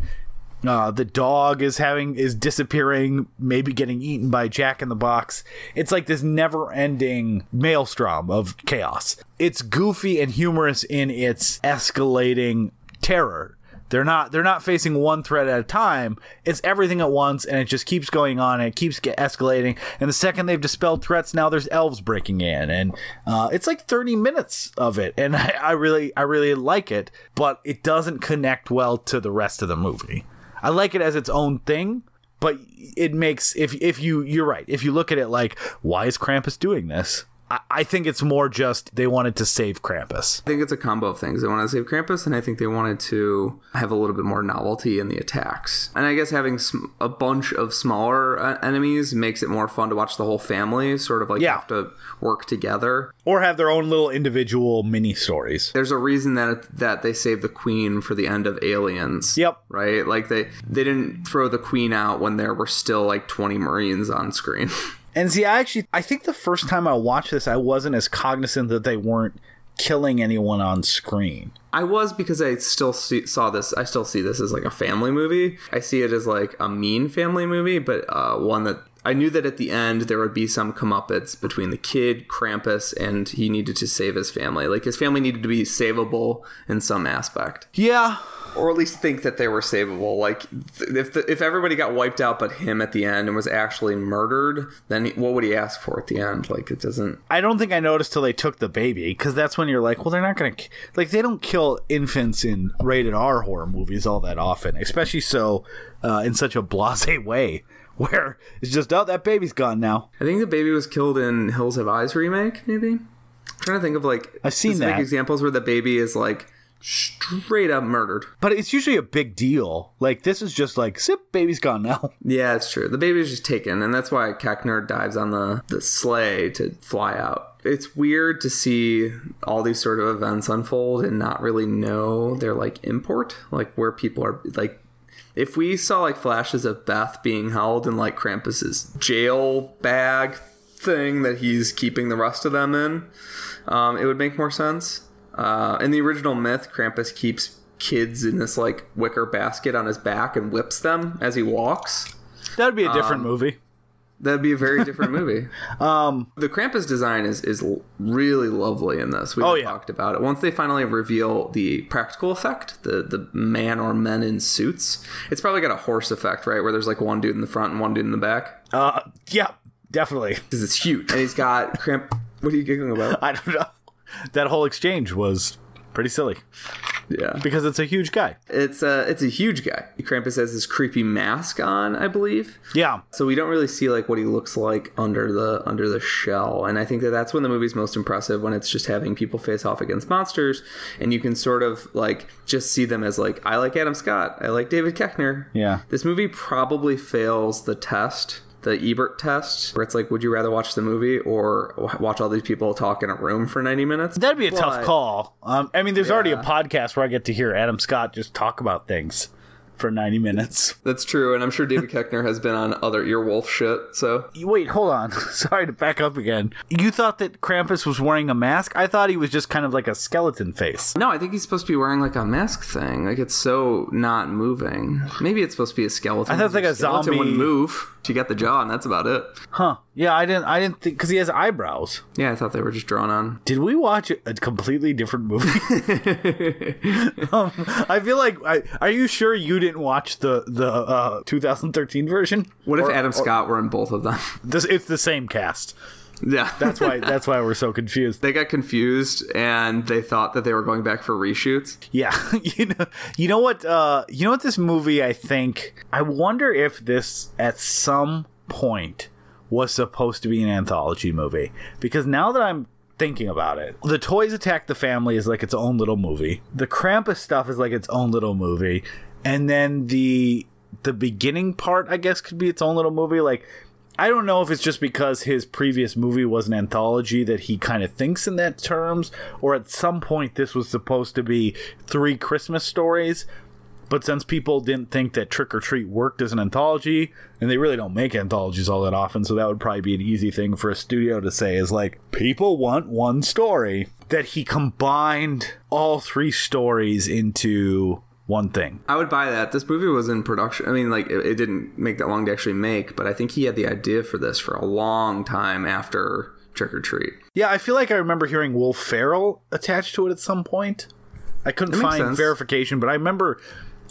Uh, the dog is having is disappearing, maybe getting eaten by Jack in the Box. It's like this never-ending maelstrom of chaos. It's goofy and humorous in its escalating terror. They're not they're not facing one threat at a time. It's everything at once, and it just keeps going on and it keeps get escalating. And the second they've dispelled threats, now there's elves breaking in, and uh, it's like 30 minutes of it, and I, I really I really like it, but it doesn't connect well to the rest of the movie. I like it as its own thing, but it makes if if you you're right if you look at it like why is Krampus doing this? I, I think it's more just they wanted to save Krampus. I think it's a combo of things. They wanted to save Krampus, and I think they wanted to have a little bit more novelty in the attacks. And I guess having sm- a bunch of smaller uh, enemies makes it more fun to watch the whole family sort of like Yeah. have to work together. Or have their own little individual mini stories. There's a reason that that they saved the queen for the end of Aliens. Yep. Right? Like they they didn't throw the queen out when there were still like 20 Marines on screen. And see, I actually, I think the first time I watched this, I wasn't as cognizant that they weren't killing anyone on screen. I was because I still see, saw this. I still see this as like a family movie. I see it as like a mean family movie, but uh, one that I knew that at the end there would be some comeuppance between the kid, Krampus, and he needed to save his family. Like his family needed to be savable in some aspect. Yeah, or at least think that they were savable. Like if the, if everybody got wiped out but him at the end and was actually murdered, then what would he ask for at the end? Like it doesn't. I don't think I noticed till they took the baby because that's when you're like, well, they're not going to like they don't kill infants in rated R horror movies all that often, especially so uh, in such a blasé way where it's just oh that baby's gone now. I think the baby was killed in Hills Have Eyes remake. Maybe I'm trying to think of like I've seen that. examples where the baby is like straight up murdered. But it's usually a big deal. Like this is just like zip, baby's gone now. Yeah, it's true. The baby is just taken, and that's why Koechner dives on the, the sleigh to fly out. It's weird to see all these sort of events unfold and not really know their like import, like where people are like if we saw like flashes of Beth being held in like Krampus's jail bag thing that he's keeping the rest of them in, um, it would make more sense. Uh, in the original myth, Krampus keeps kids in this like wicker basket on his back and whips them as he walks. That would be a different movie. That'd be a very different movie. um, the Krampus design is is really lovely in this. We Oh, yeah. talked about it. Once they finally reveal the practical effect, the the man or men in suits, it's probably got a horse effect, right? Where there's like one dude in the front and one dude in the back Uh, yeah, definitely. because it's huge, and he's got cramp. What are you giggling about? I don't know. That whole exchange was pretty silly Yeah, because it's a huge guy. it's a it's a huge guy. Krampus has this creepy mask on, I believe. Yeah, So we don't really see like what he looks like under the under the shell, and I think that that's when the movie's most impressive when it's just having people face off against monsters, and you can sort of like just see them as like I like Adam Scott, I like David Koechner. Yeah. this movie probably fails the test. The Ebert test, where it's like, would you rather watch the movie or watch all these people talk in a room for 90 minutes? that'd be a tough call. Um, I mean, there's already a podcast where I get to hear Adam Scott just talk about things for 90 minutes. That's true, and I'm sure David Koechner has been on other Earwolf shit, so Wait, hold on. Sorry to back up again. You thought that Krampus was wearing a mask? I thought he was just kind of like a skeleton face. No, I think he's supposed to be wearing like a mask thing. Like it's so not moving. Maybe it's supposed to be a skeleton. I thought it's like a skeleton zombie- wouldn't move. You got the jaw, and that's about it. Huh. Yeah, I didn't I didn't think cuz he has eyebrows. Yeah, I thought they were just drawn on. Did we watch a completely different movie? um, I feel like I, are you sure you didn't watch the the uh, 2013 version? What if Or- Adam or- Scott were in both of them? This it's the same cast. Yeah, That's why that's why we're so confused. they got confused and they thought that they were going back for reshoots. Yeah, you know, you know what? Uh, you know what? This movie, I think, I wonder if this at some point was supposed to be an anthology movie because now that I'm thinking about it, the Toys Attack the Family is like its own little movie. The Krampus stuff is like its own little movie, and then the the beginning part, I guess, could be its own little movie. Like. I don't know if it's just because his previous movie was an anthology that he kind of thinks in that terms, or at some point this was supposed to be three Christmas stories. But since people didn't think that Trick 'r Treat worked as an anthology, and they really don't make anthologies all that often, so that would probably be an easy thing for a studio to say is like, people want one story. That he combined all three stories into one thing. I would buy that. This movie was in production. I mean, like it, it didn't make that long to actually make, but I think he had the idea for this for a long time after Trick 'r Treat. Yeah, I feel like I remember hearing Will Ferrell attached to it at some point. I couldn't find sense. verification, but I remember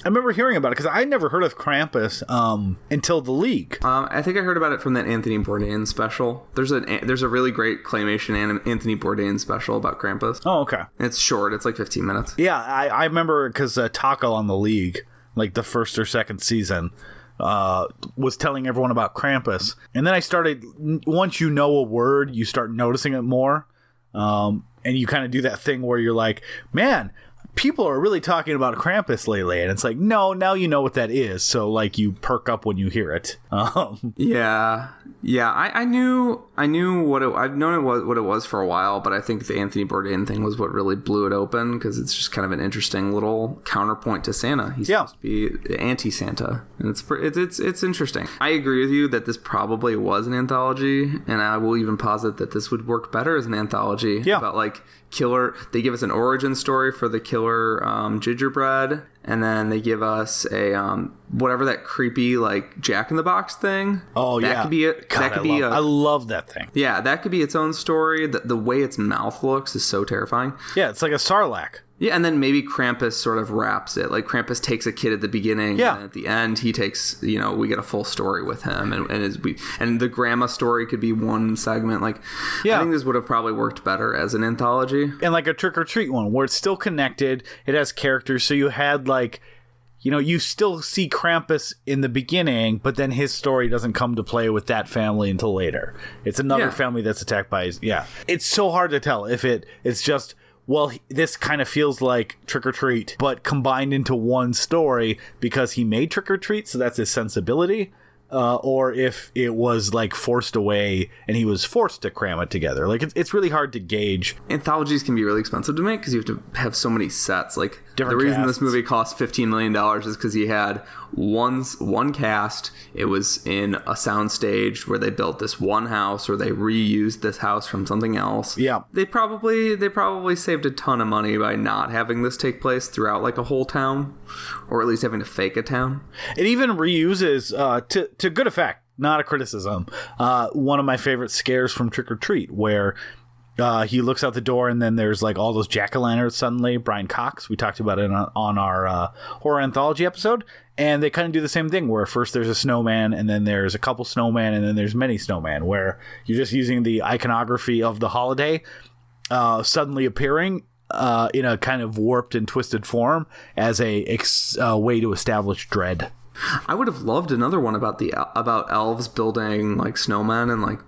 I remember hearing about it because I never heard of Krampus um, until the League. Um, I think I heard about it from that Anthony Bourdain special. There's a there's a really great claymation Anthony Bourdain special about Krampus. Oh, okay. It's short. It's like 15 minutes. Yeah, I, I remember because uh, Taco on the League, like the first or second season, uh, was telling everyone about Krampus, and then I started. Once you know a word, you start noticing it more, um, and you kind of do that thing where you're like, man. People are really talking about Krampus lately, and it's like, no, now you know what that is. So, like, you perk up when you hear it. Um, Yeah, yeah. I, I knew I knew what it. I've known it was what it was for a while, but I think the Anthony Bourdain thing was what really blew it open because it's just kind of an interesting little counterpoint to Santa. He's Yeah. supposed to be anti-Santa, and it's it's it's it's interesting. I agree with you that this probably was an anthology, and I will even posit that this would work better as an anthology. Yeah. about like killer. They give us an origin story for the killer um, gingerbread, and then they give us a um, whatever that creepy like Jack in the Box thing. oh yeah. that yeah, could be a, God, that could I be love, a I love that thing. yeah, that could be its own story. The, the way its mouth looks is so terrifying. Yeah, it's like a sarlacc. Yeah, and then maybe Krampus sort of wraps it. Like Krampus takes a kid at the beginning, Yeah. and at the end he takes you know we get a full story with him, and and, we, and the grandma story could be one segment. Like, Yeah. I think this would have probably worked better as an anthology. and like a Trick 'r Treat one where it's still connected. It has characters, so you had like, you know, you still see Krampus in the beginning, but then his story doesn't come to play with that family until later. It's another Yeah. family that's attacked by. His, yeah, it's so hard to tell if it. It's just. Well, this kind of feels like Trick 'r Treat, but combined into one story because he made Trick 'r Treat, so that's his sensibility. Uh, or if it was like forced away and he was forced to cram it together. Like it's, it's really hard to gauge Anthologies can be really expensive to make because you have to have so many sets. Like Different the reason casts. this movie cost fifteen million dollars is because he had one one cast. It was in a soundstage where they built this one house, or they reused this house from something else. Yeah. they probably they probably saved a ton of money by not having this take place throughout like a whole town, or at least having to fake a town. It even reuses uh, to to good effect, not a criticism. Uh, one of my favorite scares from Trick 'r Treat, where uh, he looks out the door and then there's like all those jack o' lanterns. Suddenly, Brian Cox. We talked about it on, on our uh, horror anthology episode, and they kind of do the same thing. Where first there's a snowman, and then there's a couple snowman, and then there's many snowman. Where you're just using the iconography of the holiday uh, suddenly appearing uh, in a kind of warped and twisted form as a ex- uh, way to establish dread. I would have loved another one about the about elves building like snowmen and like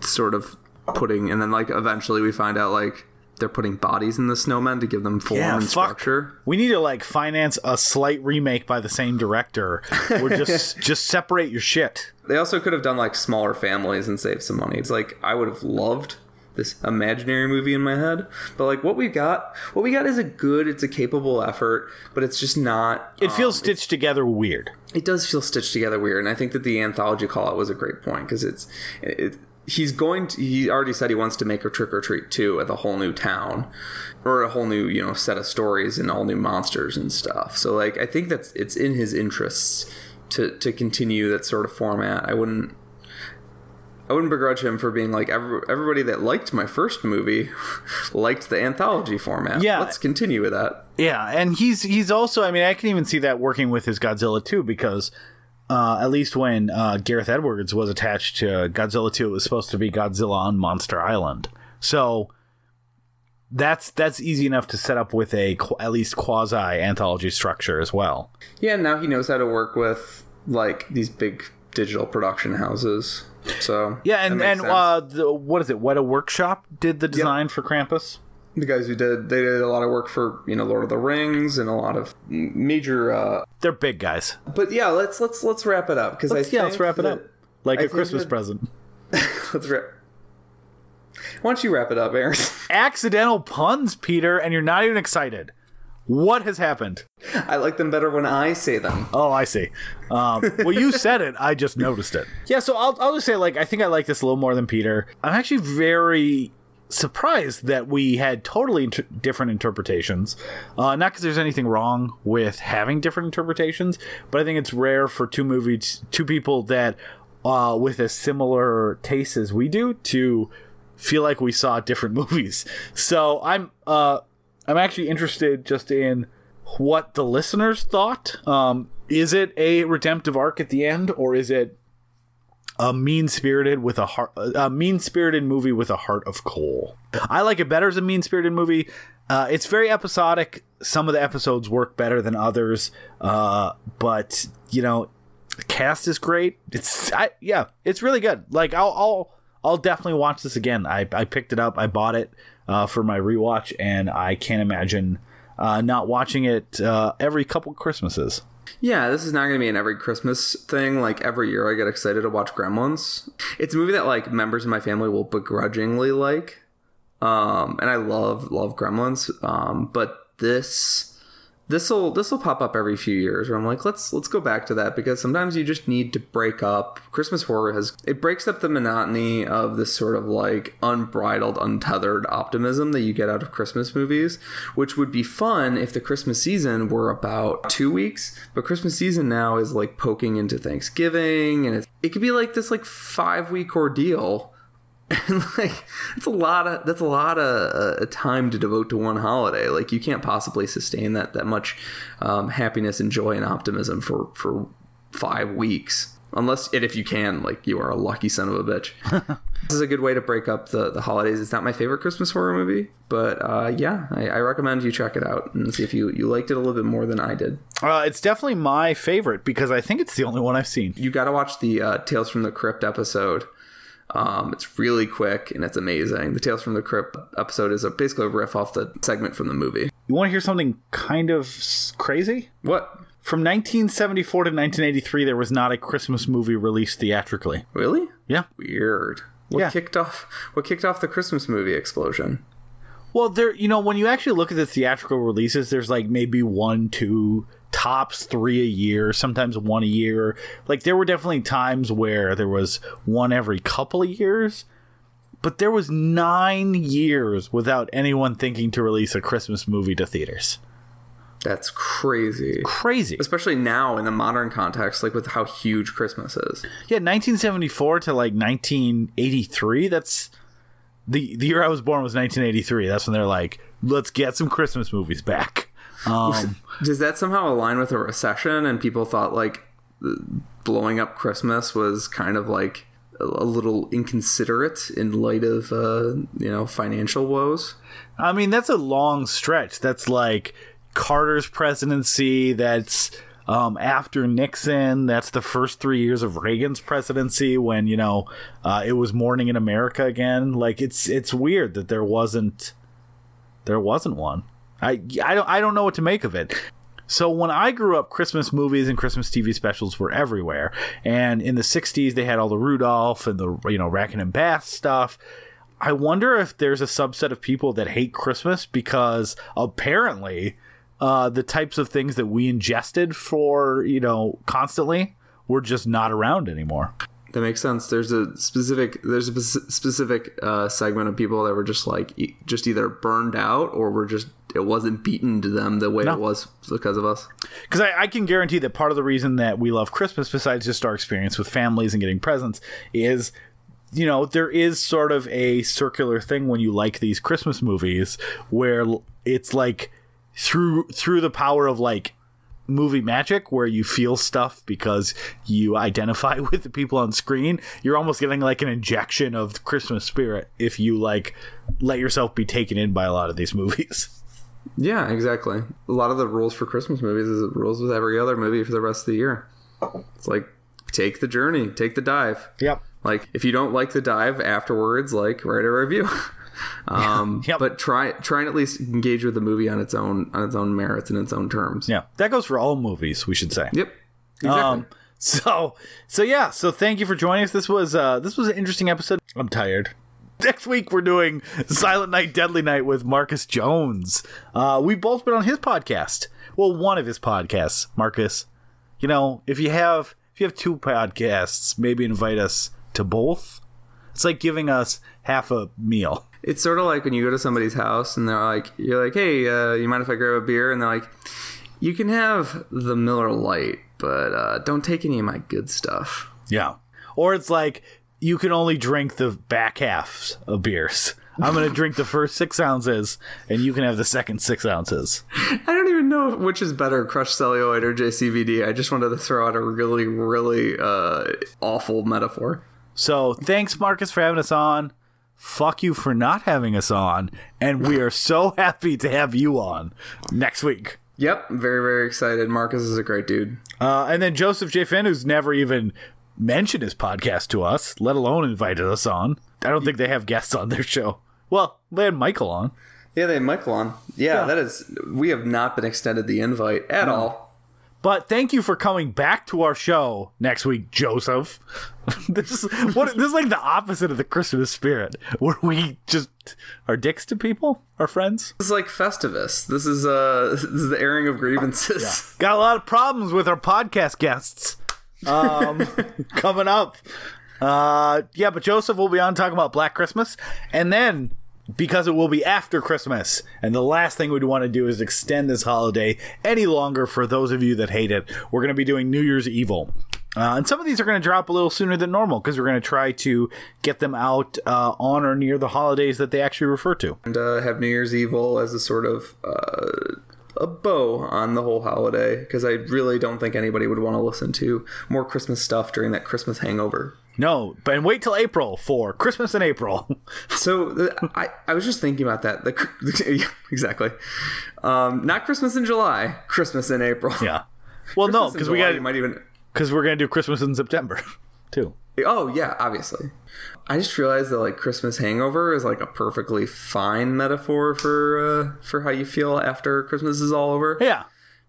sort of putting and then like eventually we find out like they're putting bodies in the snowmen to give them form and structure. We need to like finance a slight remake by the same director, or just just separate your shit. They also could have done like smaller families and saved some money. It's like I would have loved this imaginary movie in my head, but like what we got, what we got is a good, it's a capable effort, but it's just not. It um, feels stitched together weird. it does feel stitched together weird and i think that the anthology call out was a great point because it's it, he's going to he already said he wants to make a Trick 'r Treat too at a whole new town or a whole new you know set of stories and all new monsters and stuff so like i think that's it's in his interests to to continue that sort of format i wouldn't I wouldn't begrudge him for being like every, everybody that liked my first movie liked the anthology format. Yeah. let's continue with that. Yeah, and he's he's also. I mean, I can even see that working with his Godzilla too, because uh, at least when uh, Gareth Edwards was attached to Godzilla two, it was supposed to be Godzilla on Monster Island. So that's that's easy enough to set up with a at least quasi anthology structure as well. Yeah, and now he knows how to work with like these big digital production houses. So Yeah, and and uh, the, what is it? Weta Workshop did the design for Krampus. The guys who did they did a lot of work for you know Lord of the Rings and a lot of major. uh They're big guys. But yeah, let's let's let's wrap it up because I Let's, yeah, let's wrap it up like I a Christmas that- present. Let's wrap. Why don't you wrap it up, Aaron? Accidental puns, Peter, and you're not even excited. What has happened? I like them better when I say them. Oh, I see. Um, well, you said it. I just noticed it. Yeah, so I'll, I'll just say, like, I think I like this a little more than Peter. I'm actually very surprised that we had totally inter- different interpretations. Uh, not because there's anything wrong with having different interpretations, but I think it's rare for two movies, two people that, uh, with as similar tastes as we do, to feel like we saw different movies. So I'm, uh, I'm actually interested just in what the listeners thought. Um, is it a redemptive arc at the end, or is it a mean spirited with a heart, a mean spirited movie with a heart of coal? I like it better as a mean spirited movie. Uh, it's very episodic. Some of the episodes work better than others, uh, but you know, the cast is great. It's I, yeah, it's really good. Like I'll I'll I'll definitely watch this again. I I picked it up. I bought it uh, for my rewatch, and I can't imagine uh, not watching it uh, every couple Christmases. Yeah, this is not going to be an every Christmas thing. Like every year, I get excited to watch Gremlins. It's a movie that like members of my family will begrudgingly like, um, and I love love Gremlins. Um, but this this will this will pop up every few years where I'm like, let's let's go back to that because sometimes you just need to break up. Christmas horror has it breaks up the monotony of this sort of like unbridled, untethered optimism that you get out of Christmas movies, which would be fun if the Christmas season were about two weeks. But Christmas season now is like poking into Thanksgiving, and it could be like this like five week ordeal like it's a lot of that's a lot of uh, time to devote to one holiday. Like you can't possibly sustain that that much um, happiness and joy and optimism for for five weeks. Unless, and if you can, like you are a lucky son of a bitch. this is a good way to break up the, the holidays. It's not my favorite Christmas horror movie, but uh, yeah, I, I recommend you check it out and see if you, you liked it a little bit more than I did. Uh, it's definitely my favorite because I think it's the only one I've seen. You got to watch the uh, Tales from the Crypt episode. Um, it's really quick and it's amazing. The Tales from the Crypt episode is a, basically a riff off the segment from the movie. You want to hear something kind of crazy? What? From 1974 to 1983, there was not a Christmas movie released theatrically. Really? Yeah. Weird. What Yeah. kicked off? What kicked off the Christmas movie explosion? Well, there, you know, when you actually look at the theatrical releases, there's like maybe one, two, tops three a year, sometimes one a year. Like there were definitely times where there was one every couple of years, but there was nine years without anyone thinking to release a Christmas movie to theaters. That's crazy. Crazy. Especially now in the modern context, like with how huge Christmas is. Yeah, 1974 to like 1983. That's the the year I was born was 1983. That's when they're like, let's get some Christmas movies back. Um, Does that somehow align with a recession and people thought like blowing up Christmas was kind of like a little inconsiderate in light of uh, you know financial woes? I mean, that's a long stretch. That's like Carter's presidency. That's um, after Nixon. That's the first three years of Reagan's presidency when you know uh, it was morning in America again. Like it's it's weird that there wasn't there wasn't one. I I don't I don't know what to make of it. So when I grew up, Christmas movies and Christmas TV specials were everywhere. And in the '60s, they had all the Rudolph and the you know Rankin and Bass stuff. I wonder if there's a subset of people that hate Christmas because apparently uh, the types of things that we ingested for you know constantly were just not around anymore. That makes sense. There's a specific there's a specific uh, segment of people that were just like e- just either burned out or were just it wasn't beaten to them the way No. it was because of us. Because I, I can guarantee that part of the reason that we love Christmas, besides just our experience with families and getting presents, is you know there is sort of a circular thing when you like these Christmas movies where it's like through through the power of like movie magic where you feel stuff because you identify with the people on screen you're almost getting like an injection of christmas spirit if you like let yourself be taken in by a lot of these movies Yeah, exactly. A lot of the rules for Christmas movies is the rules with every other movie for the rest of the year. It's like take the journey, take the dive. yep Like if you don't like the dive afterwards, like write a review. um, Yep. But try try and at least engage with the movie on its own on its own merits and its own terms. yeah that goes for all movies we should say Yep. Exactly. Um, so so yeah, so thank you for joining us. This was uh this was an interesting episode. I'm tired. Next week we're doing Silent Night, Deadly Night with Marcus Jones. Uh we've both been on his podcast. Well, one of his podcasts, Marcus. You know, if you have if you have two podcasts, maybe invite us to both. It's like giving us half a meal. It's sort of like when you go to somebody's house and they're like, you're like, hey, uh, you mind if I grab a beer? And they're like, you can have the Miller Lite, but uh, don't take any of my good stuff. Yeah. Or it's like you can only drink the back halves of beers. I'm going to drink the first six ounces, and you can have the second six ounces. I don't even know which is better, crushed celluloid or JCVD. I just wanted to throw out a really, really uh, awful metaphor. So thanks, Marcus, for having us on. Fuck you for not having us on. And we are so happy to have you on next week. Yep, very, very excited. Marcus is a great dude. Uh, and then Joseph J. Finn, who's never even mentioned his podcast to us, let alone invited us on. I don't think they have guests on their show. Well, they had Michael on. Yeah, they had Michael on. Yeah, that is. We have not been extended the invite at all. But thank you for coming back to our show next week, Joseph. this is what this is like the opposite of the Christmas spirit, where we just are dicks to people, our friends. This is like Festivus. This is uh, this is the airing of grievances. Got a lot of problems with our podcast guests um, coming up. Uh, yeah, but Joseph will be on talking about Black Christmas, and then because it will be after Christmas, and the last thing we'd want to do is extend this holiday any longer for those of you that hate it. We're going to be doing New Year's Evil. Uh, and some of these are going to drop a little sooner than normal because we're going to try to get them out uh, on or near the holidays that they actually refer to. and uh, have New Year's Evil as a sort of uh, a bow on the whole holiday because I really don't think anybody would want to listen to more Christmas stuff during that Christmas hangover. No, but wait till April for Christmas in April. So I, I was just thinking about that. The, exactly. Um, not Christmas in July, Christmas in April. yeah. Well, no, Christmas because we got you might even. because we're going to do Christmas in September too. Oh yeah, obviously. I just realized that like Christmas hangover is like a perfectly fine metaphor for uh, for how you feel after Christmas is all over. Yeah.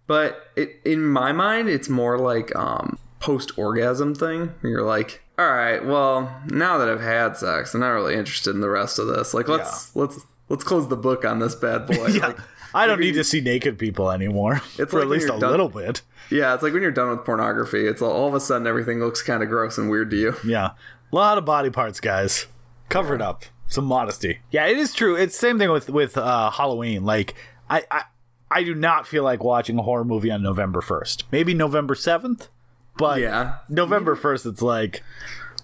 But it, in my mind, it's more like um, post orgasm thing. You're like, all right, well, now that I've had sex, I'm not really interested in the rest of this. Like, let's let's let's close the book on this bad boy. Yeah. Like, I don't need to see naked people anymore. It's for like at least a done- little bit. yeah, it's like when you're done with pornography. It's all, all of a sudden everything looks kind of gross and weird to you. Yeah. A lot of body parts, guys. Cover it up. Some modesty. Yeah, it is true. It's the same thing with with uh, Halloween. Like I, I I do not feel like watching a horror movie on November 1st. Maybe November 7th, but Yeah. November 1st it's like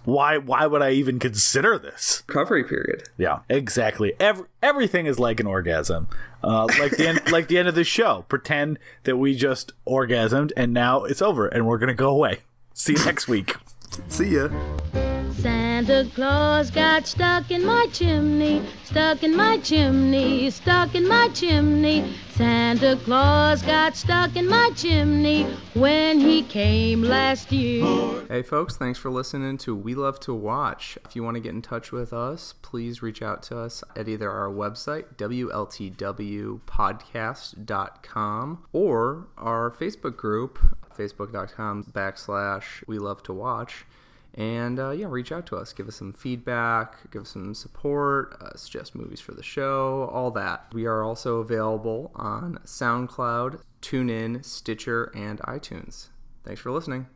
why why would I even consider this? Recovery period. Yeah, exactly. Every, everything is like an orgasm. Uh, like the end, like the end of the show. Pretend that we just orgasmed and now it's over and we're gonna go away. See you next week. See ya. Santa Claus got stuck in my chimney, stuck in my chimney, stuck in my chimney. Santa Claus got stuck in my chimney when he came last year. Hey, folks, thanks for listening to We Love to Watch. If you want to get in touch with us, please reach out to us at either our website, WLTWpodcast.com, or our Facebook group, facebook.com backslash We Love to Watch. And uh, yeah, reach out to us. Give us some feedback, give us some support, uh, suggest movies for the show, all that. We are also available on SoundCloud, TuneIn, Stitcher, and iTunes. Thanks for listening.